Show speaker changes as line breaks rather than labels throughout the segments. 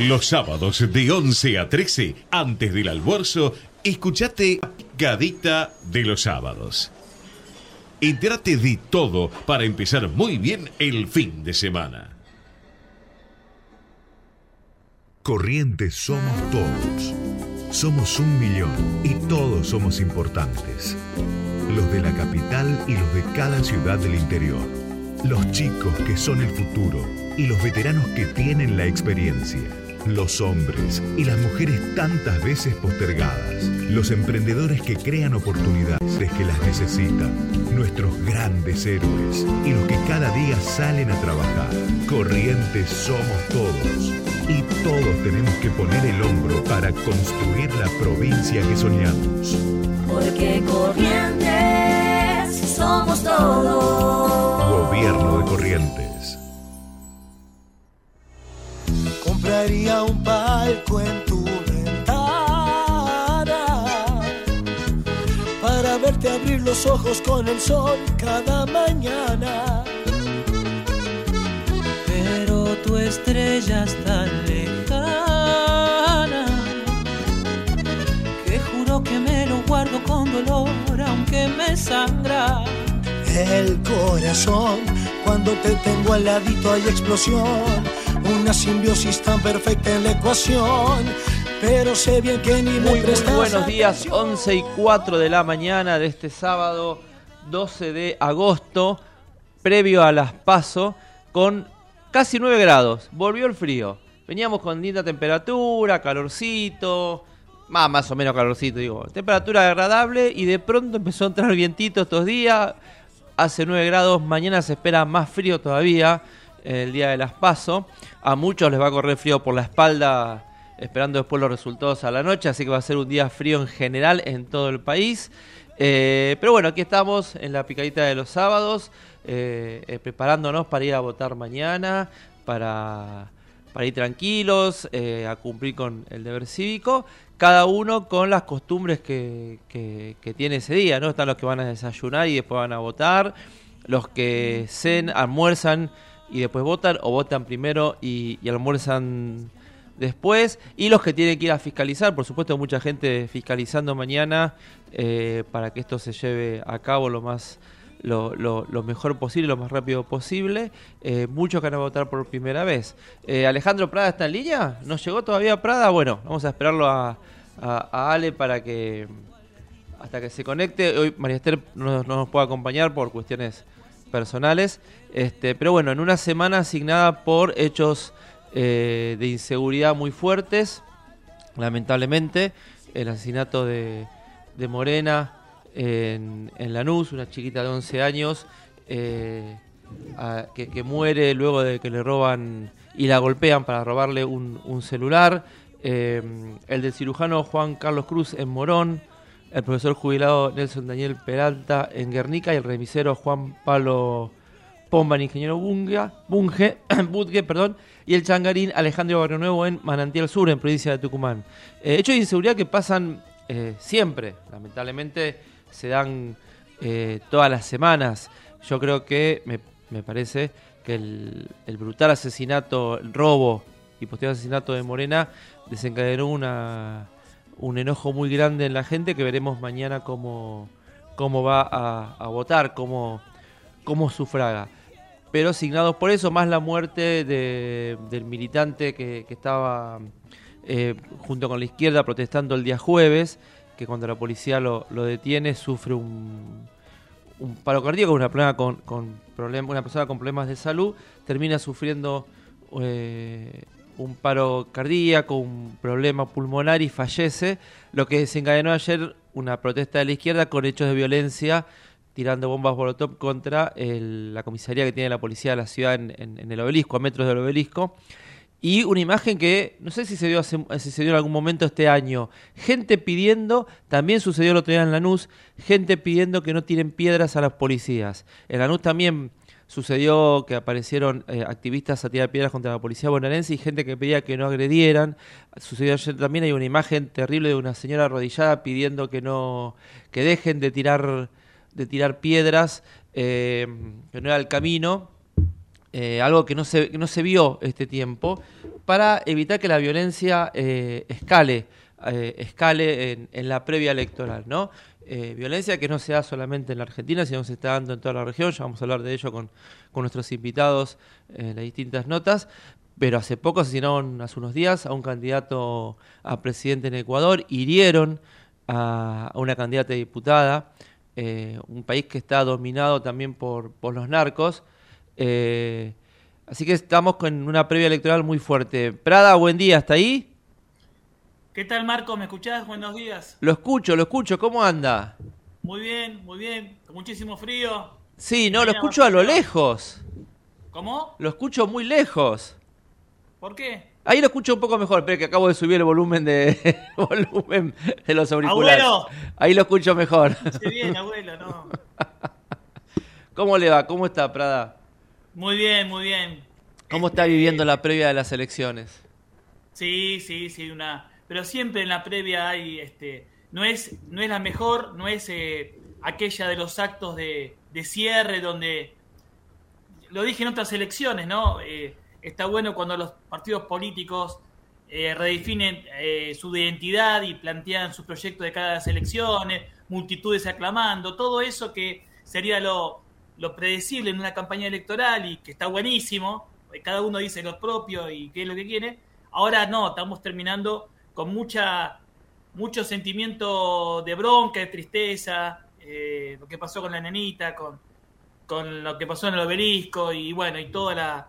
Los sábados de 11 a 13, antes del almuerzo, escuchate Gadita de los sábados. Entérate de todo para empezar muy bien el fin de semana.
Corrientes somos todos. Somos un millón y todos somos importantes. Los de la capital y los de cada ciudad del interior. Los chicos que son el futuro y los veteranos que tienen la experiencia. Los hombres y las mujeres tantas veces postergadas. Los emprendedores que crean oportunidades que las necesitan. Nuestros grandes héroes y los que cada día salen a trabajar. Corrientes somos todos. Y todos tenemos que poner el hombro para construir la provincia que soñamos.
Porque Corrientes somos todos.
Gobierno de Corrientes.
Un palco en tu ventana para verte abrir los ojos con el sol cada mañana.
Pero tu estrella está lejana que juro que me lo guardo con dolor aunque me sangra.
El corazón, cuando te tengo al ladito hay explosión, una simbiosis tan perfecta en la ecuación. Pero sé bien que ni
Muy, muy buenos días, 11 y 4 de la mañana de este sábado 12 de agosto, previo a las PASO, con casi 9 grados. Volvió el frío. Veníamos con linda temperatura, calorcito, más, más o menos calorcito, digo. Temperatura agradable y de pronto empezó a entrar vientito estos días. Hace 9 grados, mañana se espera más frío todavía, el día de las PASO. A muchos les va a correr frío por la espalda esperando después los resultados a la noche, así que va a ser un día frío en general en todo el país. Eh, pero bueno, aquí estamos en la picadita de los sábados, eh, eh, preparándonos para ir a votar mañana, para, para ir tranquilos, a cumplir con el deber cívico, cada uno con las costumbres que, que- que tiene ese día, ¿no? Están los que van a desayunar y después van a votar, los que cen, almuerzan y después votan, o votan primero y, y almuerzan después. Y los que tienen que ir a fiscalizar, por supuesto, mucha gente fiscalizando mañana eh, para que esto se lleve a cabo lo más lo, lo- mejor posible, lo más rápido posible. Eh, muchos que van a votar por primera vez. Eh, Alejandro Prada está en línea. ¿No llegó todavía Prada? Bueno, vamos a esperarlo a, Ale para que hasta que se conecte. Hoy María Esther no nos puede acompañar por cuestiones personales. Este, pero bueno, en una semana asignada por hechos eh, de inseguridad muy fuertes, lamentablemente, el asesinato de, de Morena en, Lanús, una chiquita de 11 años, eh, que, muere luego de que le roban y la golpean para robarle un, un celular. Eh, el del cirujano Juan Carlos Cruz en Morón, el profesor jubilado Nelson Daniel Peralta en Guernica y el remisero Juan Pablo Pomba, el ingeniero Bunga, Bunge, Budge, perdón, y el changarín Alejandro Barrio Nuevo en Manantial Sur, en provincia de Tucumán. Eh, hechos de inseguridad que pasan eh, siempre, lamentablemente se dan eh, todas las semanas. Yo creo que me, me parece que el, brutal asesinato, el robo y posterior asesinato de Morena desencadenó una, un enojo muy grande en la gente que veremos mañana cómo, cómo va a, a votar, cómo, cómo sufraga. Pero asignados. Por eso, más la muerte de- del militante que, estaba eh, junto con la izquierda protestando el día jueves, que cuando la policía lo, detiene sufre un, un paro cardíaco, una, con, con una persona con problemas de salud termina sufriendo eh, un paro cardíaco, un problema pulmonar y fallece, lo que desencadenó ayer una protesta de la izquierda con hechos de violencia tirando bombas molotov contra el- la comisaría que tiene la policía de la ciudad en, el obelisco, a metros del obelisco. Y una imagen que no sé si se, dio hace- se dio en algún momento este año. Gente pidiendo, también sucedió el otro día en Lanús, gente pidiendo que no tiren piedras a las policías. En Lanús también sucedió que aparecieron eh, activistas a tirar piedras contra la policía bonaerense y gente que pedía que no agredieran. Sucedió ayer también, hay una imagen terrible de una señora arrodillada pidiendo que no que dejen de tirar de tirar piedras, eh, que no era el camino. eh, algo que no, se, no se vio este tiempo, para evitar que la violencia eh, escale, eh, escale en, la previa electoral, ¿no? Violencia que no se da solamente en la Argentina, sino que se está dando en toda la región. Ya vamos a hablar de ello con, con nuestros invitados en las distintas notas. Pero hace poco asesinaron, hace unos días, a un candidato a presidente en Ecuador, hirieron a, a una candidata a diputada, eh, un país que está dominado también por, por los narcos. Eh, así que estamos con una previa electoral muy fuerte. Prada, buen día, ¿hasta ahí?
¿Qué tal, Marco? ¿Me escuchás? Buenos días.
Lo escucho, lo escucho, ¿cómo anda?
Muy bien, muy bien. Con muchísimo frío.
Sí, no, lo escucho a lo lejos.
¿Cómo?
Lo escucho muy lejos.
¿Por qué?
Ahí lo escucho un poco mejor, pero que acabo de subir el volumen de el volumen de los auriculares.
Abuelo.
Ahí lo escucho mejor.
Escuche bien, abuelo, no.
¿Cómo le va? ¿Cómo está, Prada?
Muy bien, muy bien.
¿Cómo está viviendo la previa de las elecciones?
Sí, sí, sí, una. Pero siempre en la previa hay, este, no es, no es la mejor, no es eh, aquella de los actos de, de cierre donde, lo dije en otras elecciones, ¿no? Eh, está bueno cuando los partidos políticos eh, redefinen eh, su identidad y plantean su proyecto de cada elecciones, multitudes aclamando, todo eso que sería lo, lo predecible en una campaña electoral y que está buenísimo, eh, cada uno dice lo propio y qué es lo que quiere. Ahora no, estamos terminando con mucha mucho sentimiento de bronca, de tristeza, eh, lo que pasó con la nenita, con, con lo que pasó en el obelisco y bueno, y toda la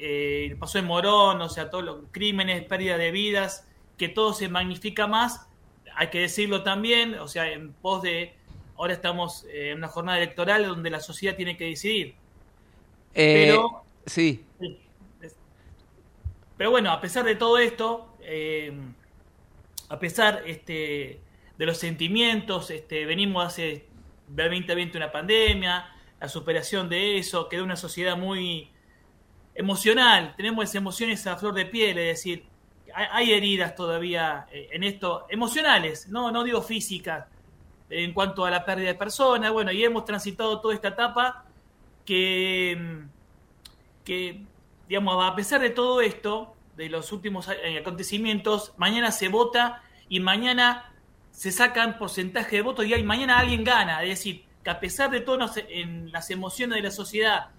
eh, pasó en Morón, o sea, todos los crímenes, pérdida de vidas, que todo se magnifica más, hay que decirlo también, o sea, en pos de ahora estamos eh, en una jornada electoral donde la sociedad tiene que decidir.
Eh,
Pero-
sí,
Pero bueno, a pesar de todo esto, eh, a pesar este, de los sentimientos, este, venimos hace 2020 una pandemia, la superación de eso, quedó una sociedad muy emocional, tenemos esas emociones a flor de piel, es decir, hay, heridas todavía eh, en esto, emocionales, no, no digo físicas, en cuanto a la pérdida de personas, bueno, y hemos transitado toda esta etapa que, mm, que digamos, a pesar de todo esto, de los últimos eh, acontecimientos, mañana se vota y mañana se sacan porcentaje de votos y mañana alguien gana. Es decir, que a pesar de todo en las emociones de la sociedad,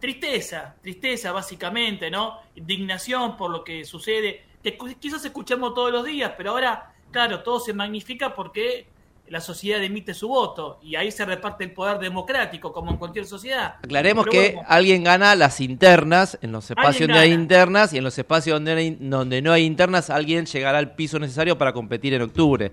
tristeza, tristeza básicamente, ¿no? Indignación por lo que sucede, que quizás escuchamos todos los días, pero ahora, claro, todo se magnifica porque la sociedad emite su voto y ahí se reparte el poder democrático, como en cualquier sociedad.
aclaremos
Pero
que
bueno.
alguien gana las internas, en los espacios donde hay internas y en los espacios donde, hay- donde no hay internas, alguien llegará al piso necesario para competir en octubre.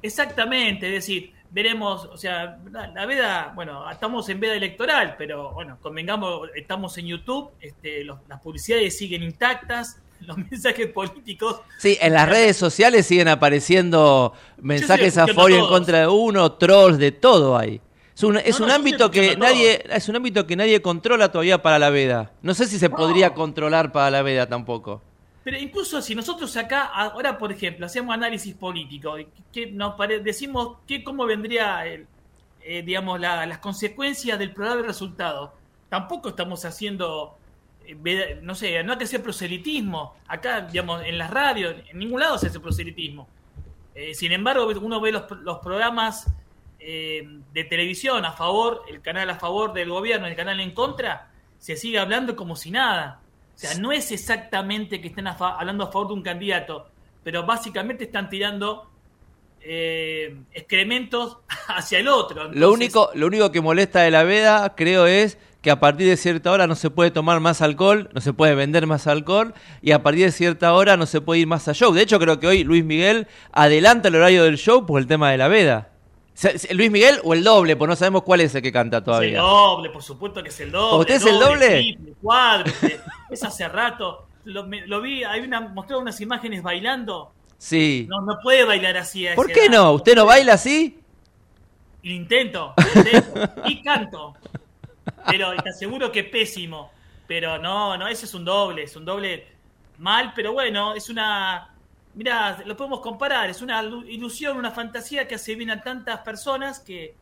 Exactamente, es decir, veremos, o sea, la, la veda, bueno, estamos en veda electoral, pero bueno, convengamos, estamos en YouTube, este, los- las publicidades siguen intactas, los mensajes políticos,
Sí, en las redes sociales siguen apareciendo mensajes a favor y en contra de uno, trolls, de todo hay. Es un, es
No,
un
no,
ámbito que nadie, es un ámbito que nadie controla todavía para la veda. No sé si se podría controlar para la veda tampoco.
Pero incluso si nosotros acá, ahora por ejemplo, hacemos análisis político, que nos pare- decimos que cómo vendría, eh, digamos, la- las consecuencias del probable resultado, tampoco estamos haciendo eh, no sé, no hay que hacer proselitismo. Acá, digamos, en las radios, en ningún lado se hace proselitismo. Eh, sin embargo, uno ve los, los programas eh, de televisión a favor, el canal a favor del gobierno, el canal en contra, se sigue hablando como si nada. O sea, no es exactamente que estén a hablando a favor de un candidato, pero básicamente están tirando eh, excrementos hacia el otro.
Lo único, lo único que molesta de la veda, creo, es que a partir de cierta hora no se puede tomar más alcohol, no se puede vender más alcohol, y a partir de cierta hora no se puede ir más a show. De hecho, creo que hoy Luis Miguel adelanta el horario del show por el tema de la veda. Luis Miguel o el doble, pues no sabemos cuál es el que canta
Es el
todavía.
doble, por supuesto que es el doble.
¿Usted es el doble?
triple, cuádruple. es hace rato. Lo, me- lo vi, hay una, unas imágenes bailando.
Sí.
No, no puede bailar así. a
¿Por qué
edad.
no? ¿Usted no baila así?
Intento, intento. y canto. Pero te aseguro que pésimo. Pero no, no, ese es un doble, es un doble mal, pero bueno, es una. Mira, lo podemos comparar, es una ilu- ilusión, una fantasía que hace bien a tantas personas que.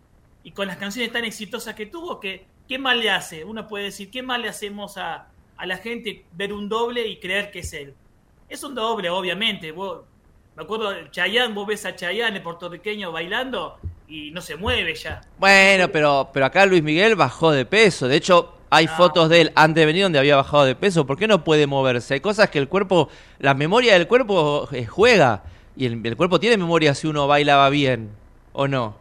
Y con las canciones tan exitosas que tuvo, que ¿qué mal le hace? Uno puede decir, ¿qué mal le hacemos a, a la gente ver un doble y creer que es él? Es un doble, obviamente. Vos, me acuerdo, Chayanne, vos ves a Chayanne, el puertorriqueño, bailando y no se mueve ya.
Bueno, pero, pero acá Luis Miguel bajó de peso. De hecho, hay fotos de él antes de venir donde había bajado de peso. ¿Por qué no puede moverse? Hay cosas que el cuerpo, la memoria del cuerpo eh, juega. Y el, el cuerpo tiene memoria si uno bailaba bien o no.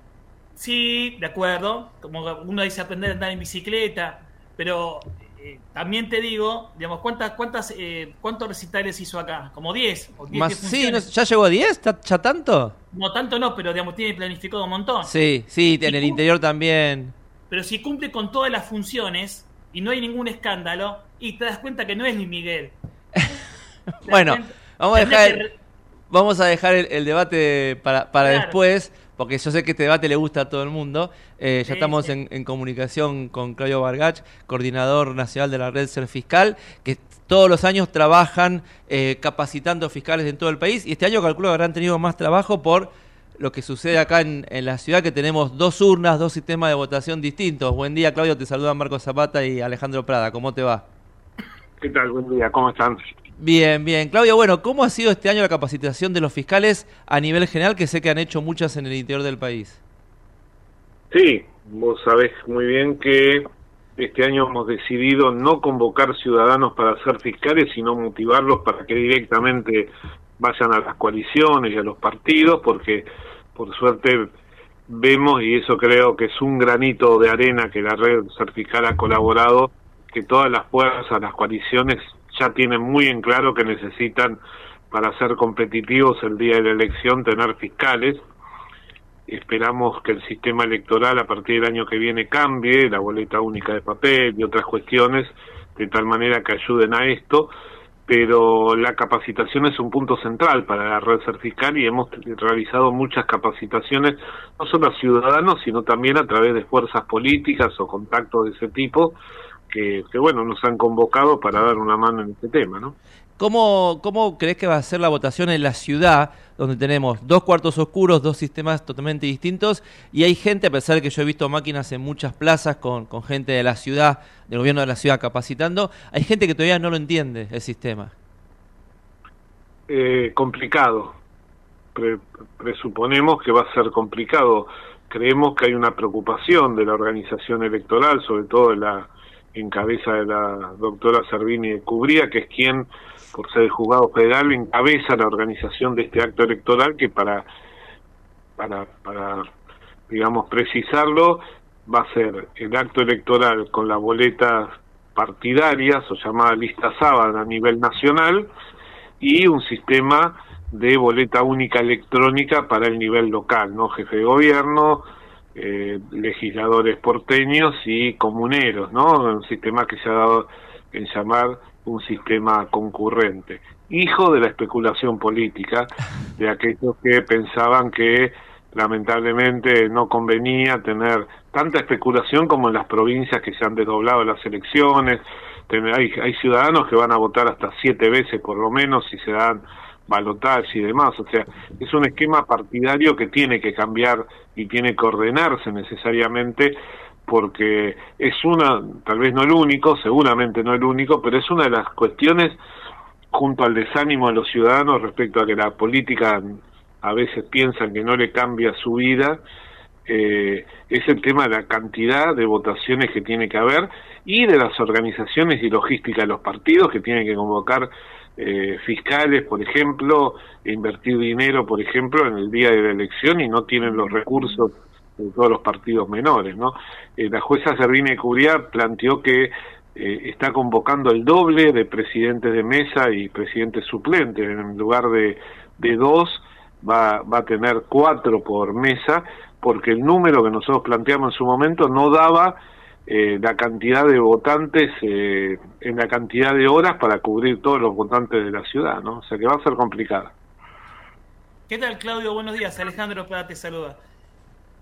Sí, de acuerdo. Como uno dice aprender a andar en bicicleta, pero eh, también te digo, digamos, ¿cuántas, cuántas, eh, ¿cuántos recitales hizo acá? Como 10 o 10
Más,
diez
sí, no-. ¿ya llegó a 10? ¿Ya, tanto?
No tanto no, pero digamos, tiene planificado un montón.
Sí, sí, en
¿Y
el interior también.
Pero si cumple con todas las funciones y no hay ningún escándalo, y te das cuenta que no es Luis Miguel.
Bueno,
cuenta-
vamos a dejar el- Vamos a dejar el, el debate para, para
Claro.
después, porque yo sé que este debate le gusta a todo el mundo. Eh, ya estamos
sí.
en, en comunicación con Claudio Vargach, coordinador nacional de la red Ser Fiscal, que todos los años trabajan eh, capacitando fiscales en todo el país. Y este año calculo que habrán tenido más trabajo por lo que sucede acá en, en la ciudad, que tenemos dos urnas, dos sistemas de votación distintos. Buen día, Claudio. Te saludan Marco Zapata y Alejandro Prada. ¿Cómo te va?
¿Qué tal? Buen día, ¿cómo están?
Bien, bien. Claudio, bueno, ¿cómo ha sido este año la capacitación de los fiscales a nivel general, que sé que han hecho muchas en el interior del país?
Sí, vos sabés muy bien que este año hemos decidido no convocar ciudadanos para ser fiscales, sino motivarlos para que directamente vayan a las coaliciones y a los partidos, porque por suerte vemos, y eso creo que es un granito de arena que la red Ser Fiscal ha colaborado, que todas las fuerzas, las coaliciones ya tienen muy en claro que necesitan para ser competitivos el día de la elección tener fiscales. Esperamos que el sistema electoral a partir del año que viene cambie, la boleta única de papel y otras cuestiones, de tal manera que ayuden a esto, pero la capacitación es un punto central para la red ser fiscal y hemos realizado muchas capacitaciones, no solo a ciudadanos, sino también a través de fuerzas políticas o contactos de ese tipo, que, que bueno, nos han convocado para dar una mano en este tema, ¿no?
¿Cómo, ¿Cómo crees que va a ser la votación en la ciudad, donde tenemos dos cuartos oscuros, dos sistemas totalmente distintos, y hay gente, a pesar de que yo he visto máquinas en muchas plazas con, con gente de la ciudad, del gobierno de la ciudad capacitando, hay gente que todavía no lo entiende el sistema?
Eh, complicado. Pre- presuponemos que va a ser complicado. Creemos que hay una preocupación de la organización electoral, sobre todo de la en cabeza de la doctora Servini de Cubría, que es quien, por ser el juzgado federal, encabeza la organización de este acto electoral, que para, para, para digamos, precisarlo, va a ser el acto electoral con las boletas partidarias o llamada lista sábana a nivel nacional y un sistema de boleta única electrónica para el nivel local, ¿no? Jefe de gobierno, eh, legisladores porteños y comuneros, ¿no? Un sistema que se ha dado en llamar un sistema concurrente. Hijo de la especulación política de aquellos que pensaban que lamentablemente no convenía tener tanta especulación como en las provincias que se han desdoblado las elecciones. Hay, hay ciudadanos que van a votar hasta siete veces por lo menos si se dan balotaje y demás. O sea, es un esquema partidario que tiene que cambiar y tiene que ordenarse necesariamente porque es una, tal vez no el único, seguramente no el único, pero es una de las cuestiones junto al desánimo de los ciudadanos respecto a que la política a veces piensan que no le cambia su vida, eh, es el tema de la cantidad de votaciones que tiene que haber y de las organizaciones y logística de los partidos que tienen que convocar eh, fiscales, por ejemplo, e invertir dinero, por ejemplo, en el día de la elección y no tienen los recursos de todos los partidos menores, ¿no? Eh, la jueza Servine Curiar planteó que eh, está convocando el doble de presidentes de mesa y presidentes suplentes, en lugar de, de dos, va, va a tener cuatro por mesa, porque el número que nosotros planteamos en su momento no daba eh, la cantidad de votantes eh, en la cantidad de horas para cubrir todos los votantes de la ciudad, ¿no? O sea que va a ser complicado.
¿Qué tal, Claudio? Buenos días. Alejandro Prada te saluda.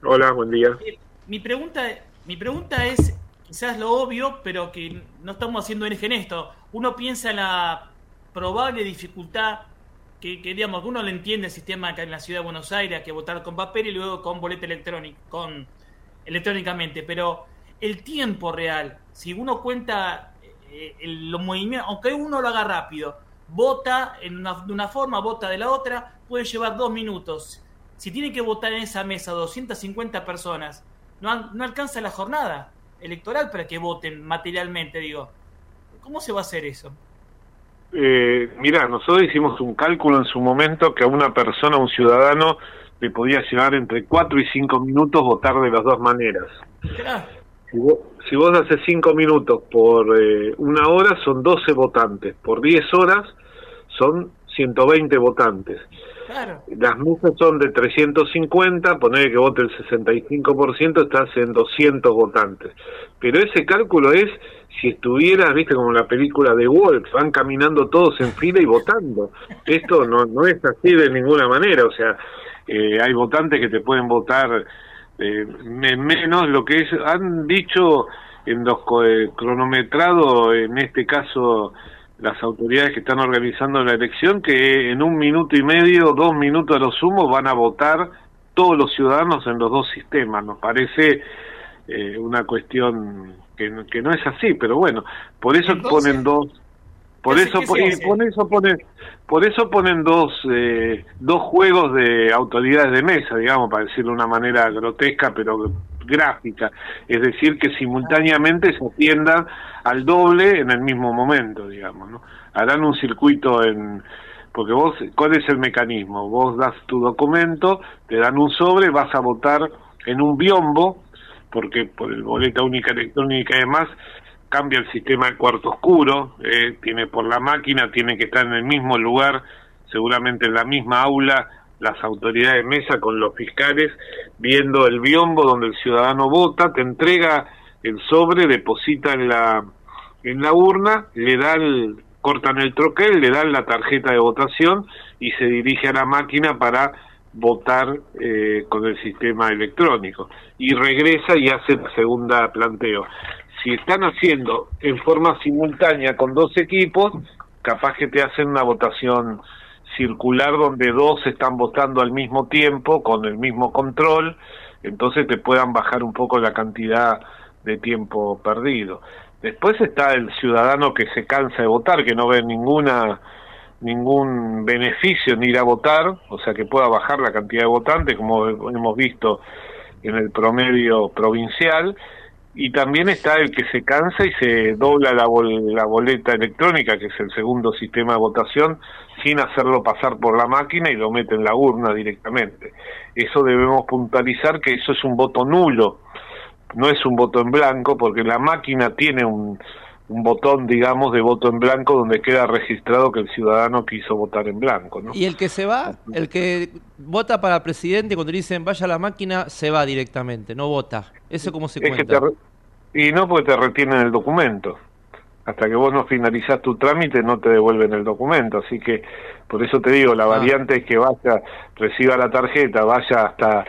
Hola, buen día.
Eh, Mi pregunta, mi pregunta es quizás lo obvio, pero que no estamos haciendo en esto. Uno piensa en la probable dificultad que, que, digamos, uno le entiende el sistema acá en la ciudad de Buenos Aires, que votar con papel y luego con boleta electrónica, con electrónicamente, pero el tiempo real. Si uno cuenta eh, los movimientos, aunque uno lo haga rápido, vota en una, de una forma, vota de la otra, puede llevar dos minutos. Si tiene que votar en esa mesa 250 personas, no, no alcanza la jornada electoral para que voten materialmente, digo. ¿Cómo se va a hacer eso?
Eh, mira, nosotros hicimos un cálculo en su momento que a una persona, a un ciudadano, le podía llevar entre 4 y 5 minutos votar de las dos maneras. Si, vos, haces 5 minutos por eh, una hora, son 12 votantes. Por 10 horas, son 120 votantes. Las mesas son de 350, poner que vote el 65%, estás en 200 votantes. Pero ese cálculo es si estuvieras, viste, como la película de Wolf, van caminando todos en fila y votando. Esto no, no es así de ninguna manera, o sea, eh, hay votantes que te pueden votar eh, menos lo que es, han dicho en los eh, cronometrados, en este caso las autoridades que están organizando la elección, que en un minuto y medio, dos minutos a lo sumo, van a votar todos los ciudadanos en los dos sistemas. Nos parece eh, una cuestión que, que, no es así, pero bueno, por eso ponen dos. Por eso, por, eso ponen, por eso ponen dos, eh, dos juegos de autoridades de mesa, digamos, para decirlo de una manera grotesca, pero gráfica, es decir, que simultáneamente se atiendan al doble en el mismo momento, digamos, ¿no? Harán un circuito en porque vos, ¿cuál es el mecanismo? Vos das tu documento, te dan un sobre, vas a votar en un biombo, porque por el boleta única electrónica y demás cambia el sistema de cuarto oscuro, eh, tiene por la máquina, tiene que estar en el mismo lugar, seguramente en la misma aula, las autoridades de mesa con los fiscales viendo el biombo donde el ciudadano vota, te entrega el sobre, deposita en la en la urna, le dan cortan el troquel, le dan la tarjeta de votación y se dirige a la máquina para votar eh, con el sistema electrónico y regresa y hace segunda planteo. Si están haciendo en forma simultánea con dos equipos, capaz que te hacen una votación circular donde dos están votando al mismo tiempo, con el mismo control, entonces te puedan bajar un poco la cantidad de tiempo perdido. Después está el ciudadano que se cansa de votar, que no ve ninguna ningún beneficio en ir a votar, o sea que pueda bajar la cantidad de votantes, como hemos visto en el promedio provincial, y también está el que se cansa y se dobla la, la boleta electrónica, que es el segundo sistema de votación, sin hacerlo pasar por la máquina y lo mete en la urna directamente. Eso debemos puntualizar que eso es un voto nulo, no es un voto en blanco, porque la máquina tiene un, un botón, digamos, de voto en blanco donde queda registrado que el ciudadano quiso votar en blanco. ¿no?
Y el que se va, el que vota para presidente, cuando le dicen vaya a la máquina, se va directamente, no vota. ¿Eso cómo se cuenta?
y no porque te retienen el documento. Hasta que vos no finalizás tu trámite no te devuelven el documento. Así que por eso te digo, la ah. variante es que vaya, reciba la tarjeta, vaya hasta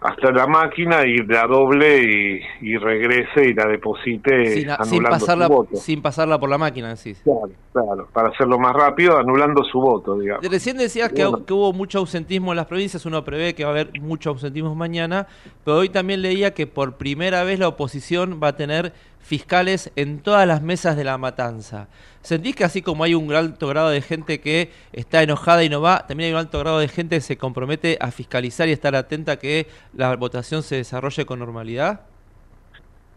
hasta la máquina y la doble y, regrese y la deposite
sin, anulando pasarla, su voto. Sin pasarla por la máquina, decís.
Claro, claro, para hacerlo más rápido, anulando su voto, digamos.
Recién decías que, hubo mucho ausentismo en las provincias, uno prevé que va a haber mucho ausentismo mañana, pero hoy también leía que por primera vez la oposición va a tener fiscales en todas las mesas de la matanza. ¿Sentís que así como hay un alto grado de gente que está enojada y no va, también hay un alto grado de gente que se compromete a fiscalizar y estar atenta a que la votación se desarrolle con normalidad?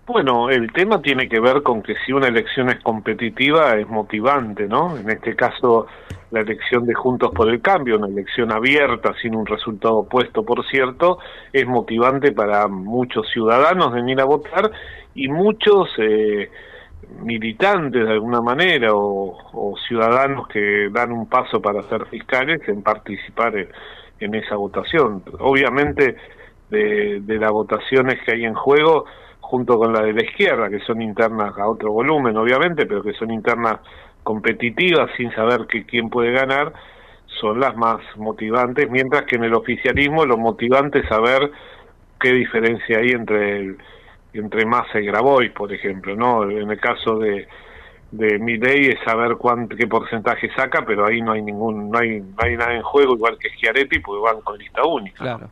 Bueno, el tema tiene que ver con que si una elección es competitiva es motivante, ¿no? En este caso, la elección de Juntos por el Cambio, una elección abierta, sin un resultado opuesto, por cierto, es motivante para muchos ciudadanos venir a votar y muchos eh, militantes de alguna manera o, ciudadanos que dan un paso para ser fiscales en participar en, esa votación. Obviamente de, de las votaciones que hay en juego, junto con la de la izquierda, que son internas a otro volumen, obviamente, pero que son internas competitivas sin saber que, quién puede ganar, son las más motivantes, mientras que en el oficialismo lo motivante es saber qué diferencia hay entre el, entre Massa y Grabois, por ejemplo, ¿no? En el caso de, de ley es saber cuánto, qué porcentaje saca, pero ahí no hay ningún, no hay, no hay nada en juego, igual que Schiaretti, porque van con lista única.
Claro.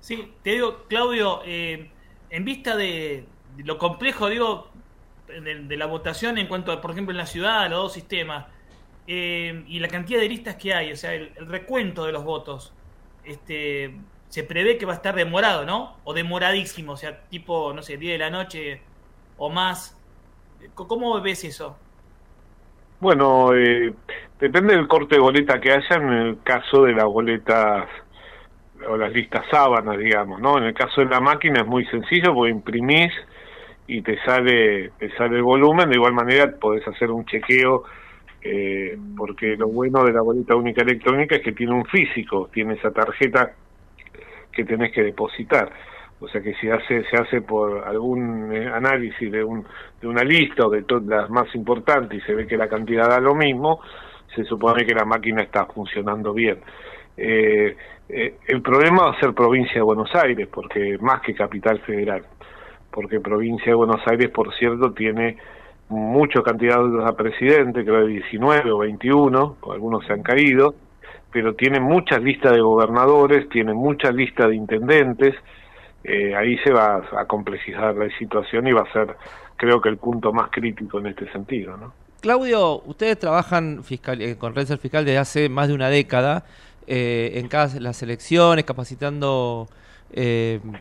Sí, te digo, Claudio, eh, en vista de, lo complejo, digo, de, la votación en cuanto a, por ejemplo, en la ciudad, los dos sistemas, eh, y la cantidad de listas que hay, o sea, el, recuento de los votos, este, se prevé que va a estar demorado, ¿no? O demoradísimo, o sea, tipo, no sé, 10 de la noche o más. ¿Cómo ves eso?
Bueno, eh, depende del corte de boleta que haya en el caso de las boletas o las listas sábanas, digamos, ¿no? En el caso de la máquina es muy sencillo porque imprimís y te sale te sale el volumen, de igual manera podés hacer un chequeo eh, porque lo bueno de la boleta única electrónica es que tiene un físico, tiene esa tarjeta que tenés que depositar. O sea que si hace, se hace por algún eh, análisis de, un, de una lista o de todas las más importantes y se ve que la cantidad da lo mismo, se supone que la máquina está funcionando bien. Eh, eh, el problema va a ser provincia de Buenos Aires, porque más que capital federal, porque provincia de Buenos Aires, por cierto, tiene muchos candidatos a presidente, creo de 19 o 21, algunos se han caído, pero tiene muchas listas de gobernadores, tiene muchas listas de intendentes, eh, ahí se va a complejizar la situación y va a ser, creo que, el punto más crítico en este sentido. ¿no?
Claudio, ustedes trabajan fiscal, eh, con Red Fiscal desde hace más de una década eh, en las elecciones, capacitando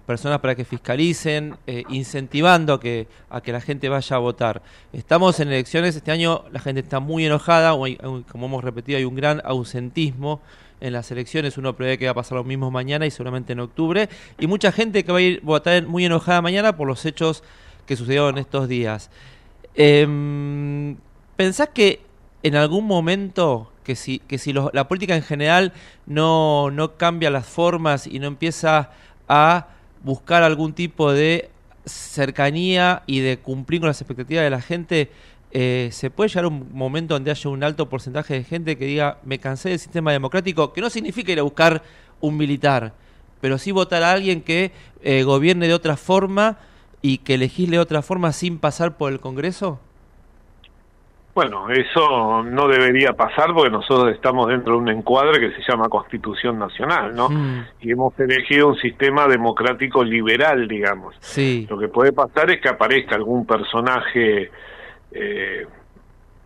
personas para que fiscalicen, incentivando a que, a que la gente vaya a votar. Estamos en elecciones, este año la gente está muy enojada, como hemos repetido, hay un gran ausentismo en las elecciones. Uno prevé que va a pasar lo mismo mañana y seguramente en octubre. Y mucha gente que va a ir a votar muy enojada mañana por los hechos que sucedieron estos días. Eh, ¿Pensás que en algún momento, que si, que si la política en general no, no cambia las formas y no empieza a buscar algún tipo de cercanía y de cumplir con las expectativas de la gente, eh, ¿se puede llegar a un momento donde haya un alto porcentaje de gente que diga, me cansé del sistema democrático, que no significa ir a buscar un militar, pero sí votar a alguien que eh, gobierne de otra forma y que legisle de otra forma sin pasar por el Congreso?
Bueno, eso no debería pasar porque nosotros estamos dentro de un encuadre que se llama Constitución Nacional, ¿no? Mm. Y hemos elegido un sistema democrático liberal, digamos.
Sí.
Lo que puede pasar es que aparezca algún personaje eh,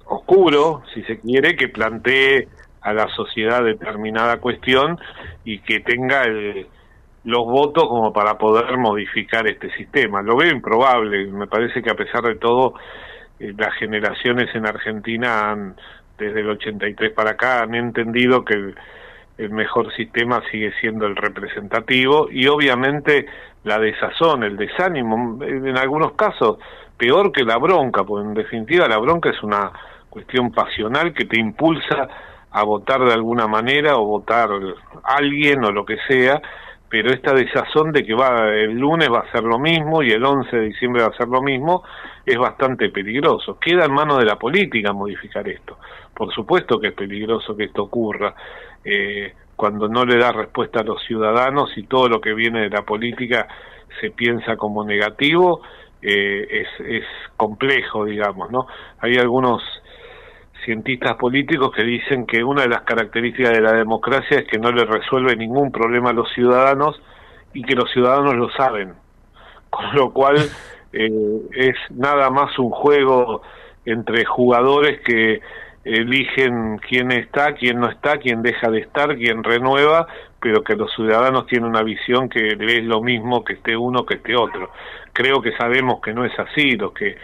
oscuro, si se quiere, que plantee a la sociedad determinada cuestión y que tenga los votos como para poder modificar este sistema. Lo veo improbable, me parece que a pesar de todo, las generaciones en Argentina han, desde el 83 para acá han entendido que el, mejor sistema sigue siendo el representativo y obviamente la desazón, el desánimo, en algunos casos peor que la bronca, porque en definitiva la bronca es una cuestión pasional que te impulsa a votar de alguna manera o votar a alguien o lo que sea, pero esta desazón de que va el lunes va a ser lo mismo y el 11 de diciembre va a ser lo mismo es bastante peligroso. Queda en manos de la política modificar esto. Por supuesto que es peligroso que esto ocurra eh, cuando no le da respuesta a los ciudadanos y todo lo que viene de la política se piensa como negativo eh, es, es complejo, digamos, ¿no? Hay algunos cientistas políticos que dicen que una de las características de la democracia es que no le resuelve ningún problema a los ciudadanos y que los ciudadanos lo saben, con lo cual eh, es nada más un juego entre jugadores que eligen quién está, quién no está, quién deja de estar, quién renueva, pero que los ciudadanos tienen una visión que es lo mismo que esté uno que esté otro. Creo que sabemos que no es así, lo que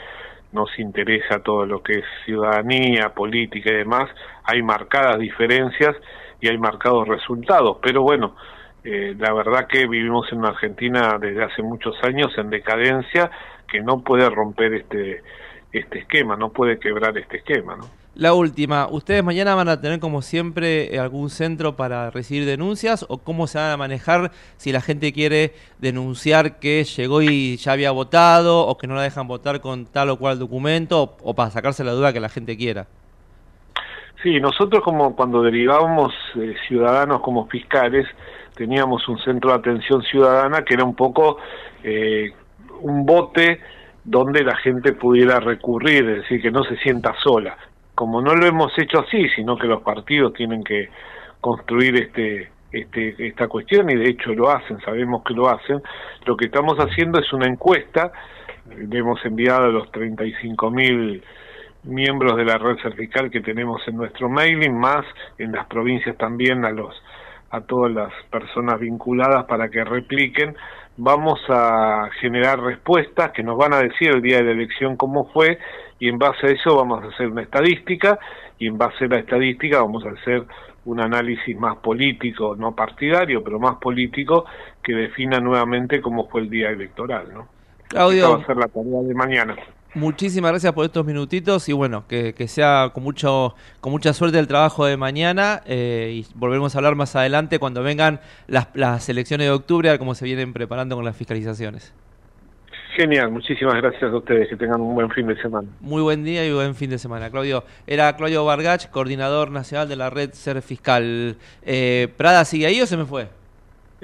nos interesa todo lo que es ciudadanía, política y demás, hay marcadas diferencias y hay marcados resultados, pero bueno, eh, la verdad que vivimos en una Argentina desde hace muchos años en decadencia que no puede romper este este esquema, no puede quebrar este esquema, ¿no?
La última, ¿ustedes mañana van a tener como siempre algún centro para recibir denuncias o cómo se van a manejar si la gente quiere denunciar que llegó y ya había votado o que no la dejan votar con tal o cual documento o, para sacarse la duda que la gente quiera?
Sí, nosotros como cuando derivábamos eh, ciudadanos como fiscales teníamos un centro de atención ciudadana que era un poco eh, un bote donde la gente pudiera recurrir, es decir, que no se sienta sola como no lo hemos hecho así, sino que los partidos tienen que construir este este, esta cuestión y de hecho lo hacen, sabemos que lo hacen. Lo que estamos haciendo es una encuesta, le hemos enviado a los 35 mil miembros de la red cervical que tenemos en nuestro mailing, más en las provincias también a los a todas las personas vinculadas para que repliquen. Vamos a generar respuestas que nos van a decir el día de la elección cómo fue y en base a eso vamos a hacer una estadística y en base a la estadística vamos a hacer un análisis más político, no partidario, pero más político que defina nuevamente cómo fue el día electoral, ¿no?
Claudio,
va a ser la tarea de mañana.
Muchísimas gracias por estos minutitos y bueno, que, sea con mucho con mucha suerte el trabajo de mañana eh, y volveremos a hablar más adelante cuando vengan las, las elecciones de octubre, a ver cómo se vienen preparando con las fiscalizaciones.
Genial, muchísimas gracias a ustedes, que tengan un buen fin de semana.
Muy buen día y buen fin de semana, Claudio. Era Claudio Vargach, coordinador nacional de la red Ser Fiscal. Eh, ¿Prada sigue ahí o se me fue?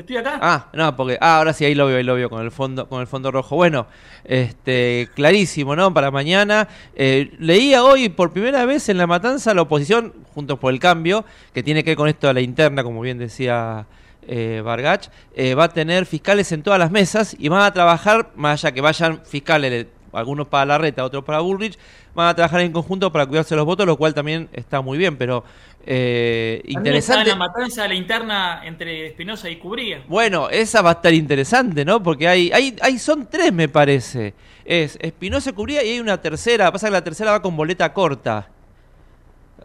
Estoy acá.
Ah, no, porque ah, ahora sí ahí lo veo, ahí lo veo con el fondo, con el fondo rojo. Bueno, este, clarísimo, ¿no? Para mañana. Eh, leía hoy por primera vez en la matanza la oposición, juntos por el cambio, que tiene que ver con esto de la interna, como bien decía eh, Vargach, eh, va a tener fiscales en todas las mesas y van a trabajar, más allá que vayan fiscales, algunos para la reta, otros para Bullrich, van a trabajar en conjunto para cuidarse los votos, lo cual también está muy bien, pero eh, interesante.
la matanza la interna entre Espinosa y Cubría.
Bueno, esa va a estar interesante, ¿no? Porque hay, hay, hay son tres, me parece. Es Espinosa y Cubría y hay una tercera. Pasa que la tercera va con boleta corta.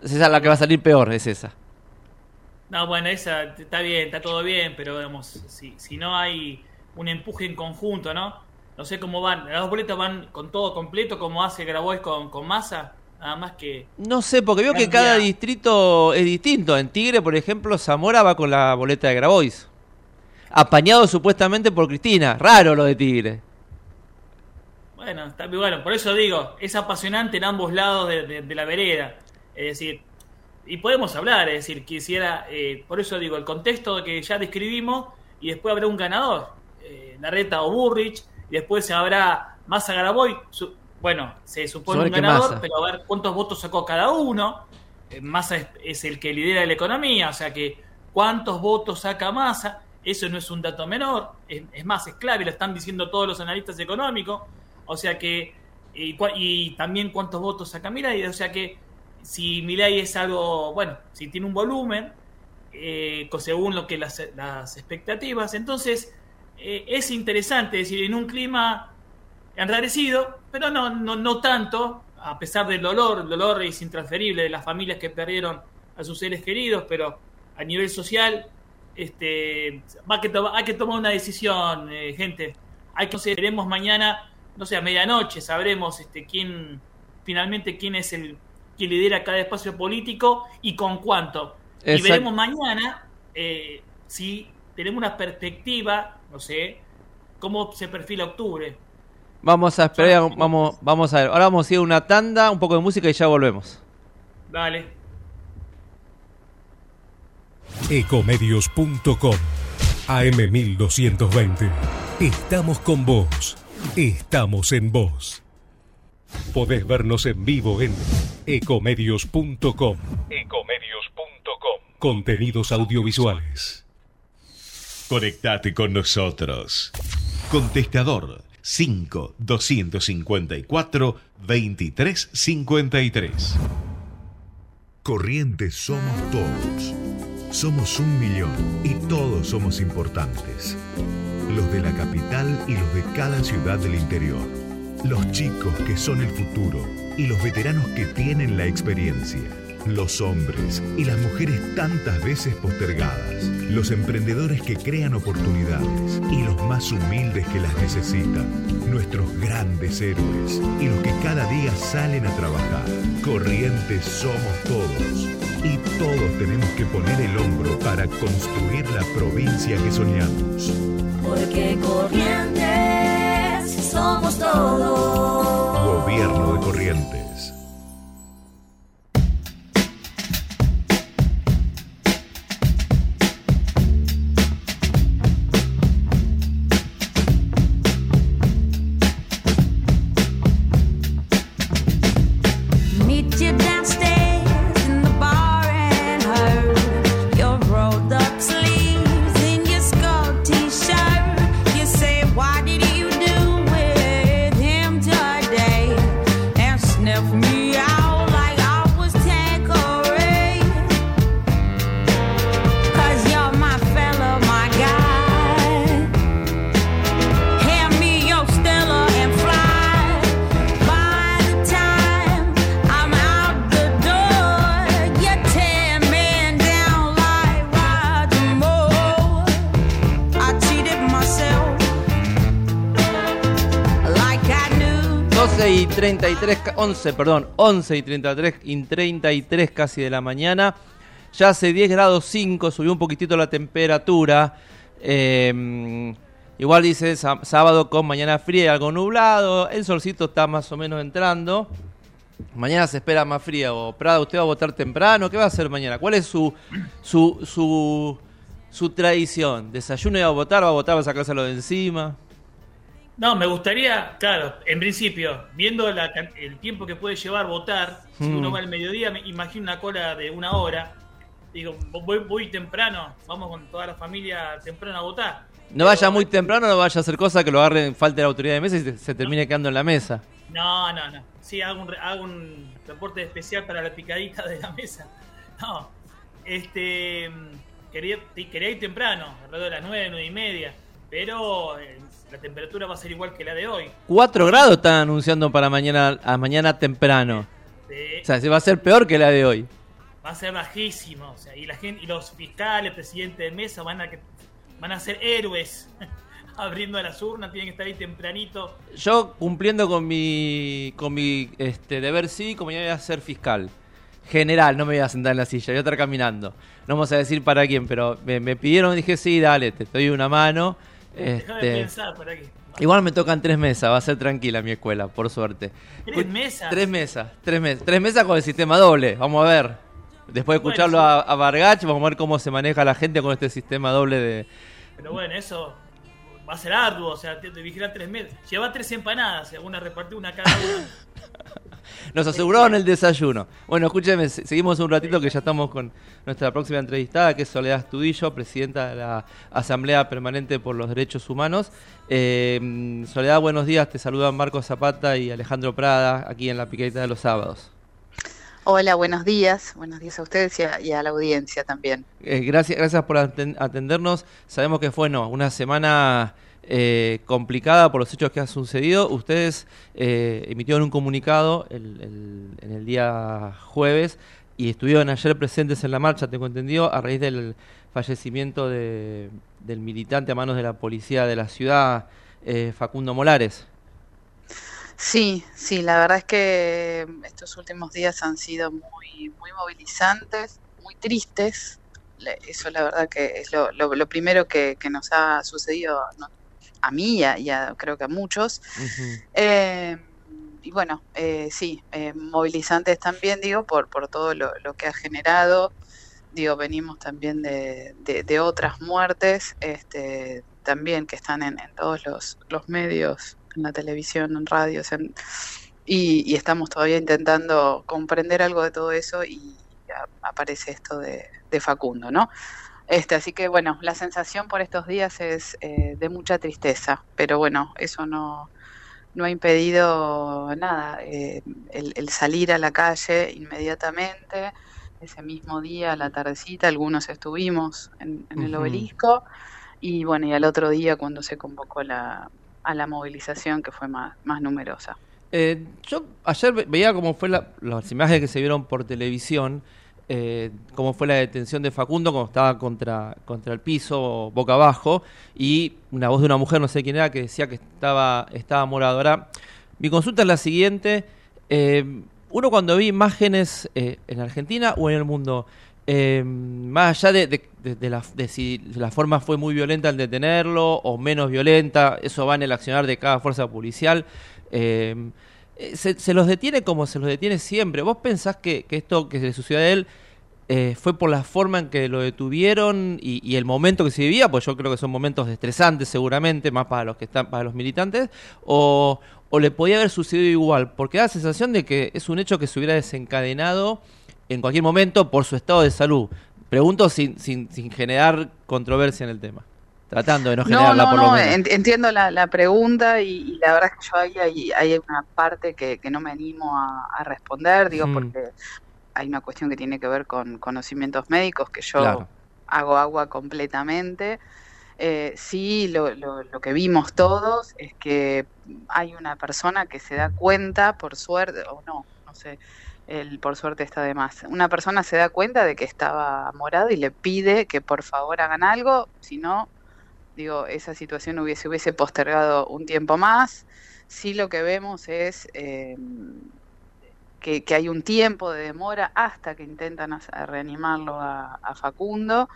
Esa es la que va a salir peor, es esa.
No, bueno, esa está bien, está todo bien, pero digamos, si, si no hay un empuje en conjunto, ¿no? No sé cómo van. Las dos boletas van con todo completo, como hace Grabois con, con Massa. Nada más que.
No sé, porque veo que cada distrito es distinto. En Tigre, por ejemplo, Zamora va con la boleta de Grabois. Apañado supuestamente por Cristina. Raro lo de Tigre.
Bueno, está, bueno, por eso digo, es apasionante en ambos lados de, la vereda. Es decir, y podemos hablar, es decir, quisiera, eh, por eso digo, el contexto que ya describimos y después habrá un ganador, eh, Larreta o Burrich, y después habrá Massa Graboy, bueno, se supone un ganador, pero a ver cuántos votos sacó cada uno. Eh, Massa es, el que lidera la economía, o sea que cuántos votos saca Massa, eso no es un dato menor, es, más, es clave, lo están diciendo todos los analistas económicos, o sea que, y, también cuántos votos saca Milay, o sea que si Milay es algo, bueno, si tiene un volumen, eh, según lo que las, las expectativas, entonces eh, es interesante, es decir, en un clima enrarecido, pero no, no, no tanto, a pesar del dolor, el dolor es intransferible de las familias que perdieron a sus seres queridos, pero a nivel social este, va que hay que tomar una decisión, eh, gente. Hay que veremos mañana, no sé, a medianoche sabremos este, quién finalmente quién es el que lidera cada espacio político y con cuánto. Y veremos mañana eh, si tenemos una perspectiva, no sé, cómo se perfila octubre.
Vamos a esperar, vamos, vamos a ver. Ahora vamos a ir a una tanda, un poco de música y ya volvemos.
Dale.
Ecomedios.com AM1220. Estamos con vos. Estamos en vos. Podés vernos en vivo en ecomedios.com. Ecomedios.com. Contenidos audiovisuales.
Conectate con nosotros. Contestador 5 254 2353.
Corrientes somos todos. Somos un millón y todos somos importantes. Los de la capital y los de cada ciudad del interior. Los chicos que son el futuro y los veteranos que tienen la experiencia los hombres y las mujeres tantas veces postergadas, los emprendedores que crean oportunidades y los más humildes que las necesitan, nuestros grandes héroes y los que cada día salen a trabajar. Corrientes somos todos y todos tenemos que poner el hombro para construir la provincia que soñamos.
Porque Corrientes somos todos.
Gobierno de Corrientes.
11, perdón, 11 y 33, y 33 casi de la mañana. Ya hace 10 grados 5, subió un poquitito la temperatura. Eh, igual dice sábado con mañana fría y algo nublado. El solcito está más o menos entrando. Mañana se espera más fría. O Prada, ¿usted va a votar temprano? ¿Qué va a hacer mañana? ¿Cuál es su, su, su, su tradición? ¿Desayuno y va a votar? ¿Va a votar? ¿Va a sacárselo de encima?
No, me gustaría, claro, en principio, viendo el tiempo que puede llevar votar, si uno mm. va al mediodía, me imagino una cola de una hora. Digo, voy, voy temprano, vamos con toda la familia temprano a votar.
No vaya muy temprano, no vaya a hacer cosas que lo agarren falta de la autoridad de mesa y se, termine quedando en la mesa.
No, no, no. Sí, hago un, hago un reporte especial para la picadita de la mesa. No, este. Quería, quería ir temprano, alrededor de las nueve, nueve y media. Pero eh, la temperatura va a ser igual que la de hoy.
4 grados están anunciando para mañana a mañana temprano. O sea, se va a ser peor que la de hoy.
Va a ser bajísimo. O sea, y la gente y los fiscales, presidentes de mesa van a van a ser héroes. abriendo las urnas, tienen que estar ahí tempranito.
Yo cumpliendo con mi con mi este deber sí, como yo voy a ser fiscal. General, no me voy a sentar en la silla, voy a estar caminando. No vamos a decir para quién, pero me, me pidieron, dije, sí, dale, te doy una mano. Este, igual me tocan tres mesas, va a ser tranquila mi escuela, por suerte.
¿Tres mesas?
Tres mesas, tres mesas. Tres mesas con el sistema doble, vamos a ver. Después de escucharlo a, a Vargach, vamos a ver cómo se maneja la gente con este sistema doble de...
Pero bueno, eso va a ser arduo, o sea, te, vigilar tres mesas. Lleva tres empanadas, una repartir una cada una.
Nos aseguraron el desayuno. Bueno, escúcheme, seguimos un ratito que ya estamos con nuestra próxima entrevistada, que es Soledad Estudillo, presidenta de la Asamblea Permanente por los Derechos Humanos. Eh, Soledad, buenos días. Te saludan Marcos Zapata y Alejandro Prada, aquí en la Piqueta de los Sábados.
Hola, buenos días. Buenos días a ustedes y a, la audiencia también.
Eh, gracias, gracias por atendernos. Sabemos que fue una semana eh, complicada por los hechos que han sucedido. Ustedes eh, emitieron un comunicado en el día jueves y estuvieron ayer presentes en la marcha, tengo entendido, a raíz del fallecimiento del militante a manos de la policía de la ciudad, eh, Facundo Molares.
Sí, sí, la verdad es que estos últimos días han sido muy, muy movilizantes, muy tristes. Eso la verdad que es lo, primero que, nos ha sucedido a mí y a, creo que a muchos. Eh, y bueno, eh, sí, eh, movilizantes también, digo, por, por todo lo, que ha generado. Digo, venimos también de, de, otras muertes, este, también que están en, todos los, los, medios, en la televisión, en radios, y, estamos todavía intentando comprender algo de todo eso y aparece esto de, de Facundo, ¿no? Este, así que bueno, la sensación por estos días es eh, de mucha tristeza, pero bueno, eso no, no ha impedido nada, eh, el, salir a la calle inmediatamente, ese mismo día, a la tardecita, algunos estuvimos en, el obelisco, y bueno, y al otro día cuando se convocó la, a la movilización que fue más, más numerosa.
Eh, yo ayer veía cómo fue las imágenes que se vieron por televisión, eh, cómo fue la detención de Facundo cuando estaba contra, contra el piso, boca abajo, y una voz de una mujer, no sé quién era, que decía que estaba, estaba morado. Ahora, mi consulta es la siguiente. Eh, uno cuando vi imágenes en Argentina o en el mundo, más allá de, de, la, de, si la forma fue muy violenta al detenerlo o menos violenta, eso va en el accionar de cada fuerza policial. Eh, se, los detiene como se los detiene siempre. ¿Vos pensás que, esto que se le sucedió a él eh, fue por la forma en que lo detuvieron y, el momento que se vivía? Pues yo creo que son momentos estresantes seguramente, más para los que están, para los militantes, o, le podía haber sucedido igual, porque da la sensación de que es un hecho que se hubiera desencadenado en cualquier momento por su estado de salud. Pregunto sin, sin, sin generar controversia en el tema. Tratando de no generarla no, por lo menos.
Entiendo la, pregunta y, la verdad es que yo ahí hay, hay una parte que, no me animo a, responder, digo, porque hay una cuestión que tiene que ver con conocimientos médicos que yo hago agua completamente. Eh, sí, lo, lo, lo, que vimos todos es que hay una persona que se da cuenta, por suerte, o no, no sé, el por suerte está de más. Una persona se da cuenta de que estaba morado y le pide que por favor hagan algo, si no, digo, esa situación hubiese, hubiese postergado un tiempo más. sí lo que vemos es eh, que, hay un tiempo de demora hasta que intentan reanimarlo a, Facundo.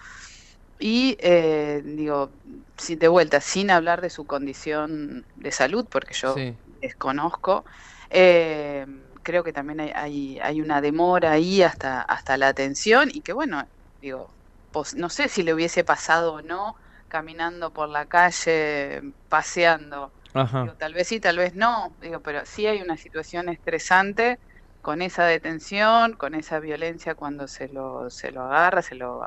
Y eh, digo, si de vuelta, sin hablar de su condición de salud, porque yo desconozco, eh, creo que también hay, hay, una demora ahí hasta, hasta la atención y que bueno, digo, no sé si le hubiese pasado o no caminando por la calle, paseando. tal vez sí, tal vez no, digo, pero sí hay una situación estresante con esa detención, con esa violencia cuando se lo, se lo agarra, se lo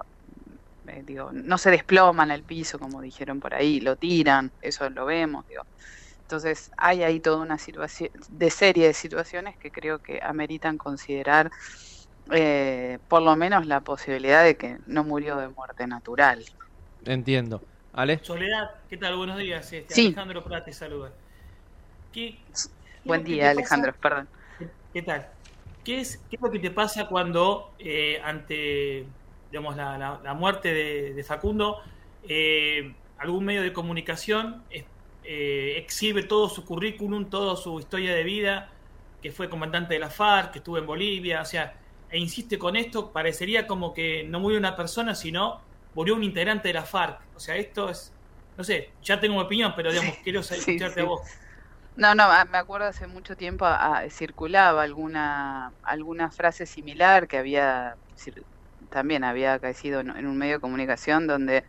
eh, digo, no se desploma en el piso como dijeron por ahí, lo tiran, eso lo vemos, digo. Entonces hay ahí toda una situación, de serie de situaciones que creo que ameritan considerar eh, por lo menos la posibilidad de que no murió de muerte natural.
Entiendo. ¿Ale?
Soledad, ¿qué tal? Buenos días. Este, Alejandro Prat te saluda.
Buen día, Alejandro, perdón.
¿Qué tal? ¿Qué es, ¿Qué es lo que te pasa cuando eh, ante digamos, la, la, muerte de, Facundo, eh, algún medio de comunicación eh, exhibe todo su currículum, toda su historia de vida, que fue comandante de la FARC, que estuvo en Bolivia, o sea, e insiste con esto, parecería como que no murió una persona, sino murió un integrante de la FARC. O sea, esto es, no sé, ya tengo mi opinión, pero digamos, quiero escucharte a vos.
No, no, me acuerdo hace mucho tiempo circulaba alguna alguna frase similar que había también había caído en, un medio de comunicación donde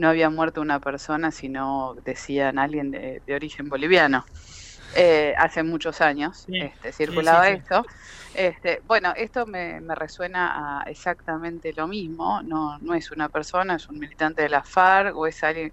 no había muerto una persona, sino decían alguien de, origen boliviano. Eh, hace muchos años este, circulaba esto. Este, bueno, esto me, me resuena a exactamente lo mismo. No, no es una persona, es un militante de la FARC o es alguien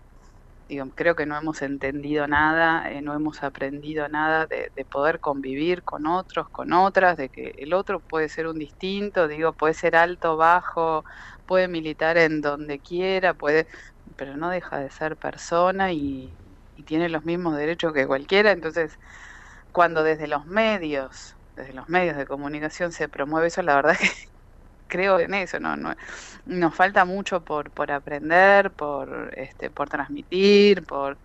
digo, creo que no hemos entendido nada, eh, no hemos aprendido nada de, poder convivir con otros, con otras, de que el otro puede ser un distinto, digo, puede ser alto, bajo, puede militar en donde quiera, puede, pero no deja de ser persona y, tiene los mismos derechos que cualquiera, entonces cuando desde los medios, desde los medios de comunicación se promueve eso, la verdad que creo en eso, no, no nos falta mucho por, por aprender, por este, por transmitir, por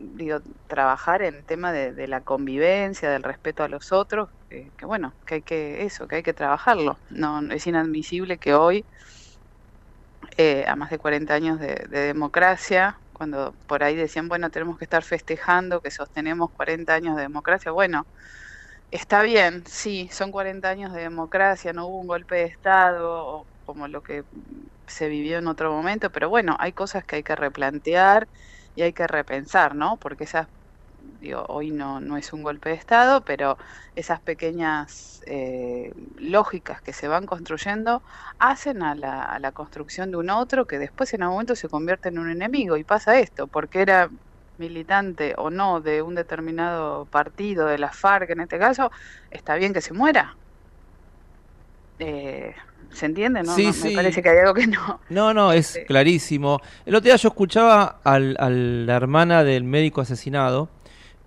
digo, trabajar en el tema de, la convivencia, del respeto a los otros, que bueno, que hay que eso, que hay que trabajarlo. No es inadmisible que hoy, eh, a más de 40 años de, de, democracia, cuando por ahí decían, bueno, tenemos que estar festejando que sostenemos 40 años de democracia, bueno, Está bien, sí, son 40 años de democracia, no hubo un golpe de Estado como lo que se vivió en otro momento, pero bueno, hay cosas que hay que replantear y hay que repensar, ¿no? Porque esas, digo, hoy no, no es un golpe de Estado, pero esas pequeñas eh, lógicas que se van construyendo hacen a la, a la construcción de un otro que después en algún momento se convierte en un enemigo y pasa esto, porque era militante o no de un determinado partido, de la FARC en este caso, está bien que se muera. Eh, ¿Se entiende? ¿no?
Sí,
Me parece que hay algo que no.
No, no, es clarísimo. El otro día yo escuchaba al, a la hermana del médico asesinado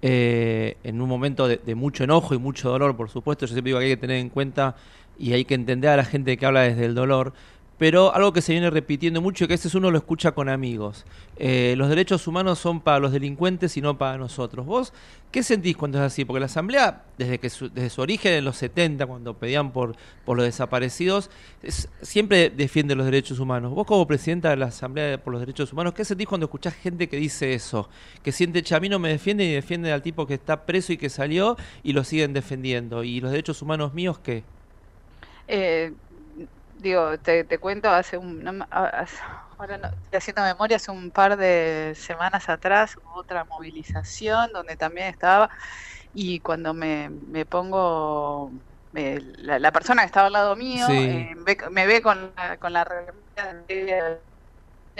eh, en un momento de, de, mucho enojo y mucho dolor, por supuesto. Yo siempre digo que hay que tener en cuenta y hay que entender a la gente que habla desde el dolor pero algo que se viene repitiendo mucho y que a veces uno lo escucha con amigos. Eh, los derechos humanos son para los delincuentes y no para nosotros. ¿Vos qué sentís cuando es así? Porque la Asamblea, desde, que su, desde su origen en los 70, cuando pedían por, por los desaparecidos, siempre defiende los derechos humanos. Vos como presidenta de la Asamblea por los Derechos Humanos, ¿qué sentís cuando escuchás gente que dice eso? Que siente, che, a mí no me defiende y defiende al tipo que está preso y que salió y lo siguen defendiendo. ¿Y los derechos humanos míos qué?
Eh, digo, te, te cuento, hace un, ahora no, estoy haciendo memoria, hace un par de semanas atrás hubo otra movilización donde también estaba y cuando me, me pongo, eh, la, persona que estaba al lado mío eh, me ve con la, con la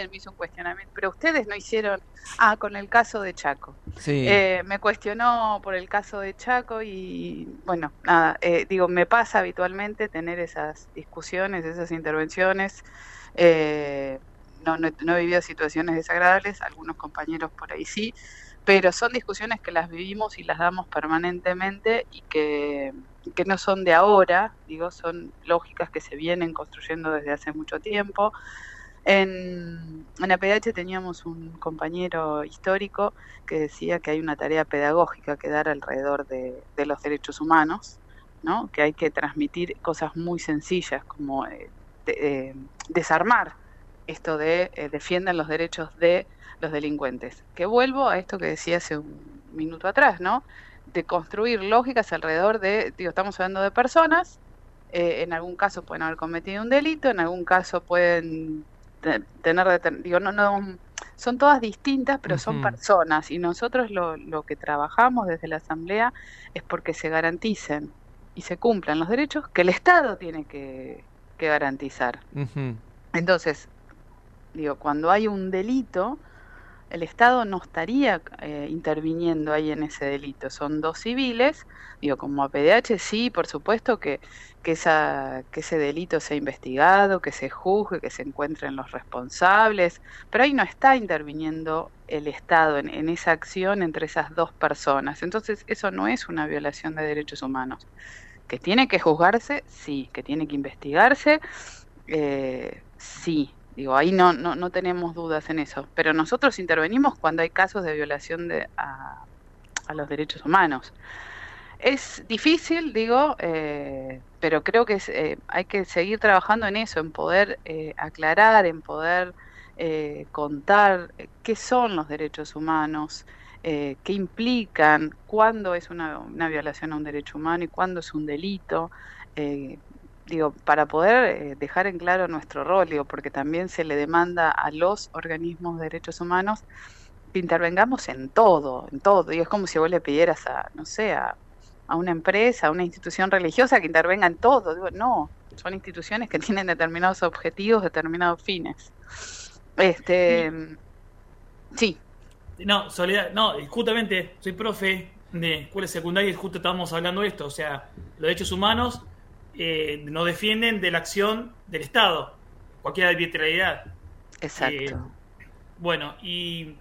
me hizo un cuestionamiento, pero ustedes no hicieron, ah, con el caso de Chaco.
Sí.
Eh, me cuestionó por el caso de Chaco y bueno, nada, eh, digo, me pasa habitualmente tener esas discusiones, esas intervenciones. Eh, no, no, he vivido situaciones desagradables, algunos compañeros por ahí sí, pero son discusiones que las vivimos y las damos permanentemente y que, que no son de ahora, digo, son lógicas que se vienen construyendo desde hace mucho tiempo. En, en APH teníamos un compañero histórico que decía que hay una tarea pedagógica que dar alrededor de, los derechos humanos, ¿no? que hay que transmitir cosas muy sencillas como eh, de, eh, desarmar esto de eh, defiendan los derechos de los delincuentes. Que vuelvo a esto que decía hace un minuto atrás, ¿no? De construir lógicas alrededor de, digo, estamos hablando de personas, eh, en algún caso pueden haber cometido un delito, en algún caso pueden tener, digo, no, no, son todas distintas, pero son personas y nosotros lo, lo que trabajamos desde la Asamblea es porque se garanticen y se cumplan los derechos que el Estado tiene que, que garantizar. Entonces, digo, cuando hay un delito, el Estado no estaría eh, interviniendo ahí en ese delito. Son dos civiles, digo, como APDH, sí, por supuesto que, que, esa, que ese delito sea investigado, que se juzgue, que se encuentren los responsables, pero ahí no está interviniendo el Estado en, en esa acción entre esas dos personas. Entonces, eso no es una violación de derechos humanos. Que tiene que juzgarse, sí, que tiene que investigarse, eh, sí, digo, ahí no, no, no tenemos dudas en eso, pero nosotros intervenimos cuando hay casos de violación de, a, los derechos humanos. Es difícil, digo, eh, pero creo que es, eh, hay que seguir trabajando en eso, en poder eh, aclarar, en poder eh, contar eh, qué son los derechos humanos, eh, qué implican, cuándo es una, una violación a un derecho humano y cuándo es un delito. Digo, para poder eh, dejar en claro nuestro rol, digo, porque también se le demanda a los organismos de derechos humanos que intervengamos en todo, en todo. Y es como si vos le pidieras a, no sé, a, a una empresa, a una institución religiosa que intervenga en todo. Digo, no, son instituciones que tienen determinados objetivos, determinados fines. Este, sí,
No, Soledad, no, justamente soy profe de escuela secundaria y justo estábamos hablando de esto. O sea, los derechos humanos eh, nos defienden de la acción del Estado, cualquier arbitrariedad.
exacto.
Eh, bueno, y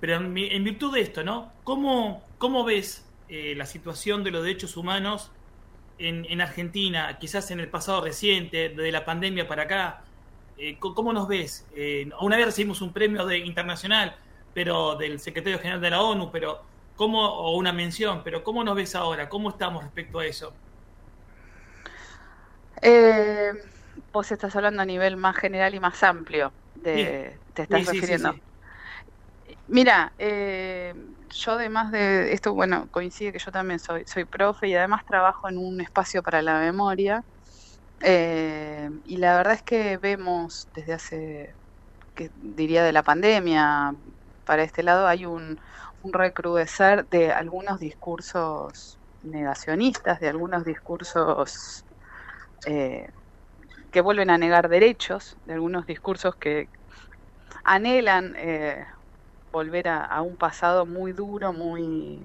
pero en, en virtud de esto, ¿no? ¿Cómo, cómo ves eh, la situación de los derechos humanos en, en Argentina, quizás en el pasado reciente, desde la pandemia para acá? Eh, ¿Cómo nos ves? Una vez recibimos un premio de, internacional, pero del secretario general de la ONU, pero ¿cómo, o una mención, pero ¿cómo nos ves ahora? ¿Cómo estamos respecto a eso?
Eh, vos estás hablando a nivel más general y más amplio, de, te estás
Sí,
refiriendo.
sí.
Mira, eh, yo además de esto, bueno, coincide que yo también soy, soy profe y además trabajo en un espacio para la memoria. eh, y la verdad es que vemos desde hace, que diría de la pandemia, para este lado hay un, un recrudecer de algunos discursos negacionistas, de algunos discursos eh, que vuelven a negar derechos, de algunos discursos que anhelan eh, volver a, un pasado muy duro, muy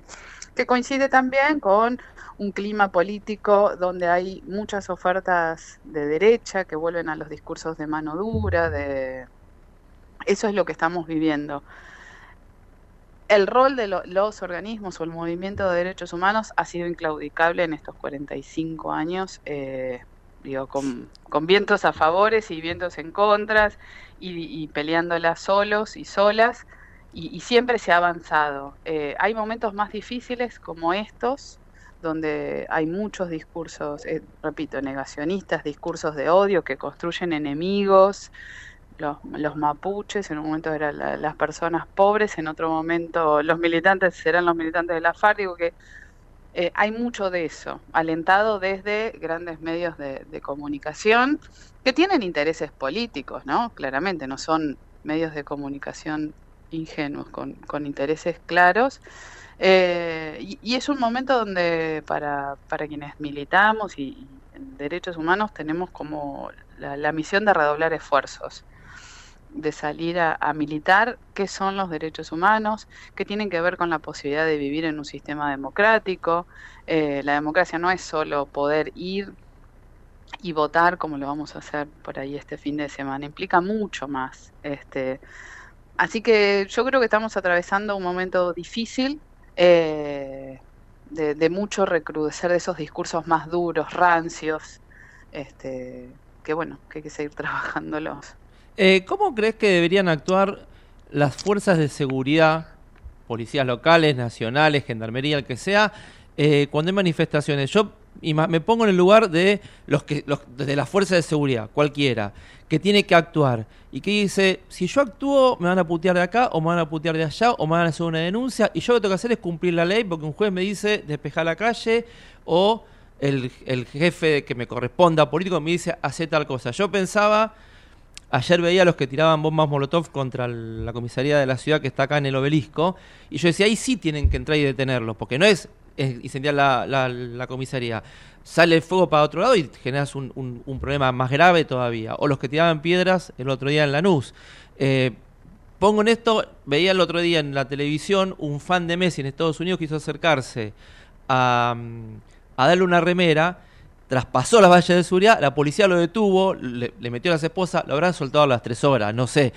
que coincide también con un clima político donde hay muchas ofertas de derecha que vuelven a los discursos de mano dura, de eso es lo que estamos viviendo. El rol de lo- los organismos o el movimiento de derechos humanos ha sido inclaudicable en estos 45 años, eh, con, vientos a favores y vientos en contras y, peleándolas solos y solas y, siempre se ha avanzado. Eh, hay momentos más difíciles como estos, donde hay muchos discursos, eh, repito, negacionistas, discursos de odio que construyen enemigos. Los, mapuches, en un momento eran la- las personas pobres, en otro momento los militantes serán los militantes de la FARC. Digo que eh, hay mucho de eso, alentado desde grandes medios de, comunicación que tienen intereses políticos, ¿no? Claramente, no son medios de comunicación ingenuos, con, intereses claros. Eh, y, es un momento donde para, para quienes militamos y, en derechos humanos tenemos como la misión de redoblar esfuerzos, de salir a, militar qué son los derechos humanos, qué tienen que ver con la posibilidad de vivir en un sistema democrático. Eh, la democracia no es solo poder ir y votar como lo vamos a hacer por ahí este fin de semana, implica mucho más. Este, así que yo creo que estamos atravesando un momento difícil, eh, de, de mucho recrudecer de esos discursos más duros, rancios, este, que bueno, que hay que seguir trabajándolos.
Eh, ¿Cómo crees que deberían actuar las fuerzas de seguridad, policías locales, nacionales, gendarmería, el que sea, eh, cuando hay manifestaciones? Yo me pongo en el lugar de los que los, de las fuerzas de seguridad, cualquiera, que tiene que actuar y que dice, si yo actúo me van a putear de acá o me van a putear de allá o me van a hacer una denuncia y yo lo que tengo que hacer es cumplir la ley porque un juez me dice despejar la calle o el, el jefe que me corresponda político me dice hacer tal cosa. Yo pensaba, ayer veía a los que tiraban bombas Molotov contra la comisaría de la ciudad que está acá en el obelisco y yo decía, ahí sí tienen que entrar y detenerlos porque no es incendiar la, comisaría, sale el fuego para otro lado y generas un, problema más grave todavía. O los que tiraban piedras el otro día en Lanús. Eh, pongo en esto, veía el otro día en la televisión un fan de Messi en Estados Unidos quiso acercarse a, a darle una remera, traspasó las vallas de seguridad, la policía lo detuvo, le, metió a las esposas, lo habrán soltado a las tres horas, no sé.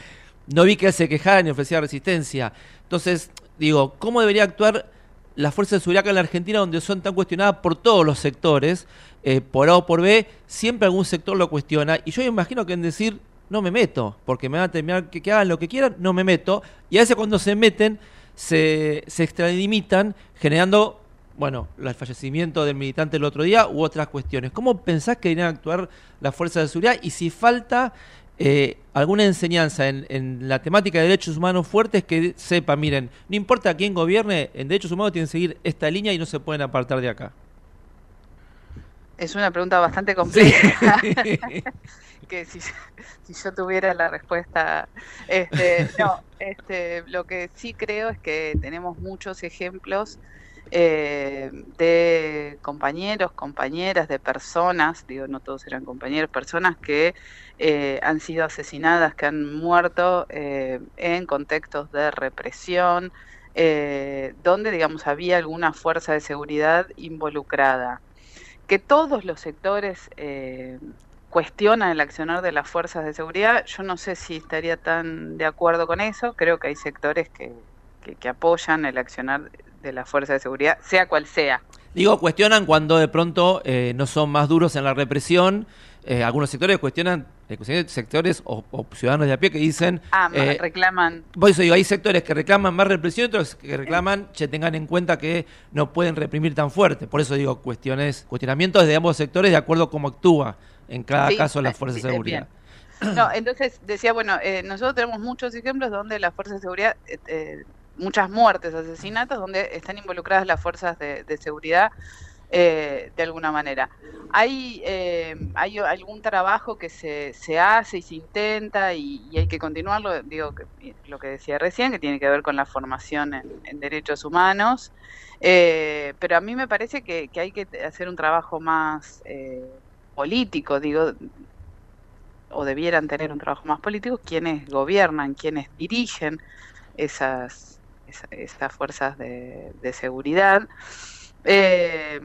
No vi que se quejara ni ofrecía resistencia. Entonces, digo, ¿cómo debería actuar las fuerzas de seguridad en la Argentina, donde son tan cuestionadas por todos los sectores, eh, por A o por B, siempre algún sector lo cuestiona. Y yo imagino que en decir, no me meto, porque me van a terminar que, hagan lo que quieran, no me meto. Y a veces cuando se meten, se, se extralimitan, generando, bueno, el fallecimiento del militante el otro día u otras cuestiones. ¿Cómo pensás que deberían actuar las fuerzas de seguridad? Y si falta eh, alguna enseñanza en, la temática de derechos humanos fuertes que sepa, miren, no importa quién gobierne, en derechos humanos tienen que seguir esta línea y no se pueden apartar de acá.
Es una pregunta bastante compleja. que si, yo tuviera la respuesta, este, no, este, lo que sí creo es que tenemos muchos ejemplos eh, de compañeros, compañeras, de personas, digo, no todos eran compañeros, personas que eh, han sido asesinadas, que han muerto eh, en contextos de represión, donde, digamos, había alguna fuerza de seguridad involucrada. Que todos los sectores cuestionan el accionar de las fuerzas de seguridad, yo no sé si estaría tan de acuerdo con eso, creo que hay sectores que, que apoyan el accionar de la fuerza de seguridad, sea cual sea.
Digo, cuestionan cuando de pronto eh, no son más duros en la represión. Eh, algunos sectores cuestionan, eh, sectores o, ciudadanos de a pie que dicen...
Ah, reclaman...
Por eso digo, hay sectores que reclaman más represión y otros que reclaman, que tengan en cuenta que no pueden reprimir tan fuerte. Por eso digo, cuestiones, cuestionamientos de ambos sectores de acuerdo a cómo actúa en cada caso la fuerza de seguridad.
No, entonces decía, bueno, nosotros tenemos muchos ejemplos donde la fuerza de seguridad muchas muertes, asesinatos, donde están involucradas las fuerzas de, seguridad eh, de alguna manera. Hay, eh, hay algún trabajo que se, se hace y se intenta y, hay que continuarlo, digo que, lo que decía recién, que tiene que ver con la formación en, derechos humanos, eh, pero a mí me parece que, que, hay que hacer un trabajo más político, digo, o debieran tener un trabajo más político quienes gobiernan, quienes dirigen esas estas fuerzas de, seguridad. Eh,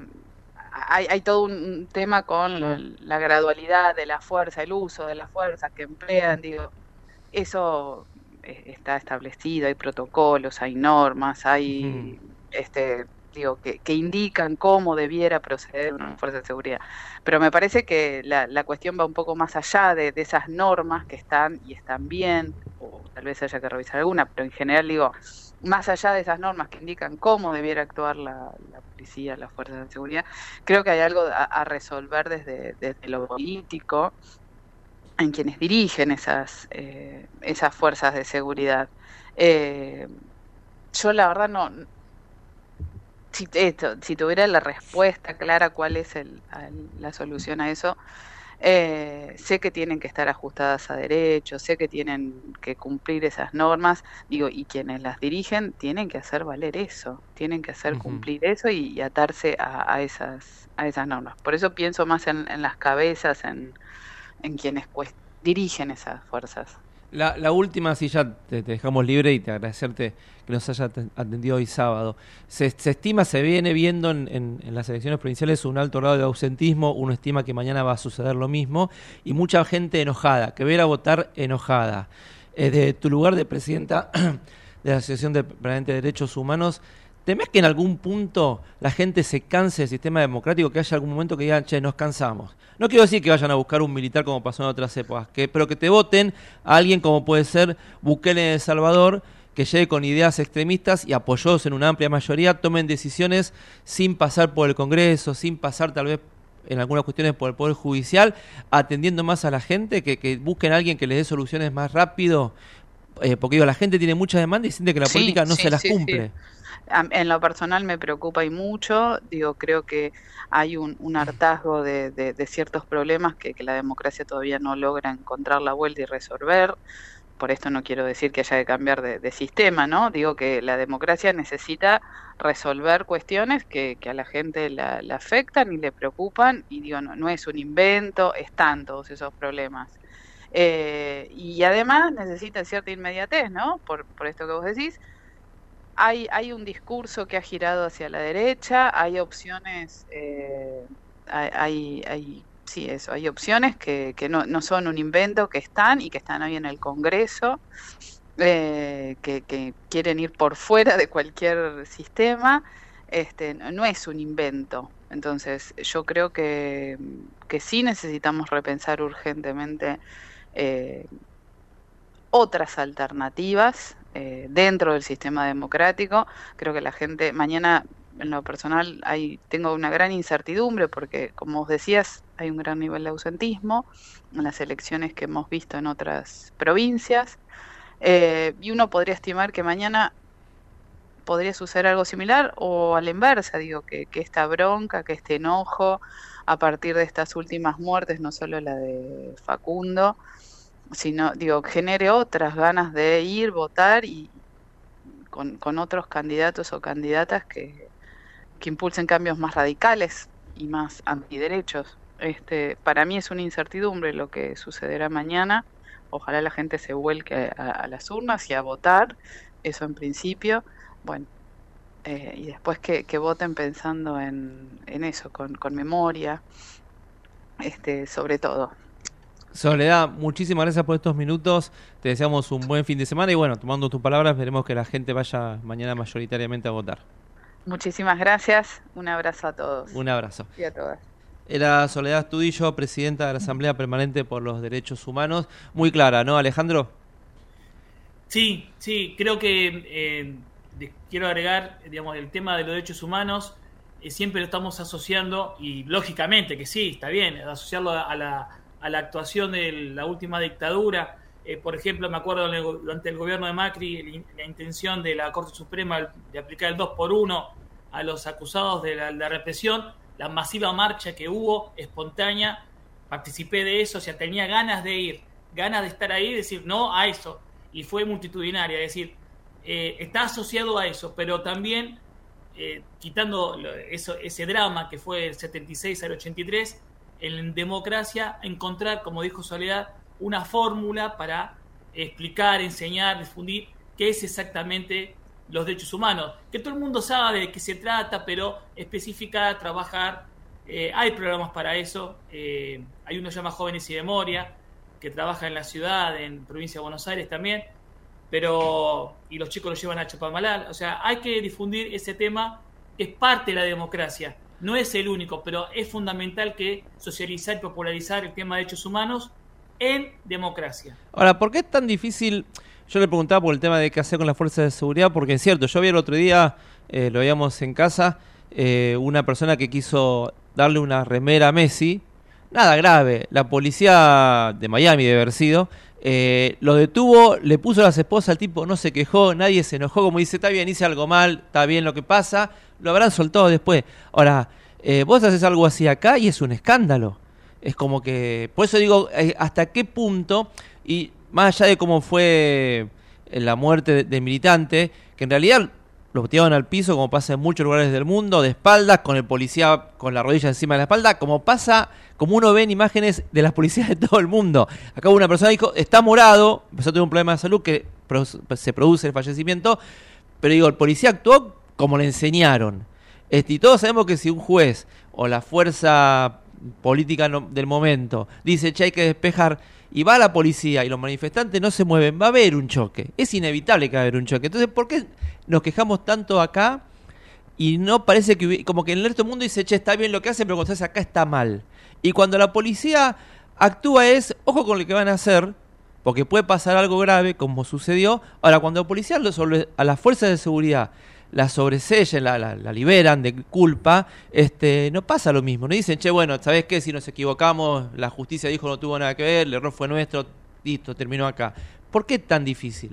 hay, todo un tema con la gradualidad de la fuerza, el uso de la fuerza que emplean, digo, eso eh, está establecido, hay protocolos, hay normas, hay este digo, que, indican cómo debiera proceder una fuerza de seguridad. Pero me parece que la, cuestión va un poco más allá de, esas normas que están y están bien, o tal vez haya que revisar alguna, pero en general digo, más allá de esas normas que indican cómo debiera actuar la, policía, las fuerzas de seguridad, creo que hay algo a, resolver desde, lo político en quienes dirigen esas, eh, esas fuerzas de seguridad. Eh, yo la verdad no, si, esto, si tuviera la respuesta clara cuál es el, la solución a eso, eh, sé que tienen que estar ajustadas a derechos, sé que tienen que cumplir esas normas, digo, y quienes las dirigen tienen que hacer valer eso, tienen que hacer cumplir eso y, atarse a, esas, a esas normas. Por eso pienso más en, las cabezas, en, en quienes pues, dirigen esas fuerzas.
La, última, si ya te, dejamos libre y te agradecerte que nos haya atendido hoy sábado. Se, estima, se viene viendo en, las elecciones provinciales un alto grado de ausentismo, uno estima que mañana va a suceder lo mismo, y mucha gente enojada, que ver a votar enojada. Eh, de tu lugar de presidenta de la Asociación de, de Derechos Humanos, ¿Temés que en algún punto la gente se canse del sistema democrático, que haya algún momento que digan, che, nos cansamos? No quiero decir que vayan a buscar un militar como pasó en otras épocas, que, pero que te voten a alguien como puede ser Bukele de El Salvador, que llegue con ideas extremistas y apoyados en una amplia mayoría tomen decisiones sin pasar por el Congreso, sin pasar tal vez en algunas cuestiones por el Poder Judicial, atendiendo más a la gente, que, busquen a alguien que les dé soluciones más rápido, eh, porque digo, la gente tiene mucha demanda y siente que la política no se las cumple.
En lo personal me preocupa y mucho, digo, creo que hay un, hartazgo de, ciertos problemas que, la democracia todavía no logra encontrar la vuelta y resolver. Por esto no quiero decir que haya que cambiar de, sistema, ¿no? Digo que la democracia necesita resolver cuestiones que, a la gente la, afectan y le preocupan, y digo, no, no es un invento, están todos esos problemas. Eh, y además necesita cierta inmediatez, ¿no? Por, por esto que vos decís, hay, hay un discurso que ha girado hacia la derecha, hay opciones, eh, hay, hay, sí, eso, hay opciones que, no, son un invento, que están y que están hoy en el Congreso, eh, que, que, quieren ir por fuera de cualquier sistema. Este, no es un invento. Entonces, yo creo que, que sí necesitamos repensar urgentemente eh, otras alternativas eh, dentro del sistema democrático. Creo que la gente, mañana en lo personal hay, tengo una gran incertidumbre porque, como os decías, hay un gran nivel de ausentismo en las elecciones que hemos visto en otras provincias. Eh, y uno podría estimar que mañana podría suceder algo similar o a la inversa, digo, que, que esta bronca, que este enojo a partir de estas últimas muertes, no solo la de Facundo, sino, digo, genere otras ganas de ir, votar y con, con otros candidatos o candidatas que, que impulsen cambios más radicales y más antiderechos. Este, para mí es una incertidumbre lo que sucederá mañana. Ojalá la gente se vuelque a, las urnas y a votar, eso en principio. Bueno, eh, y después que, que, voten pensando en, en eso, con, con memoria, este, sobre todo.
Soledad, muchísimas gracias por estos minutos. Te deseamos un buen fin de semana y bueno, tomando tus palabras, veremos que la gente vaya mañana mayoritariamente a votar.
Muchísimas gracias. Un abrazo a todos.
Un abrazo.
Y a todas.
Era Soledad Estudillo, presidenta de la Asamblea Permanente por los Derechos Humanos. Muy clara, ¿no, Alejandro?
Sí, sí, creo que eh, quiero agregar, digamos, el tema de los derechos humanos, eh, siempre lo estamos asociando, y lógicamente que sí, está bien, asociarlo a la a la actuación de la última dictadura. Eh, por ejemplo, me acuerdo durante el gobierno de Macri la intención de la Corte Suprema de aplicar el 2 por 1 a los acusados de la, represión, la masiva marcha que hubo, espontánea, participé de eso, o sea, tenía ganas de ir, ganas de estar ahí, decir no a eso, y fue multitudinaria, es decir, eh, está asociado a eso, pero también eh, quitando eso, ese drama que fue el 76 al 83, en democracia encontrar, como dijo Soledad, una fórmula para explicar, enseñar, difundir qué es exactamente los derechos humanos. Que todo el mundo sabe de qué se trata, pero especificar, trabajar. Eh, hay programas para eso. Eh, hay uno que llama Jóvenes y Memoria, que trabaja en la ciudad, en provincia de Buenos Aires también. Pero, y los chicos lo llevan a Chapamalal. O sea, hay que difundir ese tema, es parte de la democracia no es el único, pero es fundamental que socializar y popularizar el tema de derechos humanos en democracia.
Ahora, ¿por qué es tan difícil? Yo le preguntaba por el tema de qué hacer con las fuerzas de seguridad, porque es cierto, yo vi el otro día, eh, lo veíamos en casa, eh, una persona que quiso darle una remera a Messi, nada grave, la policía de Miami debe haber sido, eh, lo detuvo, le puso las esposas al tipo, no se quejó, nadie se enojó, como dice, está bien, hice algo mal, está bien lo que pasa, lo habrán soltado después. Ahora, eh, vos haces algo así acá y es un escándalo. Es como que, por eso digo, eh, hasta qué punto, y más allá de cómo fue la muerte del militante, que en realidad lo tiraban al piso, como pasa en muchos lugares del mundo, de espaldas, con el policía con la rodilla encima de la espalda, como pasa, como uno ve en imágenes de las policías de todo el mundo. Acá una persona dijo, está morado, empezó a tener un problema de salud que se produce el fallecimiento, pero digo, el policía actuó como le enseñaron. Este, y todos sabemos que si un juez o la fuerza política del momento dice, che, hay que despejar, y va la policía y los manifestantes no se mueven, va a haber un choque. Es inevitable que va a haber un choque. Entonces, ¿por qué nos quejamos tanto acá y no parece que como que en el mundo dice, che, está bien lo que hacen, pero cuando estás acá está mal. Y cuando la policía actúa es, ojo con lo que van a hacer, porque puede pasar algo grave, como sucedió. Ahora, cuando la policía a las fuerzas de seguridad la sobresellen, la, la- la liberan de culpa, este, no pasa lo mismo. No dicen, che, bueno, ¿sabes qué? Si nos equivocamos, la justicia dijo no tuvo nada que ver, el error fue nuestro, listo, terminó acá. ¿Por qué tan difícil?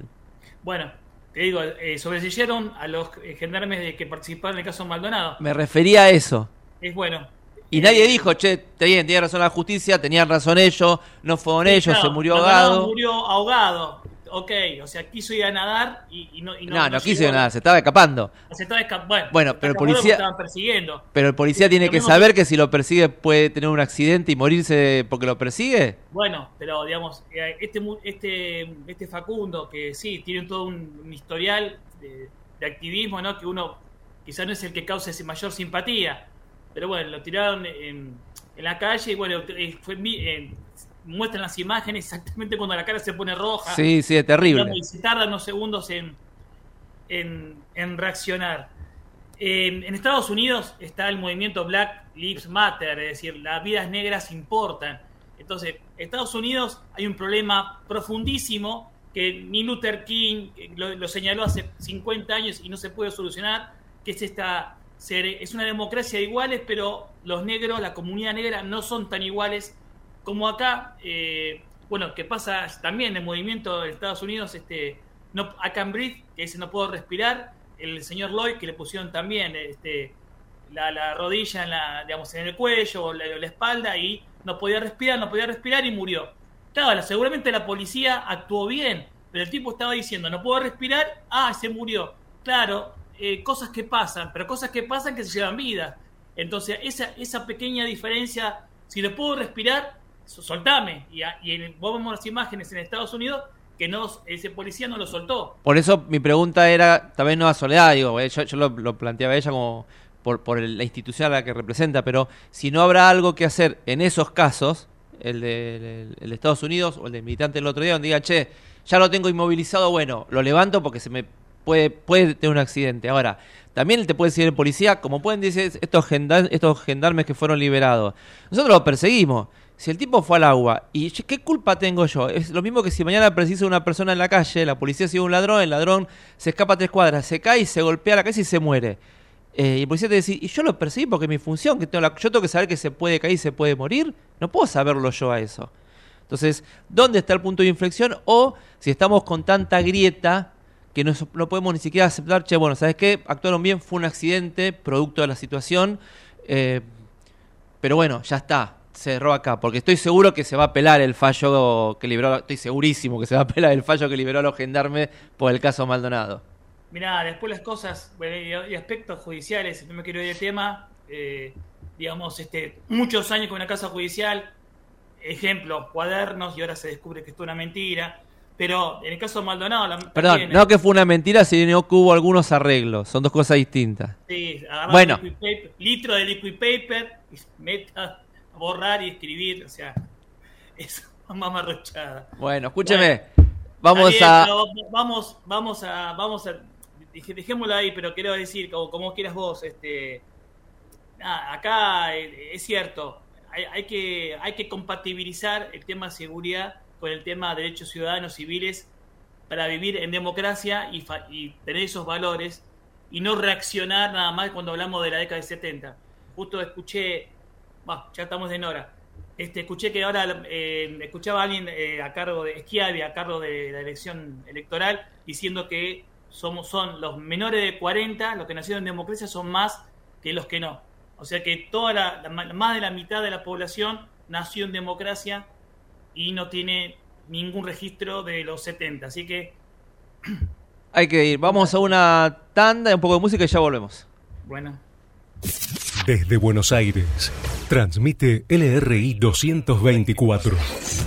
Bueno, te digo, eh, sobreseyeron a los gendarmes de que participaron en el caso Maldonado.
Me refería a eso.
Es bueno.
Y nadie dijo, che, está bien, tiene razón la justicia, tenían razón ellos, no fueron ellos,
Claro,
se murió
Maldonado
ahogado.
Murió ahogado. Ok, o sea, quiso ir a nadar y, y no, y
No, no, quiso
llegó.
nada, se estaba escapando.
Se estaba esca- bueno,
pero el policía-
Estaban persiguiendo.
Pero el policía tiene que saber que si lo persigue puede tener un accidente y morirse porque lo persigue.
Bueno, pero digamos, eh, este, este, este Facundo, que sí, tiene todo un, un historial de, de activismo, ¿no? Que uno quizás no es el que cause esa mayor simpatía. Pero bueno, lo tiraron en, en la calle y bueno, eh, fue, mi- eh, muestran las imágenes exactamente cuando la cara se pone roja.
Sí, sí, es terrible.
Y se tarda unos segundos en, en, en reaccionar. En, en Estados Unidos está el movimiento Black Lives Matter, es decir, las vidas negras importan. Entonces, en Estados Unidos hay un problema profundísimo que ni Luther King eh, lo, lo señaló hace 50 años y no se puede solucionar, que es esta es una democracia de iguales, pero los negros, la comunidad negra no son tan iguales como acá. eh, bueno, que pasa también el movimiento de Estados Unidos, este, no, can breathe, que dice no puedo respirar, el señor Lloyd, que le pusieron también este, la, la rodilla en, la, digamos, en el cuello o la, la espalda y no podía respirar, no podía respirar y murió. Claro, la- seguramente la policía actuó bien, pero el tipo estaba diciendo, no puedo respirar, ah, se murió. Claro, eh, cosas que pasan, pero cosas que pasan que se llevan vidas. Entonces, esa, esa pequeña diferencia, si no puedo respirar, soltame. Y, a- y vos vemos las imágenes en Estados Unidos que no, ese policía no lo soltó.
Por eso mi pregunta era, vez no a Soledad, digo, eh, yo, yo lo, planteaba ella como por, por el- la institución a la que representa, pero si no habrá algo que hacer en esos casos, el de, el- el de Estados Unidos o el de militante del otro día, donde diga, che, ya lo tengo inmovilizado, bueno, lo levanto porque se me puede, puede tener un accidente. Ahora, también te puede decir el policía, como pueden decir estos, gendan- estos gendarmes que fueron liberados, nosotros lo perseguimos. Si el tipo fue al agua, ¿y qué culpa tengo yo? Es lo mismo que si mañana precisa una persona en la calle, la policía sigue un ladrón, el ladrón se escapa a tres cuadras, se cae y se golpea la cabeza y se muere. Eh, y el policía te dice, y yo lo perseguí porque es mi función, que tengo la- yo tengo que saber que se puede caer y se puede morir. No puedo saberlo yo a eso. Entonces, ¿dónde está el punto de inflexión? O si estamos con tanta grieta que no, no podemos ni siquiera aceptar, che, bueno, ¿sabes qué? Actuaron bien, fue un accidente, producto de la situación, eh, pero bueno, ya está, cerró acá, porque estoy seguro que se va a apelar el fallo que liberó, estoy segurísimo que se va a apelar el fallo que liberó a los gendarmes por el caso Maldonado.
Mirá, después las cosas bueno, y aspectos judiciales, no me quiero ir de tema, eh, digamos, este, muchos años con una casa judicial, ejemplo, cuadernos, y ahora se descubre que esto es una mentira. Pero en el caso de Maldonado, la,
Perdón,
también,
no que fue una mentira, sino que hubo algunos arreglos, son dos cosas distintas.
sí,
Bueno.
liquid paper- litro de liquid paper, y meta, borrar y escribir, o sea, es mamarrochada.
Bueno, escúcheme, vamos a...
vamos, vamos a, vamos a, dejémoslo ahí, pero quiero decir, como, como quieras vos, este, nada, acá eh, es cierto, hay, hay que, hay que compatibilizar el tema seguridad con el tema de derechos ciudadanos civiles para vivir en democracia y, fa- y tener esos valores y no reaccionar nada más cuando hablamos de la década de 70. Justo escuché, bah, ya estamos en hora, este, escuché que ahora eh, escuchaba a alguien eh, a cargo de Schiavi, a cargo de la elección electoral, diciendo que somos, son los menores de 40, los que nacieron en democracia, son más que los que no. O sea que toda la, la- más de la mitad de la población nació en democracia y no tiene ningún registro de los 70. Así que,
Hay que ir, vamos a una tanda, un poco de música y ya volvemos.
bueno.
Desde Buenos Aires, transmite LRI 224,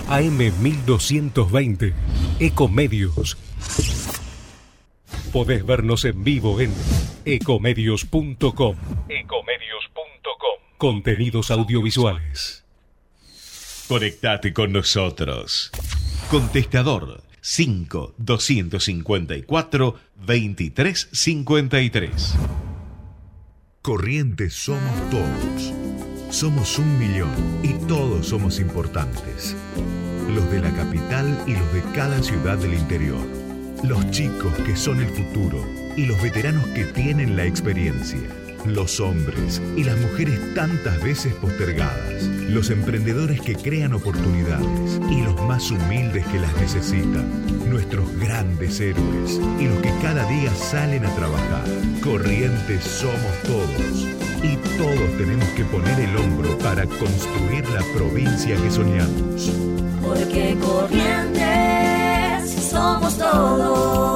AM 1220, Ecomedios. Podés vernos en vivo en ecomedios.com. Ecomedios.com. Contenidos audiovisuales.
Conectate con nosotros. Contestador 5 254 2353.
Corrientes somos todos. Somos un millón y todos somos importantes. Los de la capital y los de cada ciudad del interior. Los chicos que son el futuro y los veteranos que tienen la experiencia. Los hombres y las mujeres tantas veces postergadas. Los emprendedores que crean oportunidades y los más humildes que las necesitan. Nuestros grandes héroes y los que cada día salen a trabajar. Corrientes somos todos. Y todos tenemos que poner el hombro para construir la provincia que soñamos.
Porque Corrientes somos todos.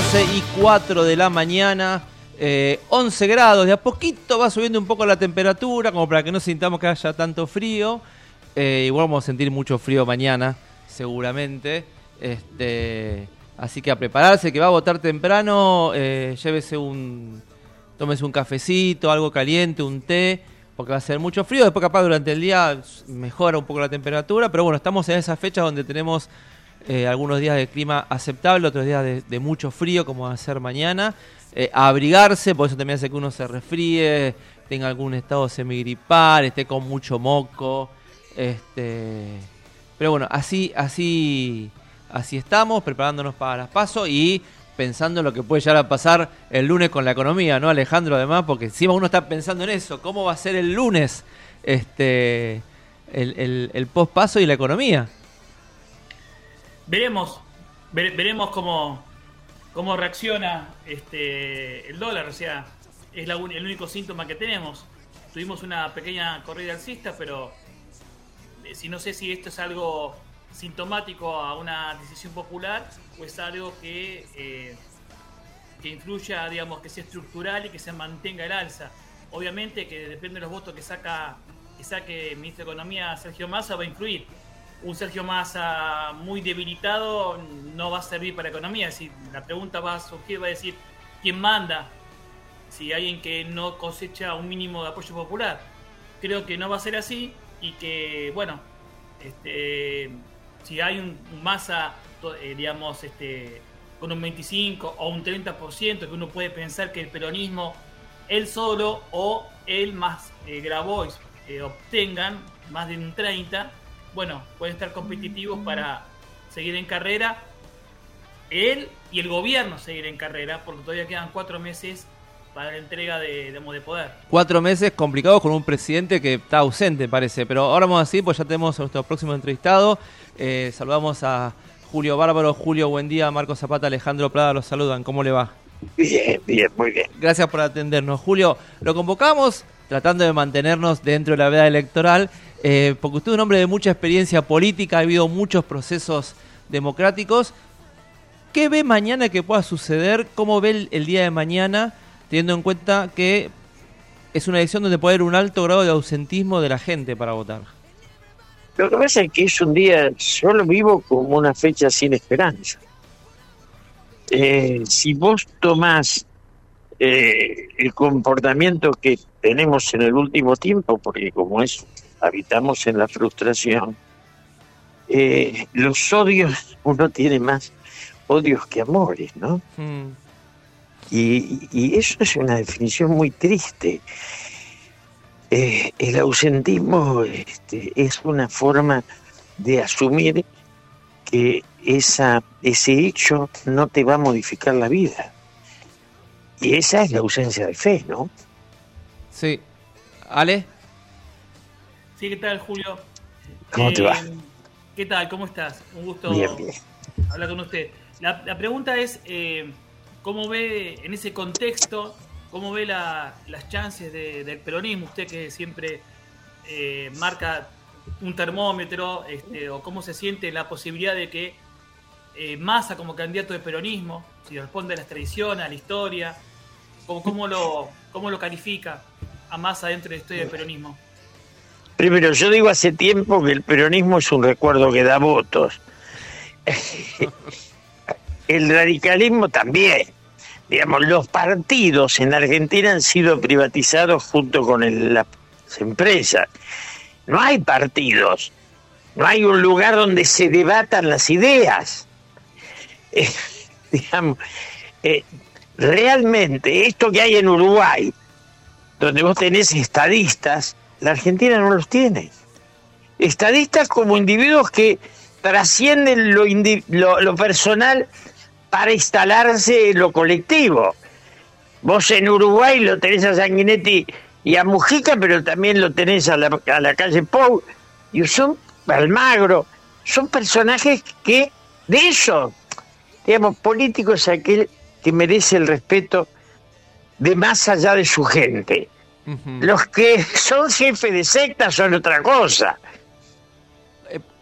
12 y 4 de la mañana, eh, 11 grados, de a poquito va subiendo un poco la temperatura, como para que no sintamos que haya tanto frío. Eh, igual vamos a sentir mucho frío mañana, seguramente. Este, así que a prepararse, que va a votar temprano, eh, llévese un, tómese un cafecito, algo caliente, un té, porque va a ser mucho frío. Después capaz durante el día mejora un poco la temperatura, pero bueno, estamos en esas fechas donde tenemos eh, algunos días de clima aceptable, otros días de, mucho frío, como va a ser mañana. Eh, abrigarse, por eso también hace que uno se resfríe, tenga algún estado semigripal, esté con mucho moco. Este, pero bueno, así, así, así estamos, preparándonos para las pasos y pensando en lo que puede llegar a pasar el lunes con la economía, ¿no, Alejandro? Además, porque encima uno está pensando en eso, ¿cómo va a ser el lunes este, el, el, el post-paso y la economía?
Veremos, vere- veremos cómo, cómo reacciona este el dólar, o sea, es la uni- el único síntoma que tenemos. Tuvimos una pequeña corrida alcista, pero eh, si no sé si esto es algo sintomático a una decisión popular o es algo que, eh, que influya, digamos, que sea estructural y que se mantenga el alza. Obviamente que depende de los votos que saca que saque el ministro de Economía Sergio Massa va a influir. Un Sergio Massa muy debilitado no va a servir para economía. Si la pregunta va a surgir, va a decir quién manda. Si alguien que no cosecha un mínimo de apoyo popular. Creo que no va a ser así y que, bueno, este, si hay un, un Massa, eh, digamos, este, con un 25 o un 30%, que uno puede pensar que el peronismo, él solo o él más eh, Grabois eh, obtengan más de un 30, bueno, pueden estar competitivos para seguir en carrera. Él y el gobierno seguir en carrera, porque todavía quedan cuatro meses para la entrega de, poder.
Cuatro meses complicados con un presidente que está ausente, parece. Pero ahora vamos así, pues ya tenemos a nuestro próximo entrevistado. Eh, saludamos a Julio Bárbaro. Julio, buen día. Marco Zapata, Alejandro Prada, los saludan. ¿Cómo le va?
Bien, bien, muy bien.
Gracias por atendernos. Julio, lo convocamos tratando de mantenernos dentro de la veda electoral, eh, porque usted es un hombre de mucha experiencia política, ha habido muchos procesos democráticos. ¿Qué ve mañana que pueda suceder? ¿Cómo ve el, día de mañana, teniendo en cuenta que es una elección donde puede haber un alto grado de ausentismo de la gente para votar?
Lo que pasa es que es un día, yo lo vivo como una fecha sin esperanza. Eh, si vos tomás eh, el comportamiento que tenemos en el último tiempo, porque como es, habitamos en la frustración, eh, los odios, uno tiene más odios que amores, ¿no?
Mm,
Y, y eso es una definición muy triste. Eh, el ausentismo este, es una forma de asumir que esa, ese hecho no te va a modificar la vida. Y esa es la ausencia de fe, ¿no?
Sí. ¿Ale?
Sí, ¿qué tal, Julio?
¿Cómo te
Eh,
va?
¿Qué tal? ¿Cómo estás? Un gusto
Bien, bien.
hablar con usted. La, la pregunta es, eh, ¿cómo ve en ese contexto ¿Cómo ve la- las chances de- del peronismo? Usted que siempre eh, marca un termómetro, este, o cómo se siente la posibilidad de que eh, Massa como candidato de peronismo, si responde a las tradiciones, a la historia, ¿cómo, cómo lo, cómo lo califica a Massa dentro de la historia del peronismo?
Primero, yo digo hace tiempo que el peronismo es un recuerdo que da votos. El radicalismo también. Digamos, los partidos en Argentina han sido privatizados junto con las empresas. No hay partidos. No hay un lugar donde se debatan las ideas. Eh, digamos, eh, realmente esto que hay en Uruguay, donde vos tenés estadistas, la Argentina no los tiene. Estadistas como individuos que trascienden lo, lo, lo personal para instalarse en lo colectivo. Vos en Uruguay lo tenés a Sanguinetti y a Mujica, pero también lo tenés a la, a la calle Pou y son Almagro. Son personajes que, de eso, digamos, político es aquel que merece el respeto de más allá de su gente. Los que son jefes de secta son otra cosa.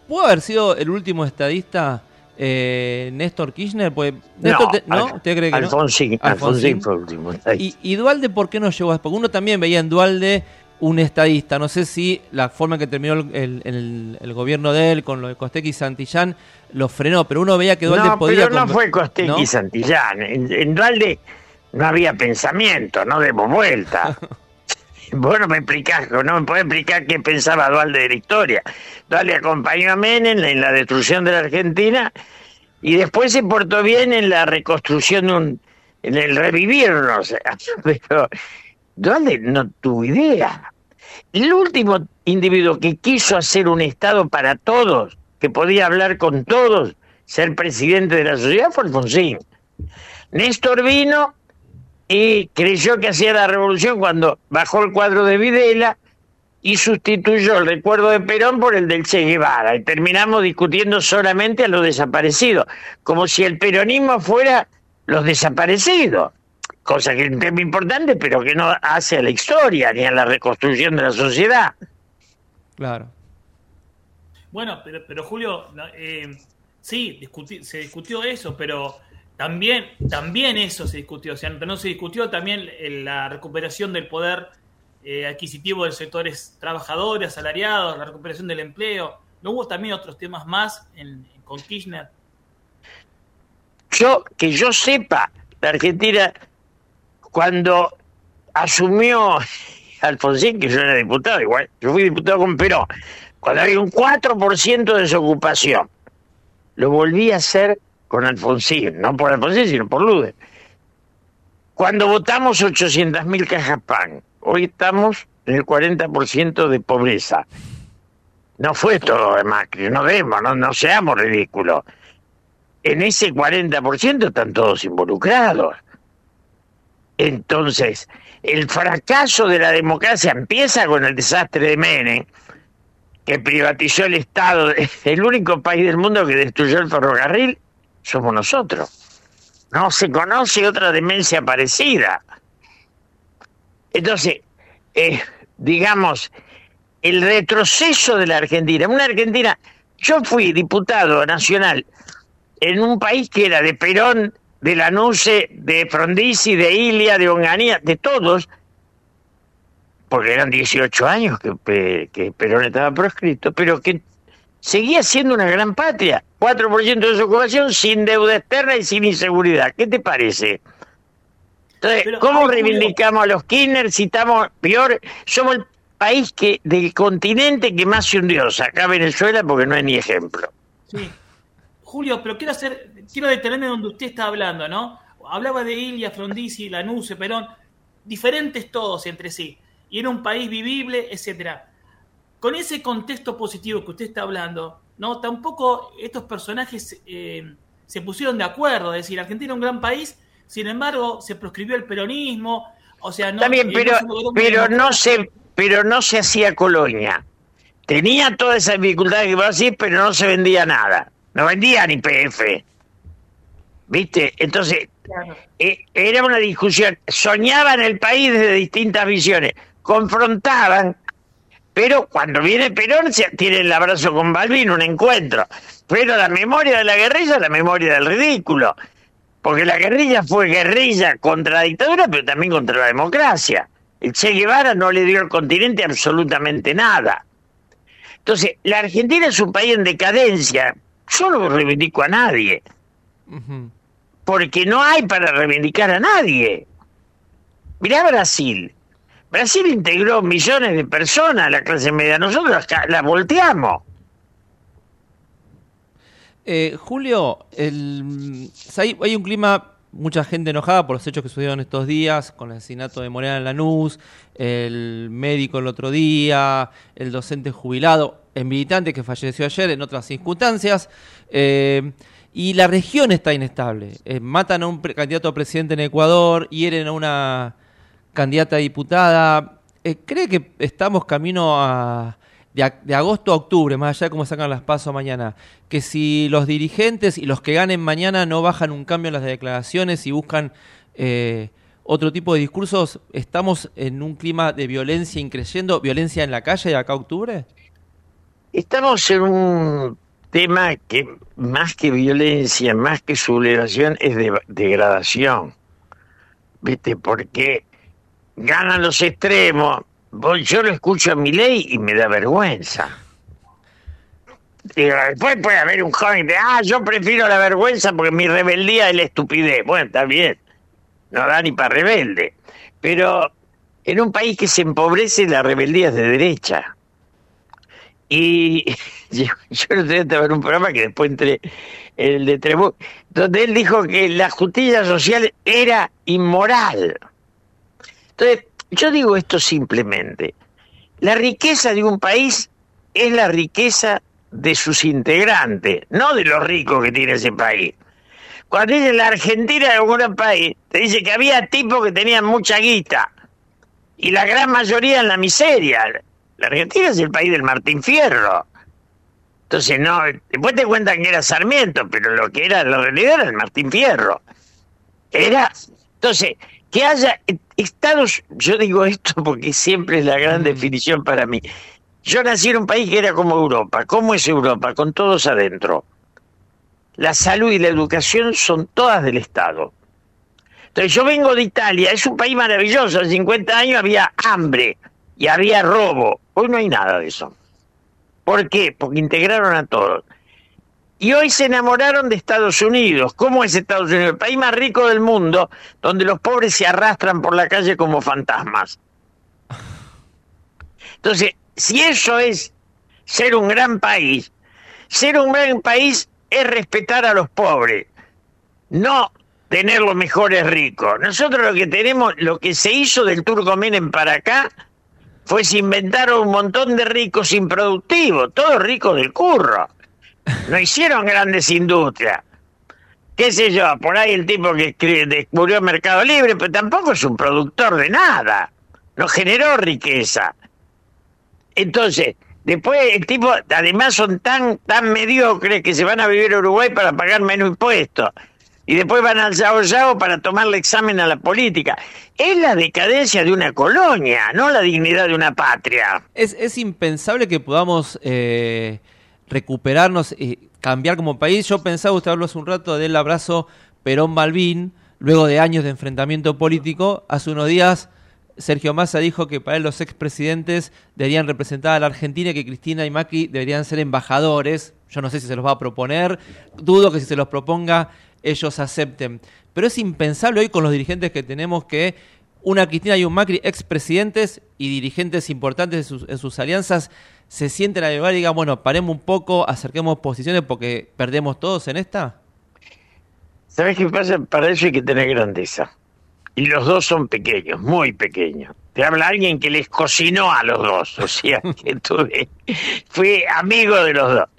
¿Pudo haber sido el último estadista eh, Néstor Kirchner? Pues, Néstor,
No,
te- ¿no?
Al-
¿Usted cree que no?
Alfonsín, Alfonsín fue el último.
¿Y, y Dualde por qué no llegó a Porque uno también veía en Dualde un estadista. No sé si la forma en que terminó el, el- el- el gobierno de él con lo de Costequi y Santillán lo frenó, pero uno veía que Dualde
no,
podía...
pero no fue Costequi
¿no?
y Santillán. En, en Dualde no había pensamiento, no demos vuelta. Vos no me explicás, no me podés explicar qué pensaba Dualde de la historia. Dualde acompañó a Menem en la destrucción de la Argentina y después se portó bien en la reconstrucción de un, en el revivirnos. Pero Dualde no tuvo idea. El último individuo que quiso hacer un Estado para todos, que podía hablar con todos, ser presidente de la sociedad, fue Alfonsín. Néstor vino y creyó que hacía la revolución cuando bajó el cuadro de Videla y sustituyó el recuerdo de Perón por el del Che Guevara. Y terminamos discutiendo solamente a los desaparecidos, como si el peronismo fuera los desaparecidos, cosa que es un tema importante, pero que no hace a la historia ni a la reconstrucción de la sociedad.
Claro.
Bueno, pero, pero Julio, eh, sí, discuti- se discutió eso, pero también, también eso se discutió. O sea, no se discutió también el- la recuperación del poder eh, adquisitivo de sectores trabajadores, asalariados, la recuperación del empleo. ¿No hubo también otros temas más con Kirchner?
Yo, que yo sepa, la Argentina, cuando asumió Alfonsín, que yo era diputado, igual, yo fui diputado con Perón, cuando había un 4% de desocupación, lo volví a hacer con Alfonsín, no por Alfonsín, sino por Lude. Cuando votamos 800.000 cajas pan, hoy estamos en el 40% de pobreza. No fue todo de Macri, no demos, no, no seamos ridículos en ese 40% están todos involucrados. Entonces, el fracaso de la democracia empieza con el desastre de Menem, que privatizó el Estado. El único país del mundo que destruyó el ferrocarril somos nosotros. No se conoce otra demencia parecida. Entonces, eh, digamos, el retroceso de la Argentina, una Argentina, yo fui diputado nacional en un país que era de Perón, de Lanuse, de Frondizi, de Ilia, de Onganía, de todos, porque eran 18 años que, Pe- que Perón estaba proscrito, pero que seguía siendo una gran patria. 4% de desocupación, sin deuda externa y sin inseguridad. ¿Qué te parece? Entonces, ¿cómo reivindicamos a los Kirchner si estamos peor? Somos el país que del continente que más se hundió. Acá Venezuela porque no es ni ejemplo.
Sí. Julio, pero quiero hacer, quiero detenerme donde usted está hablando, ¿no? Hablaba de Ilia, Frondizi, Lanuse, Perón, diferentes todos entre sí, y era un país vivible, etcétera. Con ese contexto positivo que usted está hablando, ¿no? Tampoco estos personajes eh, se pusieron de acuerdo, es decir, Argentina es un gran país, sin embargo, se proscribió el peronismo, o sea, no...
Bien,
eh,
pero,
no
pero no se, pero no se hacía colonia. Tenía toda esa dificultad que decís, pero no se vendía nada. No vendía ni PF. ¿Viste? Entonces, eh, era una discusión. Soñaban el país desde distintas visiones, confrontaban, pero cuando viene Perón se tiene el abrazo con Balvin, un encuentro. Pero la memoria de la guerrilla es la memoria del ridículo. Porque la guerrilla fue guerrilla contra la dictadura, pero también contra la democracia. El Che Guevara no le dio al continente absolutamente nada. Entonces, la Argentina es un país en decadencia. Yo no reivindico a nadie. Porque no hay para reivindicar a nadie. Mirá Brasil. Brasil integró millones de personas a la clase media. Nosotros la volteamos.
Eh, Julio, el, hay, un clima, mucha gente enojada por los hechos que sucedieron estos días, con el asesinato de Morena en Lanús, el médico el otro día, el docente jubilado, el militante que falleció ayer en otras circunstancias. eh, y la región está inestable. Eh, matan a un candidato a presidente en Ecuador, hieren a una candidata a diputada. Eh, ¿Cree que estamos camino a, de, agosto a octubre, más allá de cómo sacan las pasos mañana, que si los dirigentes y los que ganen mañana no bajan un cambio en las declaraciones y buscan eh, otro tipo de discursos, estamos en un clima de violencia increyendo, violencia en la calle de acá a octubre?
Estamos en un tema que más que violencia, más que sublevación, es de degradación. ¿Viste? Porque ganan los extremos. Yo lo escucho a mi ley y me da vergüenza. Digo, después puede haber un joven de, ah, yo prefiero la vergüenza porque mi rebeldía es la estupidez. Bueno, está bien. No da ni para rebelde. Pero en un país que se empobrece, la rebeldía es de derecha. Y yo, yo no tenía que ver un programa que después entré, el de Trebú, donde él dijo que la justicia social era inmoral. Entonces, yo digo esto simplemente. La riqueza de un país es la riqueza de sus integrantes, no de los ricos que tiene ese país. Cuando dice la Argentina un gran país, te dice que había tipos que tenían mucha guita y la gran mayoría en la miseria. La Argentina es el país del Martín Fierro. Entonces, no, después te cuentan que era Sarmiento, pero lo que era la realidad era el Martín Fierro. Era, entonces, que haya estados, yo digo esto porque siempre es la gran definición para mí. Yo nací en un país que era como Europa. ¿Cómo es Europa? Con todos adentro. La salud y la educación son todas del Estado. Entonces yo vengo de Italia, es un país maravilloso, hace 50 años había hambre y había robo. Hoy no hay nada de eso. ¿Por qué? Porque integraron a todos. Y hoy se enamoraron de Estados Unidos. ¿Cómo es Estados Unidos? El país más rico del mundo, donde los pobres se arrastran por la calle como fantasmas. Entonces, si eso es ser un gran país, ser un gran país es respetar a los pobres, no tener los mejores ricos. Nosotros lo que tenemos, lo que se hizo del Turco Menem para acá, fue se inventaron un montón de ricos improductivos, todos ricos del curro. No hicieron grandes industrias. Qué sé yo, por ahí el tipo que descubrió Mercado Libre, pero tampoco es un productor de nada. No generó riqueza. Entonces, después el tipo, además son tan, tan mediocres que se van a vivir a Uruguay para pagar menos impuestos. Y después van al Yao Yao para tomarle examen a la política. Es la decadencia de una colonia, no la dignidad de una patria.
Es, es impensable que podamos eh, recuperarnos y cambiar como país. Yo pensaba, usted habló hace un rato del abrazo Perón-Balbín, luego de años de enfrentamiento político. Hace unos días Sergio Massa dijo que para él los expresidentes deberían representar a la Argentina y que Cristina y Macri deberían ser embajadores. Yo no sé si se los va a proponer, dudo que si se los proponga ellos acepten. Pero es impensable hoy con los dirigentes que tenemos que una Cristina y un Macri, expresidentes y dirigentes importantes en sus, en sus alianzas, se sienten a dialogar y digan, bueno, paremos un poco, acerquemos posiciones porque perdemos todos en esta?
¿Sabes qué pasa? Para eso hay que tener grandeza. Y los dos son pequeños, muy pequeños. Te habla alguien que les cocinó a los dos, o sea, que tuve, fui amigo de los dos.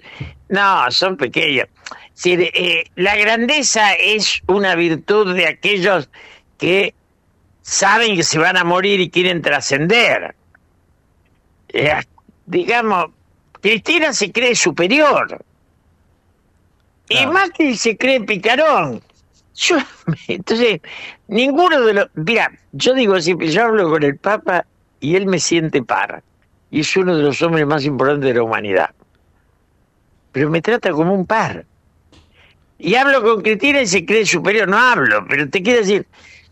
No, son pequeños. Es decir, eh, la grandeza es una virtud de aquellos que saben que se van a morir y quieren trascender. Eh, digamos, Cristina se cree superior. Y Macri se cree picarón. Yo, entonces, ninguno de los... Mira, yo digo siempre, yo hablo con el Papa y él me siente par. Y es uno de los hombres más importantes de la humanidad. Pero me trata como un par. Y hablo con Cristina y se cree superior. No hablo, pero te quiero decir,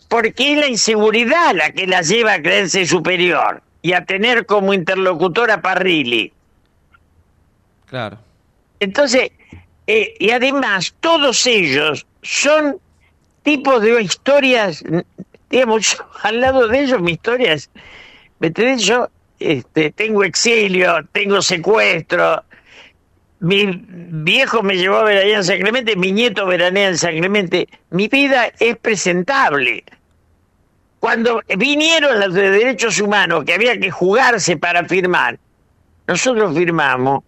porque es la inseguridad la que la lleva a creerse superior y a tener como interlocutor a Parrilli.
Claro.
Entonces, eh, y además, todos ellos son tipos de historias, digamos, yo, al lado de ellos, mi historia es, ¿me entendés? Yo este, tengo exilio, tengo secuestro, mi viejo me llevó a veranear en San Clemente, mi nieto veranea en San Clemente, mi vida es presentable. Cuando vinieron los de derechos humanos, que había que jugarse para firmar, nosotros firmamos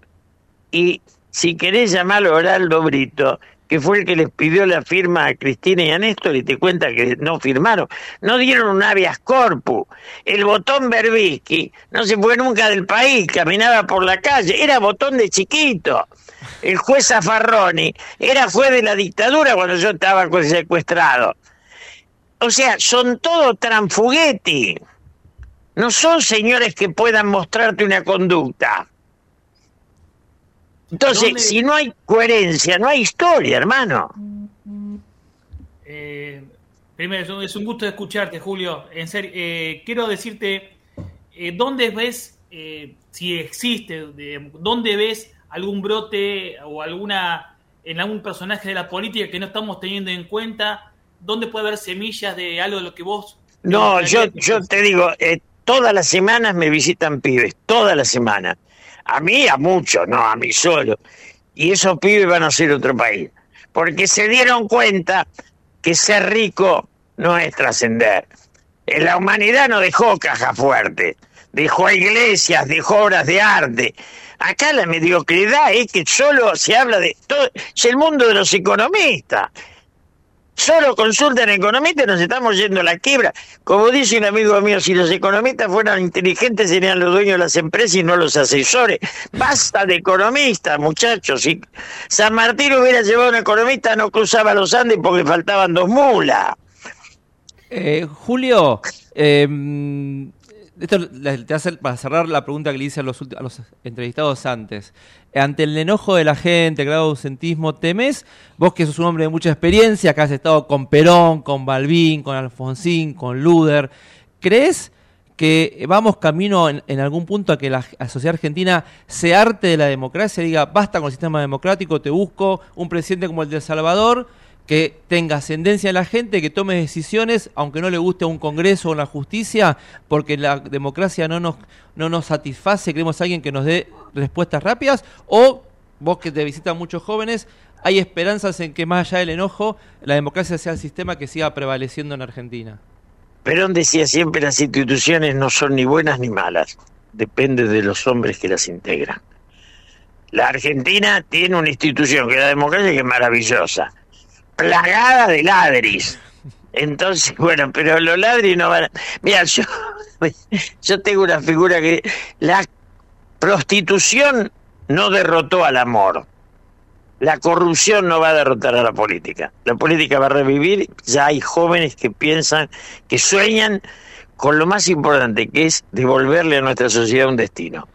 y si querés llamarlo Oraldo Brito, que fue el que les pidió la firma a Cristina y a Néstor y te cuenta que no firmaron. No dieron un habeas corpus. El botón Berbisky no se fue nunca del país, caminaba por la calle, era botón de chiquito. El juez Zafarroni era juez de la dictadura cuando yo estaba secuestrado. O sea, son todos transfuguetti. No son señores que puedan mostrarte una conducta. Entonces,
¿Dónde-
si no hay coherencia, no hay historia, hermano.
Eh, primero, es un- gusto escucharte, Julio. En serio, eh, quiero decirte, eh, ¿dónde ves, si existe, de- dónde ves algún brote o alguna, en algún personaje de la política que no estamos teniendo en cuenta? ¿Dónde puede haber semillas de algo de lo que vos...
No, yo, yo te digo, eh, todas las semanas me visitan pibes, todas las semanas. A mí, a muchos, no a mí solo. Y esos pibes van a ser otro país. Porque se dieron cuenta que ser rico no es trascender. En la humanidad no dejó caja fuerte, dejó iglesias, dejó obras de arte. Acá la mediocridad es que solo se habla de todo, es el mundo de los economistas. Solo consultan economistas nos estamos yendo a la quiebra. Como dice un amigo mío, si los economistas fueran inteligentes serían los dueños de las empresas y no los asesores. Basta de economistas, muchachos. Si San Martín hubiera llevado a un economista no cruzaba los Andes porque faltaban dos mulas.
Eh, Julio, eh, esto le- te hace para cerrar la pregunta que le hice a los, a los entrevistados antes. Ante el enojo de la gente, el grado de ausentismo, ¿temés? Vos que sos un hombre de mucha experiencia, que has estado con Perón, con Balbín, con Alfonsín, con Luder, ¿crees que vamos camino en, algún punto a que la, la sociedad argentina se arte de la democracia diga, basta con el sistema democrático, te busco un presidente como el de El Salvador, que tenga ascendencia en la gente, que tome decisiones, aunque no le guste a un Congreso o la justicia, porque la democracia no nos, no nos satisface, queremos a alguien que nos dé respuestas rápidas, o vos que te visitan muchos jóvenes, hay esperanzas en que más allá del enojo, la democracia sea el sistema que siga prevaleciendo en Argentina.
Perón decía siempre las instituciones no son ni buenas ni malas, depende de los hombres que las integran. La Argentina tiene una institución que es la democracia que es maravillosa, plagada de ladris. Entonces, bueno, pero los ladris no van a... Mira, yo, yo tengo una figura que... La prostitución no derrotó al amor. La corrupción no va a derrotar a la política. La política va a revivir. Ya hay jóvenes que piensan, que sueñan con lo más importante, que es devolverle a nuestra sociedad un destino.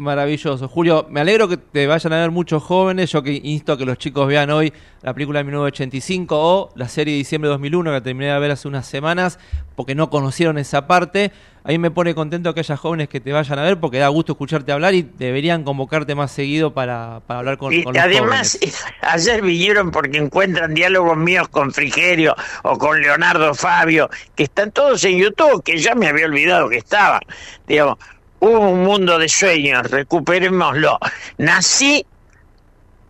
Maravilloso. Julio, me alegro que te vayan a ver muchos jóvenes. Yo que insto a que los chicos vean hoy la película de 1985 o la serie de diciembre de 2001 que terminé de ver hace unas semanas porque no conocieron esa parte. A mí me pone contento que haya jóvenes que te vayan a ver porque da gusto escucharte hablar y deberían convocarte más seguido para, para hablar con,
Y
con los
además,
jóvenes.
ayer vinieron porque encuentran diálogos míos con Frigerio o con Leonardo Fabio, que están todos en YouTube, que ya me había olvidado que estaban. Digamos, hubo un mundo de sueños, recuperémoslo. Nací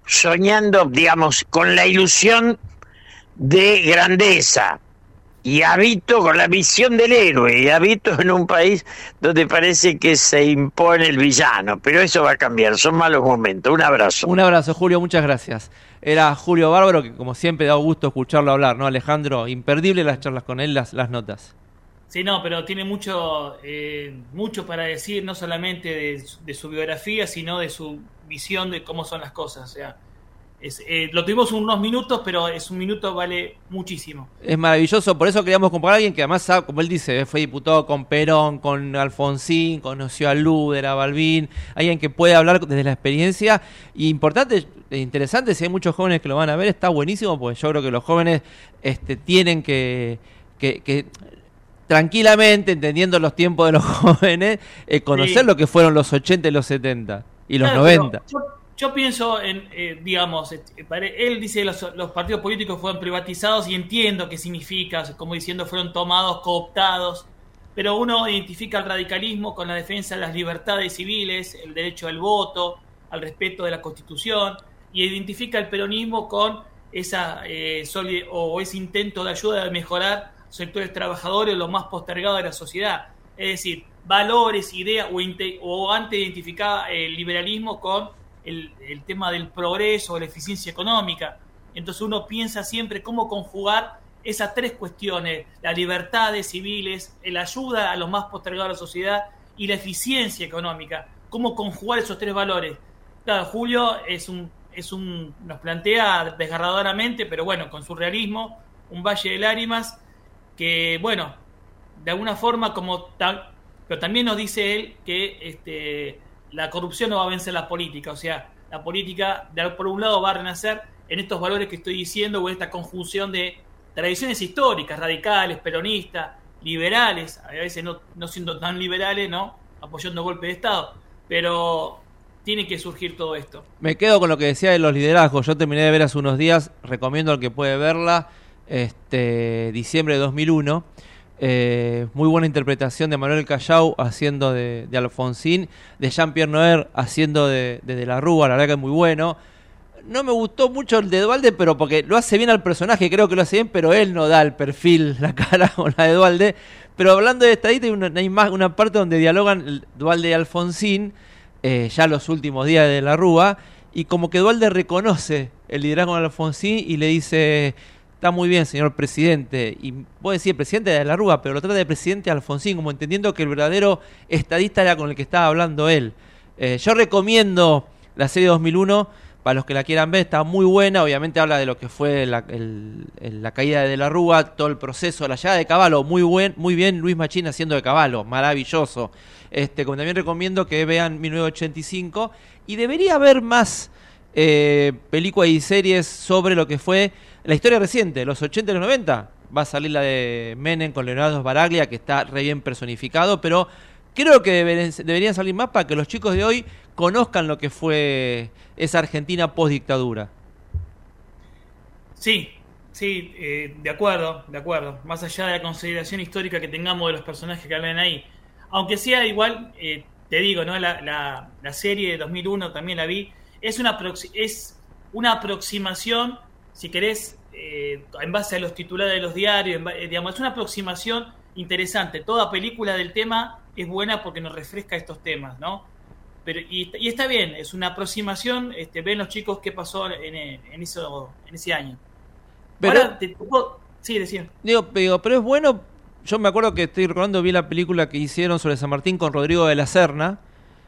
soñando, digamos, con la ilusión de grandeza. Y habito con la visión del héroe, y habito en un país donde parece que se impone el villano, pero eso va a cambiar, son malos momentos. Un abrazo.
Un abrazo, Julio, muchas gracias. Era Julio Bárbaro, que como siempre da gusto escucharlo hablar, ¿no? Alejandro, imperdible las charlas con él, las, las notas.
Sí, no, pero tiene mucho, eh, mucho para decir, no solamente de, su- biografía, sino de su visión de cómo son las cosas. O sea, Es, eh, lo tuvimos unos minutos, pero es un minuto vale muchísimo.
Es maravilloso, por eso queríamos comparar a alguien que además, sabe, como él dice, fue diputado con Perón, con Alfonsín, conoció a Luder, a Balbín, alguien que puede hablar desde la experiencia. Y importante, e interesante, si hay muchos jóvenes que lo van a ver, está buenísimo, porque yo creo que los jóvenes este, tienen que tranquilamente, entendiendo los tiempos de los jóvenes, eh, conocer
Sí.
lo que fueron los 80 y los 70 y los
Claro, pero
90.
Yo, yo pienso en, eh, digamos, pare- él dice los, los partidos políticos fueron privatizados y entiendo qué significa, como diciendo fueron tomados, cooptados, pero uno identifica el radicalismo con la defensa de las libertades civiles, el derecho al voto, al respeto de la Constitución, y identifica el peronismo con esa eh, o ese intento de ayuda de mejorar sectores trabajadores los más postergados de la sociedad. Es decir, valores, ideas, o, antes identificaba el liberalismo con el, el tema del progreso la eficiencia económica. Entonces uno piensa siempre cómo conjugar esas tres cuestiones, las libertades civiles, la ayuda a los más postergados de la sociedad y la eficiencia económica. Cómo conjugar esos tres valores. Claro, Julio es un, es un, nos plantea desgarradoramente, pero bueno, con su realismo, un valle de lágrimas que, bueno, de alguna forma, como tal, pero también nos dice él que este, la corrupción no va a vencer la política, o sea, la política, por un lado, va a renacer en estos valores que estoy diciendo, o en esta conjunción de tradiciones históricas, radicales, peronistas, liberales, a veces no, no siendo tan liberales, ¿no? Apoyando golpe de Estado, pero tiene que surgir todo esto.
Me quedo con lo que decía de los liderazgos. Yo terminé de ver hace unos días, recomiendo al que puede verla, este diciembre de 2001. Eh, muy buena interpretación de Manuel Callao haciendo de, de Alfonsín, de Jean-Pierre Noer haciendo de, de la Rúa, la verdad que es muy bueno. No me gustó mucho el de Dualde, pero porque lo hace bien al personaje, creo que lo hace bien, pero él no da el perfil, la cara con la de Dualde. Pero hablando de estadística, hay hay más, una parte donde dialogan Dualde y Alfonsín, eh, ya los últimos días de la Rúa, y como que Dualde reconoce el liderazgo de Alfonsín y le dice, está muy bien, señor presidente, y puede decir presidente de la Rúa, pero lo trata de presidente Alfonsín, como entendiendo que el verdadero estadista era con el que estaba hablando él. Eh, yo recomiendo la serie 2001 para los que la quieran ver, está muy buena. Obviamente habla de lo que fue la, caída de la Rúa, todo el proceso, la llegada de Caballo, muy buen, muy bien Luis Machín haciendo de Caballo, maravilloso. Este, como también recomiendo que vean 1985 y debería haber más eh, películas y series sobre lo que fue la historia reciente, los 80 y los 90. Va a salir la de Menem con Leonardo Baraglia, que está re bien personificado, pero creo que deberían, salir más para que los chicos de hoy conozcan lo que fue esa Argentina post dictadura.
Sí, sí, eh, de acuerdo, de acuerdo. Más allá de la consideración histórica que tengamos de los personajes que hablan ahí. Aunque sea igual, eh, te digo, ¿no? La, la- la serie de 2001 también la vi. Es una, es una aproximación, si querés, eh, en base a los titulares de los diarios, en eh, digamos, es una aproximación interesante. Toda película del tema es buena porque nos refresca estos temas, ¿no? Pero, y, y está bien, es una aproximación, este, ven los chicos qué pasó en, en, eso, en ese año.
Pero-
Ahora, te- te puedo- sí, decía.
Digo, digo, pero es bueno. Yo me acuerdo que estoy recordando, vi la película que hicieron sobre San Martín con Rodrigo de la Serna.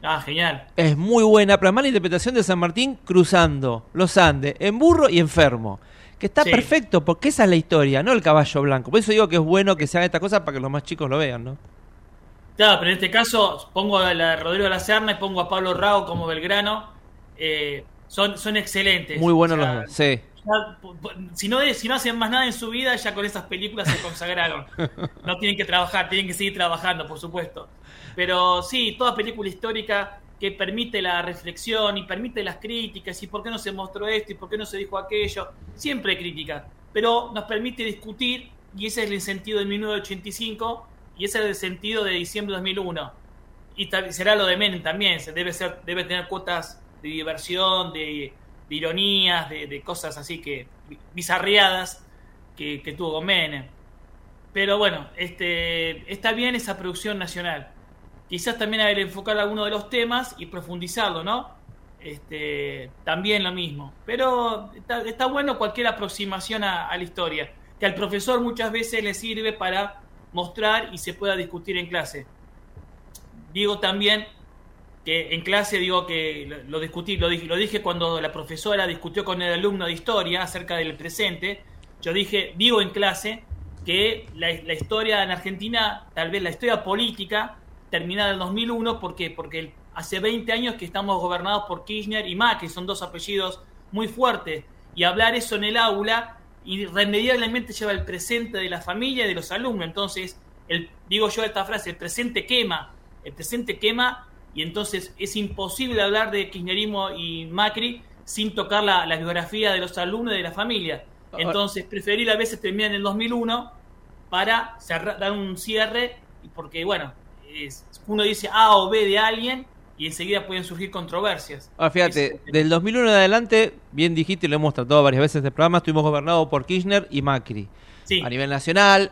Ah, genial.
Es muy buena, pero además la interpretación de San Martín cruzando los Andes, en burro y enfermo. Que está
Sí.
perfecto, porque esa es la historia, no el caballo blanco. Por eso digo que es bueno que se haga esta cosa para que los más chicos lo vean, ¿no?
Claro, pero en este caso pongo a la Rodrigo de la Serna y pongo a Pablo Rao como Belgrano. Eh, son, son excelentes.
Muy buenos
O sea,
los dos, sí.
ya, si, no, si no hacen más nada en su vida, ya con esas películas se consagraron. no tienen que trabajar, tienen que seguir trabajando, por supuesto. Pero sí, toda película histórica que permite la reflexión y permite las críticas y por qué no se mostró esto y por qué no se dijo aquello, siempre crítica, pero nos permite discutir y ese es el sentido de 1985 y ese es el sentido de diciembre de 2001 y será lo de Menem también, se debe ser debe tener cuotas de diversión, de, de ironías, de, de cosas así que bizarreadas que, que tuvo Menem. Pero bueno, este está bien esa producción nacional. Quizás también haber enfocar alguno de los temas y profundizarlo, ¿no? Este, también lo mismo. Pero está, bueno cualquier aproximación a, la historia, que al profesor muchas veces le sirve para mostrar y se pueda discutir en clase. Digo también que en clase digo que lo, discutí, lo dije, lo dije cuando la profesora discutió con el alumno de historia acerca del presente. Yo dije, digo en clase que la historia en Argentina, tal vez la historia política, terminada en el 2001, ¿por qué? Porque el- hace 20 años que estamos gobernados por Kirchner y Macri, son dos apellidos muy fuertes, y hablar eso en el aula irremediablemente lleva el presente de la familia y de los alumnos. Entonces, el, digo yo esta frase, el presente quema, el presente quema, y entonces es imposible hablar de kirchnerismo y Macri sin tocar la, la biografía de los alumnos y de la familia. Entonces, preferir a veces terminar en el 2001 para cerrar- dar un cierre, y porque, bueno, es- uno dice A o B de alguien y enseguida pueden surgir controversias.
Ahora fíjate, del 2001 en adelante, bien dijiste y lo hemos tratado varias veces en este programa, estuvimos gobernados por Kirchner y Macri. A nivel nacional,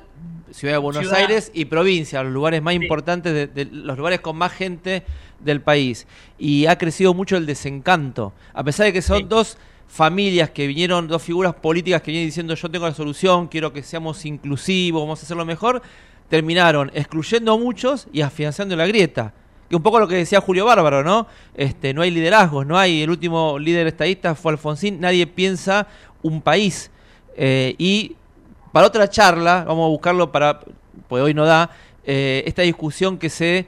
Ciudad de Buenos
Ciudad.
Aires y provincia, los lugares más importantes, de, de- los lugares con más gente del país. Y ha crecido mucho el desencanto. A pesar de que son dos familias que vinieron, dos figuras políticas que vienen diciendo yo tengo la solución, quiero que seamos inclusivos, vamos a hacerlo mejor, terminaron excluyendo a muchos y afianzando la grieta. Que un poco lo que decía Julio Bárbaro, ¿no? Este, no hay liderazgos, no hay. El último líder estadista fue Alfonsín, nadie piensa un país. Eh, y para otra charla, vamos a buscarlo para, pues hoy no da, eh, esta discusión que se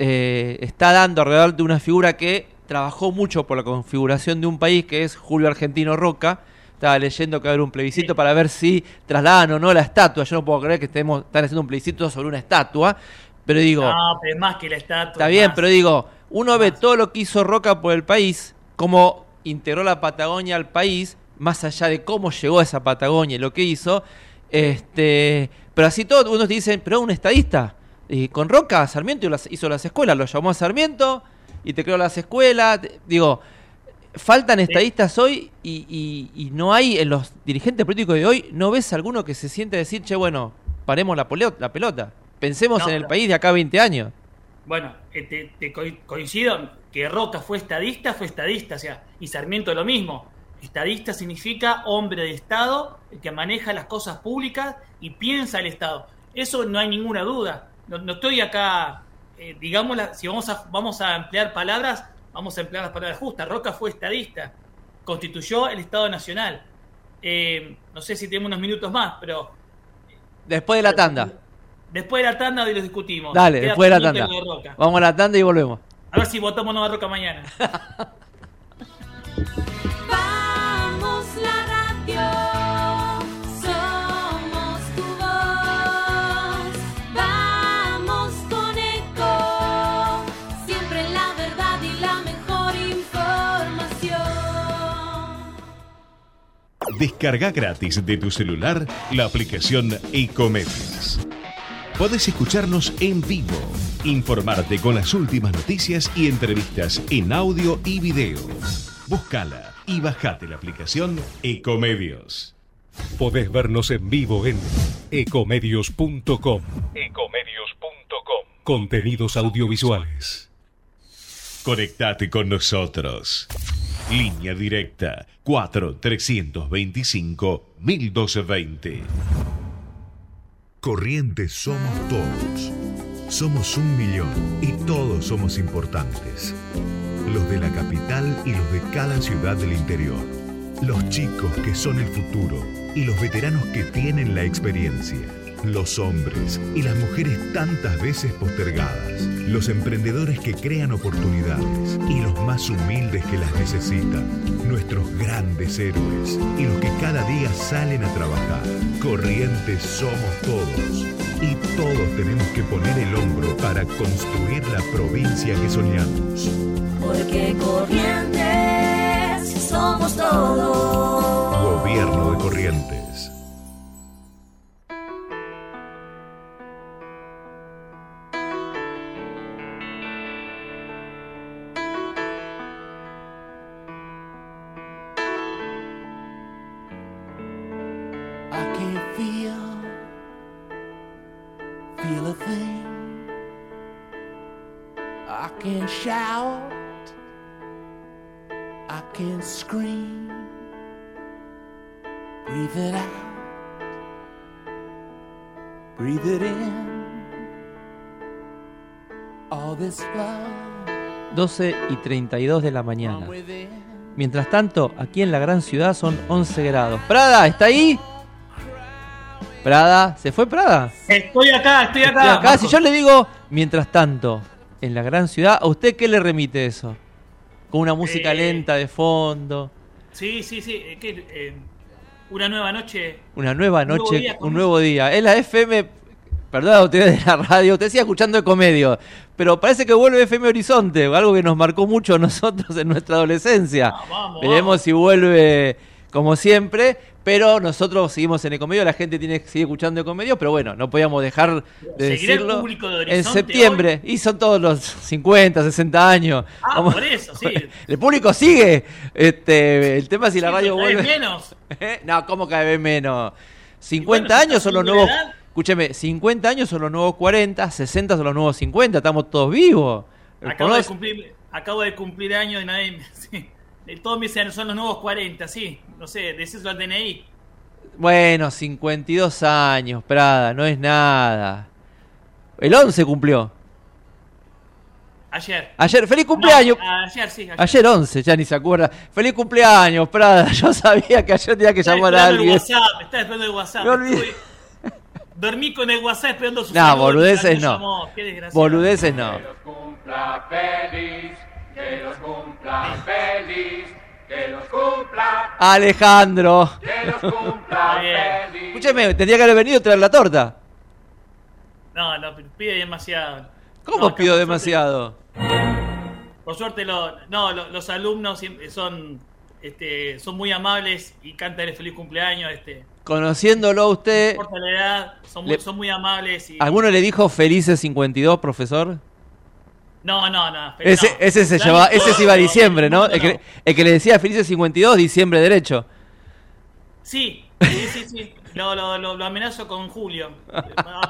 eh, está dando alrededor de una figura que trabajó mucho por la configuración de un país, que es Julio Argentino Roca. Estaba leyendo que va a haber un plebiscito para ver si trasladan o no la estatua. Yo no puedo creer que estemos, están haciendo un plebiscito sobre una estatua. Pero digo,
No, pero más que la estatua.
Está
es
bien,
más.
pero digo, uno ve todo lo que hizo Roca por el país, cómo integró la Patagonia al país, más allá de cómo llegó a esa Patagonia y lo que hizo, este, pero así todo, unos te dicen, pero un estadista. Y con Roca, Sarmiento hizo las, escuelas, lo llamó a Sarmiento y te creó las escuelas. Digo, faltan estadistas hoy y, y- y no hay en los dirigentes políticos de hoy, no ves alguno que se siente a decir, che, bueno, paremos la, la pelota, pensemos
No,
en el país de acá a 20 años.
Bueno, eh, te, te co- coincido que Roca fue estadista, fue estadista, o sea, y Sarmiento lo mismo. Estadista significa hombre de Estado, el que maneja las cosas públicas y piensa el Estado. Eso no hay ninguna duda. No, no estoy acá, eh, digamos, si vamos a, vamos a emplear palabras, vamos a emplear las palabras justas. Roca fue estadista, constituyó el Estado Nacional. Eh, no sé si tenemos unos minutos más, pero
Después de la tanda.
después de la tanda hoy lo discutimos.
Dale,
Queda
después de la tanda.
de.
Vamos a la tanda y volvemos.
A ver si votamos Nueva Roca mañana.
Descarga gratis de tu celular la aplicación Ecomedios. Podés escucharnos en vivo, informarte con las últimas noticias y entrevistas en audio y video. Búscala y bajate la aplicación Ecomedios.
Podés vernos en vivo en ecomedios.com. Contenidos audiovisuales.
Conectate con nosotros. Línea directa 4 325 1220.
Corrientes somos todos. Somos un millón y todos somos importantes. Los de la capital y los de cada ciudad del interior. Los chicos que son el futuro y los veteranos que tienen la experiencia. Los hombres y las mujeres tantas veces postergadas. Los emprendedores que crean oportunidades y los más humildes que las necesitan. Nuestros grandes héroes y los que cada día salen a trabajar. Corrientes somos todos. Y todos tenemos que poner el hombro para construir la provincia que soñamos.
Porque corrientes somos todos.
Gobierno de Corrientes.
12 y 32 de la mañana. Mientras tanto, aquí en la gran ciudad son 11 grados. Prada, ¿está ahí? Prada, ¿se fue Prada?
Estoy acá, estoy acá.
Estoy acá.
Marco.
Si yo le digo, mientras tanto, en la gran ciudad, ¿a usted qué le remite eso? Con una música
Eh.
lenta de fondo,
Sí, sí, sí. eh, que, eh, una nueva noche.
una nueva
un nuevo
noche,
día
un nuevo día. Es la FM, perdón, usted de la radio, usted sigue escuchando de comedio, pero parece que vuelve FM Horizonte, algo que nos marcó mucho a nosotros en nuestra adolescencia.
vamos,
Veremos
vamos.
si vuelve como siempre. Pero nosotros seguimos en Ecomedio, la gente tiene seguir escuchando Ecomedio, pero bueno, no podíamos dejar de
¿Seguirá el
decirlo.
público de
en
Horizonte
septiembre, y son todos los 50, 60 años.
Ah,
Vamos-
por eso, sí.
El público sigue. Este, el tema es si la radio vuelve.
menos.
¿Eh? No, ¿cómo cada vez menos? 50
bueno, si
años son los nuevos.
edad.
Escúcheme, 50 años son los nuevos 40, 60 son los nuevos 50, estamos todos vivos.
Acabo de cumplir, acabo de cumplir años y nadie me- sí. Eh, Todos me dicen son los nuevos 40, sí. No sé, decíselo al DNI.
Bueno, 52 años, Prada, no es nada. El 11 cumplió.
Ayer.
Ayer, feliz cumpleaños.
No, ayer, sí. Ayer.
Ayer 11, ya ni se acuerda. Feliz cumpleaños, Prada. Yo sabía que ayer tenía que llamar a
esperando el
alguien.
WhatsApp, estaba esperando el WhatsApp.
Me olvidé.
Dormí con el WhatsApp esperando su
No,
saludo,
boludeces no. Boludeces no.
cumpla feliz, que los cumpla feliz, que los cumpla,
Alejandro.
que los cumpla feliz.
Escúcheme, tendría que haber venido a traer la torta.
No, no, pide demasiado.
¿Cómo
No,
pido demasiado?
por suerte, lo- no, lo- los alumnos son, este, son muy amables y cantan el feliz cumpleaños. Este,
Conociéndolo a usted,
la edad, son muy,
Le-
son muy amables. Y,
¿alguno le dijo felices 52, profesor?
No, no, no.
Ese,
no.
ese se llevaba, ese se iba a diciembre, ¿no? El que, el que le decía felices 52, diciembre derecho.
Sí, sí, sí, sí. Lo, lo, lo, amenazo con Julio.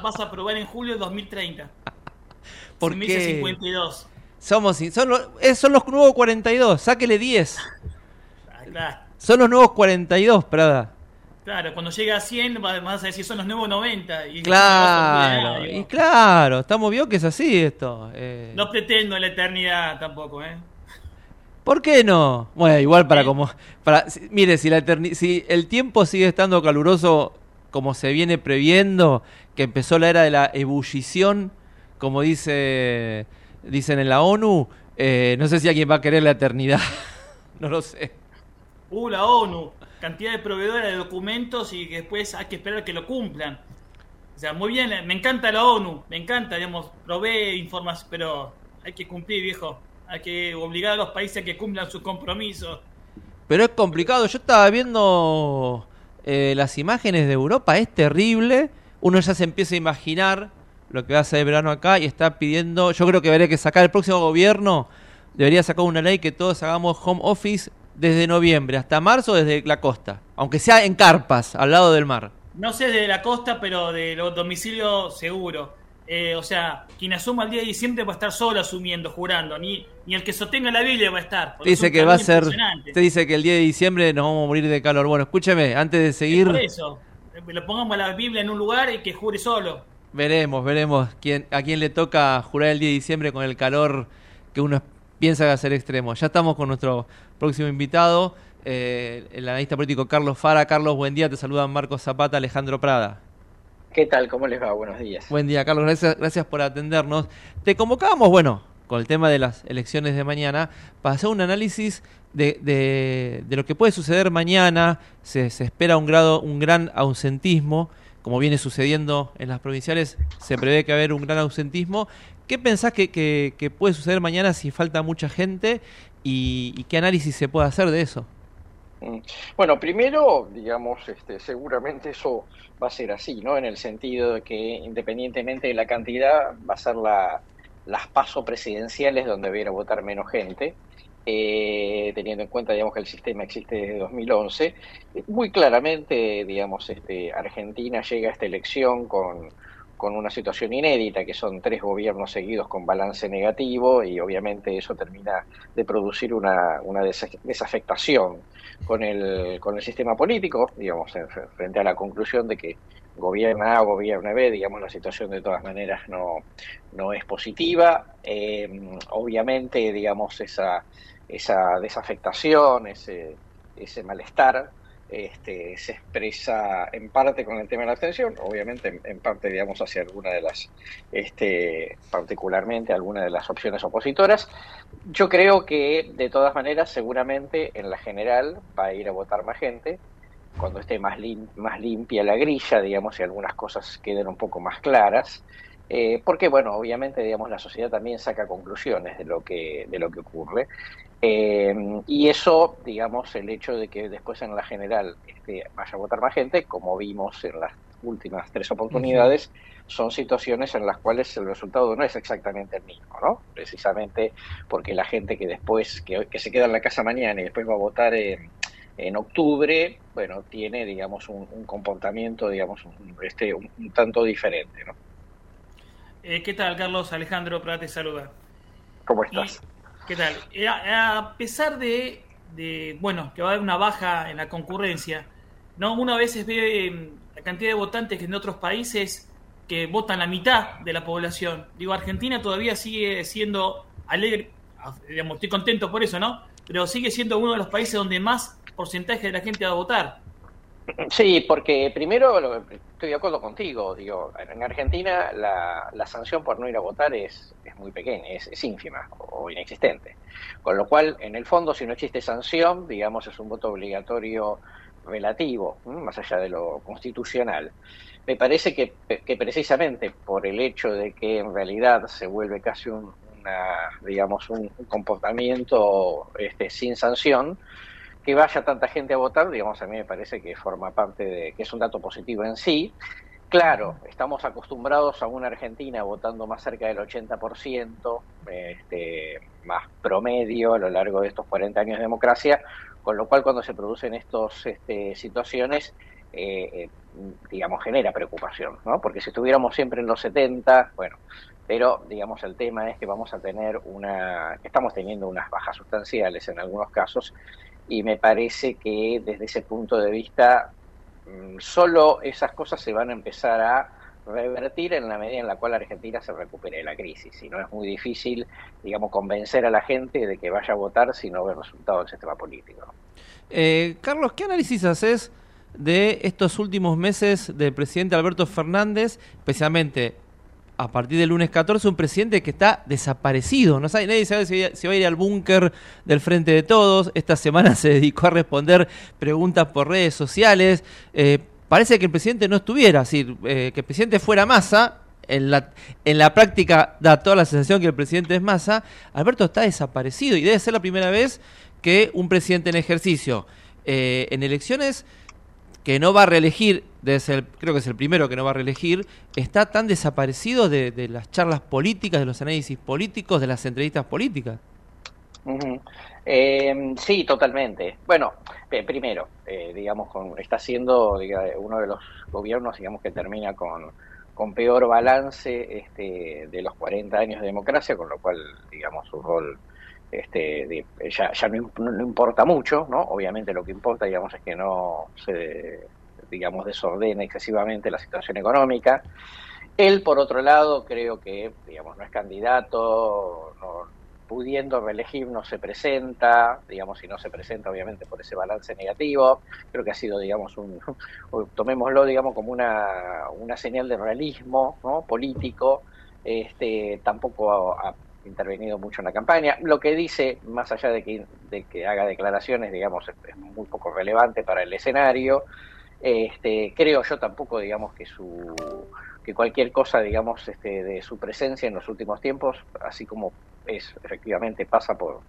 Vas a probar en julio de 2030.
¿Por
Si
qué?
dice 52.
Somos, son, los, eh, son los nuevos 42, sáquele 10.
Ah, claro,
Son los nuevos 42, Prada.
Claro, cuando llega a 100 vas a decir son los nuevos 90. Y
Claro,
y
claro, estamos vio que es así esto. eh.
No pretendo la eternidad tampoco, ¿eh?
¿Por qué no? Bueno, igual para como... Para, si- mire, si, la eterni- si el tiempo sigue estando caluroso como se viene previendo, que empezó la era de la ebullición, como dice dicen en la ONU, eh, no sé si alguien va a querer la eternidad. no lo sé.
Uh, la ONU, cantidad de proveedores de documentos y que después hay que esperar que lo cumplan. O sea, muy bien, me encanta la ONU, me encanta, digamos, provee información, pero hay que cumplir, viejo. Hay que obligar a los países a que cumplan sus compromisos.
Pero es complicado. Yo estaba viendo eh, las imágenes de Europa, es terrible. Uno ya se empieza a imaginar lo que va a ser el verano acá y está pidiendo. Yo creo que habría que sacar el próximo gobierno. Debería sacar una ley que todos hagamos home office desde noviembre hasta marzo desde la costa. Aunque sea en carpas, al lado del mar.
No sé de la costa, pero de los domicilios seguro. Eh, o sea, quien asuma el día de diciembre va a estar solo asumiendo, jurando. Ni, ni el que sostenga la Biblia va a estar. es
Dice que va a ser. Usted dice que el 10 de diciembre nos vamos a morir de calor. Bueno, escúcheme, antes de seguir.
Por eso, eh, lo pongamos la Biblia en un lugar y que jure solo.
Veremos, veremos quién, a quién le toca jurar el 10 de diciembre con el calor que uno piensa que ser extremo. Ya estamos con nuestro próximo invitado, eh, el analista político Carlos Fara. Carlos, buen día. Te saludan Marcos Zapata, Alejandro Prada.
¿Qué tal? ¿Cómo les va? Buenos días.
Buen día, Carlos. Gracias, gracias por atendernos. Te convocábamos, bueno, con el tema de las elecciones de mañana, para hacer un análisis de, de- de lo que puede suceder mañana. Se, se espera un, grado, un gran ausentismo, como viene sucediendo en las provinciales. Se prevé que va a haber un gran ausentismo. ¿Qué pensás que, puede suceder mañana si falta mucha gente? Y, qué análisis se puede hacer de eso?
Mm. Bueno, primero, digamos, este, seguramente eso va a ser así, ¿no? En el sentido de que independientemente de la cantidad, va a ser la, las pasos presidenciales donde ir a votar menos gente, eh, teniendo en cuenta, digamos, que el sistema existe desde 2011. Muy claramente, digamos, este, Argentina llega a esta elección con, con una situación inédita, que son tres gobiernos seguidos con balance negativo, y obviamente eso termina de producir una, una desa- desafectación con el, con el sistema político, digamos, en- frente a la conclusión de que gobierna A o gobierna B, digamos, la situación de todas maneras no, no es positiva. Eh, obviamente, digamos, esa, esa desafectación, ese, ese malestar, este, se expresa en parte con el tema de la abstención, obviamente en, parte, digamos, hacia alguna de las, este, particularmente alguna de las opciones opositoras. Yo creo que, de todas maneras, seguramente en la general va a ir a votar más gente, cuando esté más, lim más limpia la grilla, digamos, y algunas cosas queden un poco más claras. Eh, porque, bueno, obviamente, digamos, la sociedad también saca conclusiones de lo que, de lo que ocurre. Eh, y eso, digamos, el hecho de que después en la general este, vaya a votar más gente, como vimos en las últimas tres oportunidades, son situaciones en las cuales el resultado no es exactamente el mismo, ¿no? Precisamente porque la gente que después, que, que se queda en la casa mañana y después va a votar en, en octubre, bueno, tiene, digamos, un, un comportamiento, digamos, un, este, un, un tanto diferente, ¿no?
Eh, ¿Qué tal, Carlos? Alejandro Prat te saluda.
¿Cómo estás?
¿Qué tal? Eh, a, pesar de, de, bueno, que va a haber una baja en la concurrencia, ¿no? Uno a veces ve eh, la cantidad de votantes que en otros países que votan la mitad de la población. Digo, Argentina todavía sigue siendo alegre, digamos, estoy contento por eso, ¿no? Pero sigue siendo uno de los países donde más porcentaje de la gente va a votar.
Sí, porque primero estoy de acuerdo contigo, digo, en Argentina la, la sanción por no ir a votar es, es muy pequeña, es, ínfima o inexistente. Con lo cual, en el fondo, si no existe sanción, digamos, es un voto obligatorio relativo, más allá de lo constitucional. Me parece que, precisamente por el hecho de que en realidad se vuelve casi un, una, digamos, un comportamiento este, sin sanción, que vaya tanta gente a votar, digamos, a mí me parece que forma parte de, que es un dato positivo en sí. Claro, estamos acostumbrados a una Argentina votando más cerca del 80%, este, más promedio a lo largo de estos 40 años de democracia, con lo cual cuando se producen estas este, situaciones, eh, eh, digamos, genera preocupación, ¿no? Porque si estuviéramos siempre en los 70, bueno, pero digamos el tema es que vamos a tener una, estamos teniendo unas bajas sustanciales en algunos casos y me parece que desde ese punto de vista solo esas cosas se van a empezar a revertir en la medida en la cual Argentina se recupere de la crisis. Si no es muy difícil, digamos, convencer a la gente de que vaya a votar si no ve resultado del sistema político.
Eh, Carlos, ¿qué análisis haces de estos últimos meses del presidente Alberto Fernández, especialmente a partir del lunes 14, un presidente que está desaparecido. No sabe, nadie sabe si, va a ir al búnker del Frente de Todos. Esta semana se dedicó a responder preguntas por redes sociales. Eh, parece que el presidente no estuviera, es decir, eh, que el presidente fuera masa. En la, en la práctica da toda la sensación que el presidente es masa. Alberto está desaparecido y debe ser la primera vez que un presidente en ejercicio eh, en elecciones que no va a reelegir, ser, creo que es el primero que no va a reelegir, está tan desaparecido de, de, las charlas políticas, de los análisis políticos, de las entrevistas políticas.
Uh sí, totalmente. Bueno, eh, primero, eh, digamos, con, está siendo uno de los gobiernos, digamos, que termina con, con peor balance este, de los 40 años de democracia, con lo cual, digamos, su rol este, de, ya, ya no, no, importa mucho, ¿no? Obviamente lo que importa, digamos, es que no se, digamos, desordene excesivamente la situación económica. Él, por otro lado, creo que, digamos, no es candidato, pudiendo reelegir no se presenta, digamos, si no se presenta, obviamente, por ese balance negativo. Creo que ha sido, digamos, un, tomémoslo, digamos, como una, una señal de realismo, ¿no? Político. Este, tampoco ha, intervenido mucho en la campaña. Lo que dice, más allá de que, de que haga declaraciones, digamos, es, muy poco relevante para el escenario. Este, creo yo tampoco, digamos, que su que cualquier cosa, digamos, este, de su presencia en los últimos tiempos, así como es efectivamente pasa por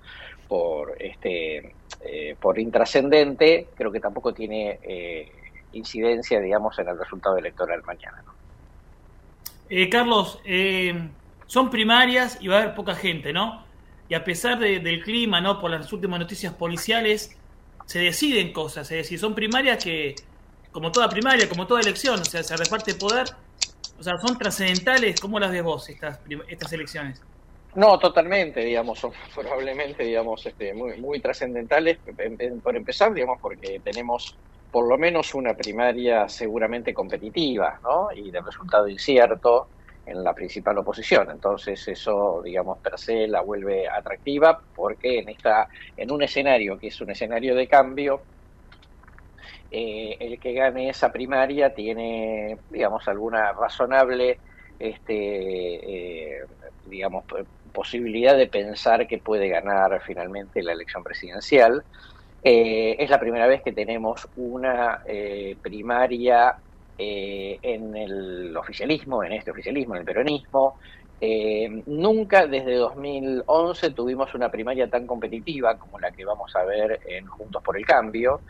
por este eh, por intrascendente, creo que tampoco tiene eh, incidencia, digamos, en el resultado electoral mañana.
Eh, Carlos, son primarias y va a haber poca gente, ¿no? Y a pesar de, del clima, ¿no? Por las últimas noticias policiales, se deciden cosas, es decir, son primarias que, como toda primaria, como toda elección, o sea, se reparte poder, o sea, son trascendentales, ¿cómo las ves vos estas, estas elecciones?
No, totalmente, digamos, son probablemente, digamos, este, muy, muy trascendentales, por empezar, digamos, porque tenemos por lo menos una primaria seguramente competitiva, ¿no? Y de resultado incierto en la principal oposición. Entonces eso, digamos, per se la vuelve atractiva porque en esta, en un escenario que es un escenario de cambio, eh, el que gane esa primaria tiene, digamos, alguna razonable, este, eh, digamos, posibilidad de pensar que puede ganar finalmente la elección presidencial. Eh, es la primera vez que tenemos una primaria en el oficialismo, en este oficialismo, en el peronismo. Nunca desde 2011 tuvimos una primaria tan competitiva como la que vamos a ver en Juntos por el Cambio.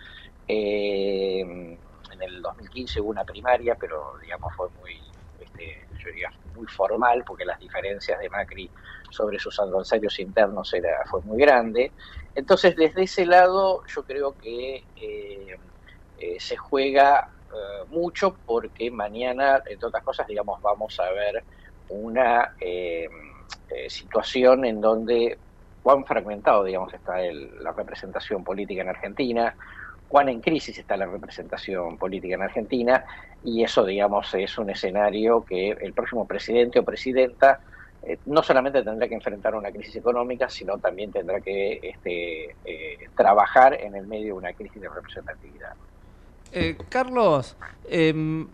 Eh, en el 2015 hubo una primaria, pero digamos fue muy, este, yo diría, muy formal porque las diferencias de Macri sobre sus adversarios internos era, fue muy grande. Entonces, desde ese lado, yo creo que eh, eh, se juega eh, mucho porque mañana, entre otras cosas, digamos, vamos a ver una eh, situación en donde cuán fragmentado, digamos, está el- la representación política en Argentina, cuán en crisis está la representación política en Argentina, y eso, digamos, es un escenario que el próximo presidente o presidenta eh, no solamente tendrá que enfrentar una crisis económica, sino también tendrá que este, eh, trabajar en el medio de una crisis de representatividad.
Eh, Carlos, un